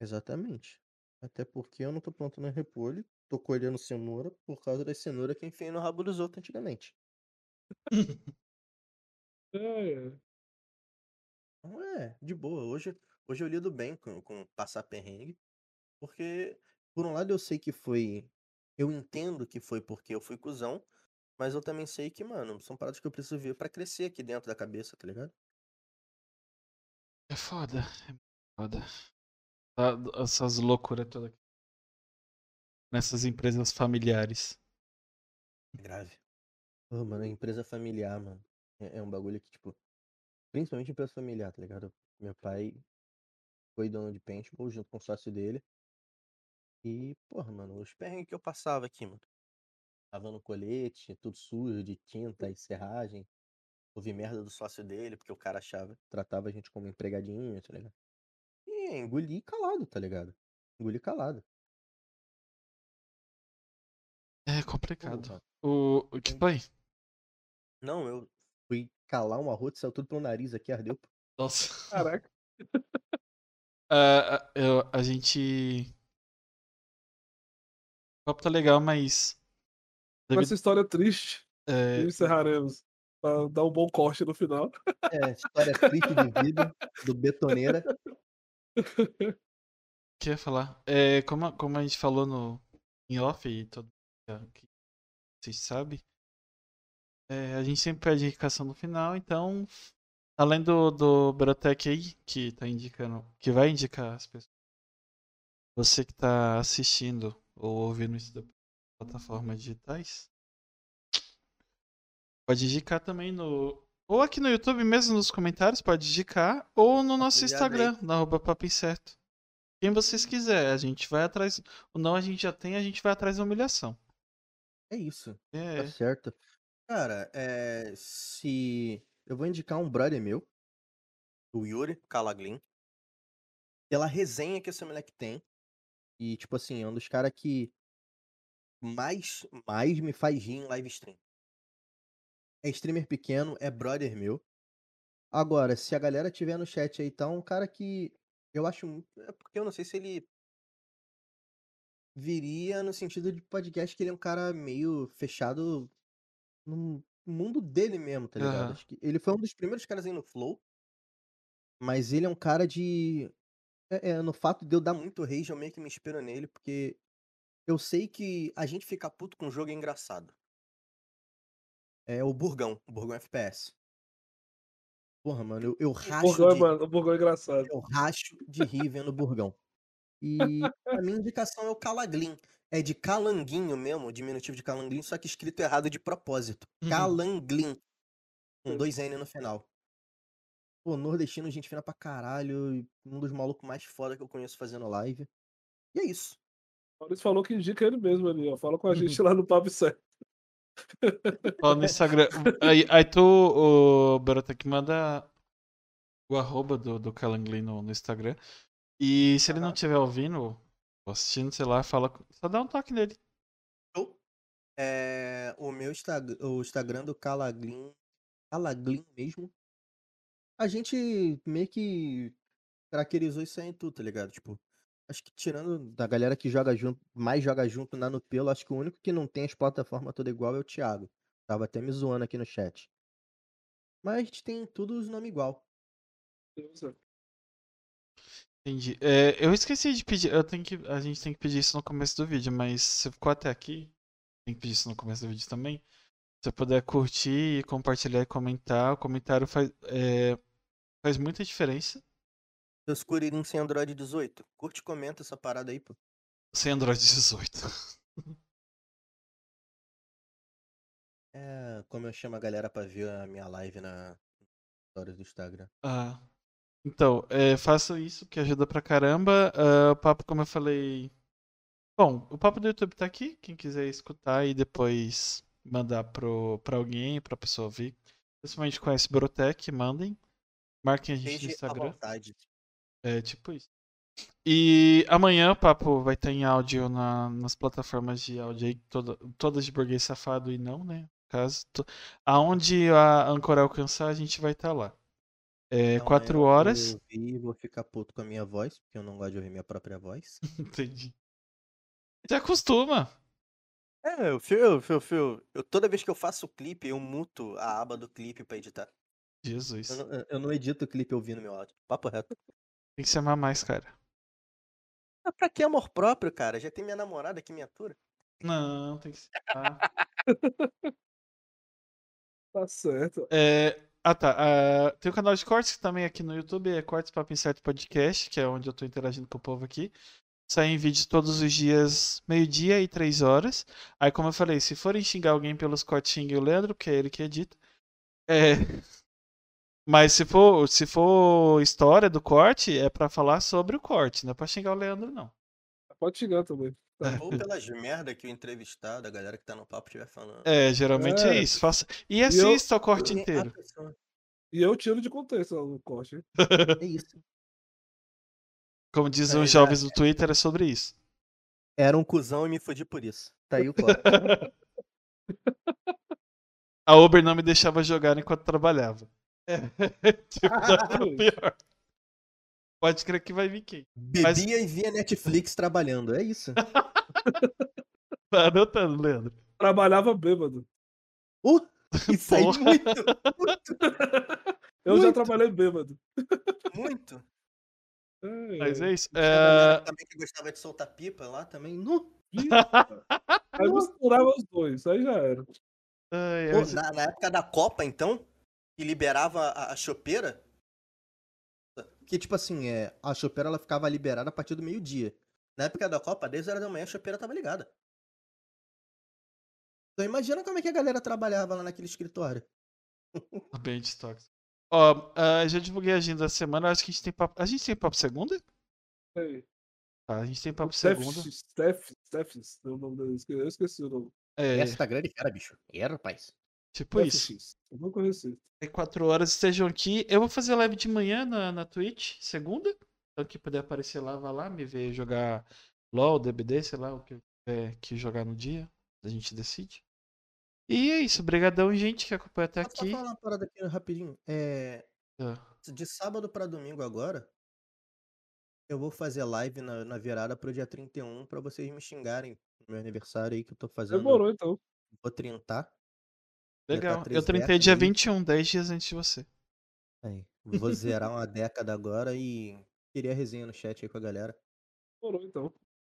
Exatamente. Até porque eu não tô plantando repolho, tô colhendo cenoura por causa das cenouras que enfiei no rabo dos outros antigamente. [laughs] É, é. Então é, de boa. Hoje, hoje eu lido bem com, com passar perrengue. Porque, por um lado, eu sei que foi. Eu entendo que foi porque eu fui cuzão. Mas eu também sei que, mano, são paradas que eu preciso ver pra crescer aqui dentro da cabeça, tá ligado? É foda. É foda. Tá- Essas loucuras todas. Nessas empresas familiares. Grave. Ô, mano, empresa familiar, mano. É, é um bagulho que, tipo. Principalmente empresa familiar, tá ligado? Meu pai foi dono de paintball junto com o sócio dele. E, porra, mano, os perrengues que eu passava aqui, mano. Tava no colete, tudo sujo de tinta e serragem. Ouvi merda do sócio dele, porque o cara achava, tratava a gente como empregadinho, tá ligado? E engoli calado, tá ligado? Engoli calado. É complicado. Porra. O, o que foi? Não, eu calar um arroto, saiu tudo pelo nariz aqui, ardeu. Nossa. Caraca. Ah, eu- a gente. O papo tá legal, mas. Com essa história triste, é, encerraremos. Pra dar um bom corte no final. É, história triste de vida do betoneira. o [laughs] que eu ia falar? É, como, a- como a gente falou no em off e todo que vocês sabem, é, a gente sempre pede indicação no final, então além do, do Berotec aí, que tá indicando, que vai indicar as pessoas, você que tá assistindo ou ouvindo isso das plataformas digitais, pode indicar também no ou aqui no YouTube mesmo nos comentários, pode indicar, ou no nosso. Instagram, na arroba Papo Incerto. Quem vocês quiserem, a gente vai atrás. O não a gente já tem, a gente vai atrás da humilhação. É isso. É, Tá certo. Cara, é, se. Eu vou indicar um brother meu, o Yuri Calaglin, pela resenha que esse moleque tem. E, tipo assim, é um dos caras que mais, mais me faz rir em live stream. é streamer pequeno, é brother meu. Agora, se a galera tiver no chat aí, tá um cara que eu acho. É porque eu não sei se ele viria no sentido de podcast que ele é um cara meio fechado no mundo dele mesmo, tá ligado? Aham. Acho que ele foi um dos primeiros caras aí no Flow. Mas ele é um cara de. É, é, no fato de eu dar muito rage, eu meio que me inspiro nele, porque eu sei que a gente ficar puto com o jogo é engraçado. É o Burgão, o Burgão FPS. Porra, mano, eu, eu O racho Burgão, é, de, mano, o Burgão é engraçado. eu racho de rir vendo o Burgão. E a minha indicação é o Calaglin. É de calanguinho mesmo, diminutivo de calanguinho, só que escrito errado de propósito. Uhum. Calanglin. Com dois N no final. Pô, nordestino, gente fina pra caralho. Um dos malucos mais foda que eu conheço fazendo live. E é isso. O Maurício falou que indica ele mesmo ali, ó. Fala com a gente lá no Papo Certo. [laughs] Ó, no Instagram. Aí, aí tu, o Barotec, manda o arroba do, do Calanglin no, no Instagram. E se ele não estiver ouvindo, ou assistindo, sei lá, fala. Só dá um toque nele. É, o meu Instagram, o Instagram do Calaglin, Calaglin mesmo. A gente meio que caracterizou isso aí em tudo, tá ligado? Tipo, acho que tirando da galera que joga junto, mais joga junto na no pelo, acho que o único que não tem as plataformas todas igual é o Thiago. Tava até me zoando aqui no chat. Mas a gente tem tudo os nomes igual. Entendi. É, eu esqueci de pedir. Eu tenho que, a gente tem que pedir isso no começo do vídeo, mas se ficou até aqui, tem que pedir isso no começo do vídeo também. Se você puder curtir, compartilhar e comentar, o comentário faz, é, faz muita diferença. Seus Curirim sem Android 18. Curte e comenta essa parada aí, pô. Sem Android 18. É como eu chamo a galera pra ver a minha live na história do Instagram. Ah, então, é, façam isso que ajuda pra caramba. Ah, o papo, como eu falei. Bom, o papo do YouTube tá aqui. Quem quiser escutar e depois mandar pro, pra alguém, pra pessoa ouvir. Principalmente conhece Brotec, mandem. Marquem a gente no Esteja à Instagram. É tipo isso. E amanhã o papo vai estar em áudio na- nas plataformas de áudio aí, toda- todas de burguês safado e não, né? No Caso, to- aonde a Anchor alcançar, a gente vai estar lá. É, Então, quatro eu horas. vou e ficar puto com a minha voz, porque eu não gosto de ouvir minha própria voz. [laughs] Entendi. Já acostuma. É, eu, fio, fio, fio. Eu, toda vez que eu faço o clipe, eu muto a aba do clipe pra editar. Jesus. Eu não, eu- não edito o clipe ouvindo meu áudio. Papo reto. Tem que se amar mais, cara. Ah, pra que amor próprio, cara? Já tem minha namorada que me atura. Não, tem que se [laughs] amar. Tá certo. É, Ah, tá. Ah, tem o canal de cortes também aqui no YouTube, é Cortes Papo Incerto Podcast, que é onde eu tô interagindo com o povo aqui. Saem vídeos todos os dias, meio-dia e três horas. Aí, como eu falei, se forem xingar alguém pelos cortes, xingue o Leandro, que é ele que edita. É... [laughs] Mas se for, se for história do corte, é pra falar sobre o corte, não é pra xingar o Leandro, não. Pode xingar também. Ou pelas merda que o entrevistado, a galera que tá no papo estiver falando. É, geralmente é, É. isso. Faça... E eu- assista o corte a inteiro. E eu tiro de contexto o corte. [laughs] É isso. Como dizem É, os jovens no Twitter, é sobre isso. Era um cuzão e me fodi por isso. Tá aí o corte. [laughs] A Uber não me deixava jogar enquanto trabalhava. É, [laughs] tipo, pra pior. Pode crer que vai vir quem? Mas- Bebia e via Netflix trabalhando. É isso. [laughs] Tá anotando, Leandro. Trabalhava bêbado. Uh, [laughs] isso aí Porra. muito, muito, [laughs] Eu já Muito. trabalhei bêbado. muito. É, Mas é isso. É... também que gostava de soltar pipa lá também. Nu. Aí misturava os dois, aí já era. Ai, Pô, mas- na, na época da Copa, então, que liberava a, a chopeira, que tipo assim, é, a chopeira ela ficava liberada a partir do meio-dia. Na época da Copa, 10 horas da manhã, a chopeira tava ligada. Então imagina como é que a galera trabalhava lá naquele escritório. [laughs] Bem tóxico. Ó, ah, já divulguei a agenda da semana. Acho que a gente tem papo. A gente tem papo segunda? Aí. Tá, a gente tem papo Steph, segunda. Steph, Steph, é o esque- eu esqueci o nome. É, Essa tá grande cara, bicho. É, rapaz. Tipo isso. FX, Eu não conheci. Tem quatro horas, estejam aqui. Eu vou fazer live de manhã na, na Twitch, segunda. Então, quem puder aparecer lá, vai lá, me ver jogar LOL, DBD, sei lá, o que eu tiver que jogar no dia. A gente decide. E é isso. Obrigadão, gente, que acompanha até Só pra aqui. falar uma parada aqui rapidinho. É, Ah, de sábado pra domingo agora, eu vou fazer live na, na virada pro dia 31 pra vocês me xingarem no meu aniversário aí que eu tô fazendo. Demorou, então. Vou trintar. Legal. Eu 13 trintei décadas dia aí. 21, 10 dias antes de você. Aí, [laughs] vou zerar uma década agora e queria resenha no chat aí com a galera. Demorou, então.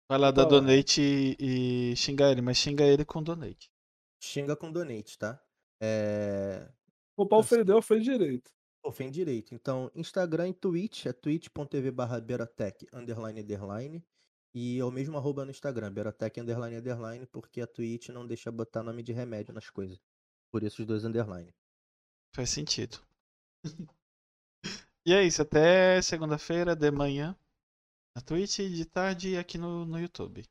Vai lá dar Da hora. donate e, e xingar ele, mas xinga ele com donate. Xinga com donate, tá? É... O pau Assim. ofendeu, fez direito. Pô, fez direito. Então, Instagram e Twitch é twitch.tv barra Berotec underline underline. E é o mesmo arroba no Instagram, Berotec underline underline, porque a Twitch não deixa botar nome de remédio nas coisas. Por isso os dois underline. Faz sentido. e é isso. Até segunda-feira de manhã na Twitch e de tarde e aqui no, no YouTube.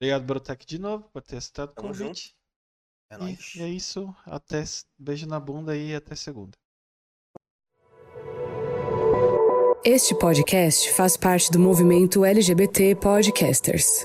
Obrigado, Brotec, de novo, por ter aceitado o convite. É E, nóis. e é isso. Até beijo na bunda e até segunda. Este podcast faz parte do movimento LGBT Podcasters.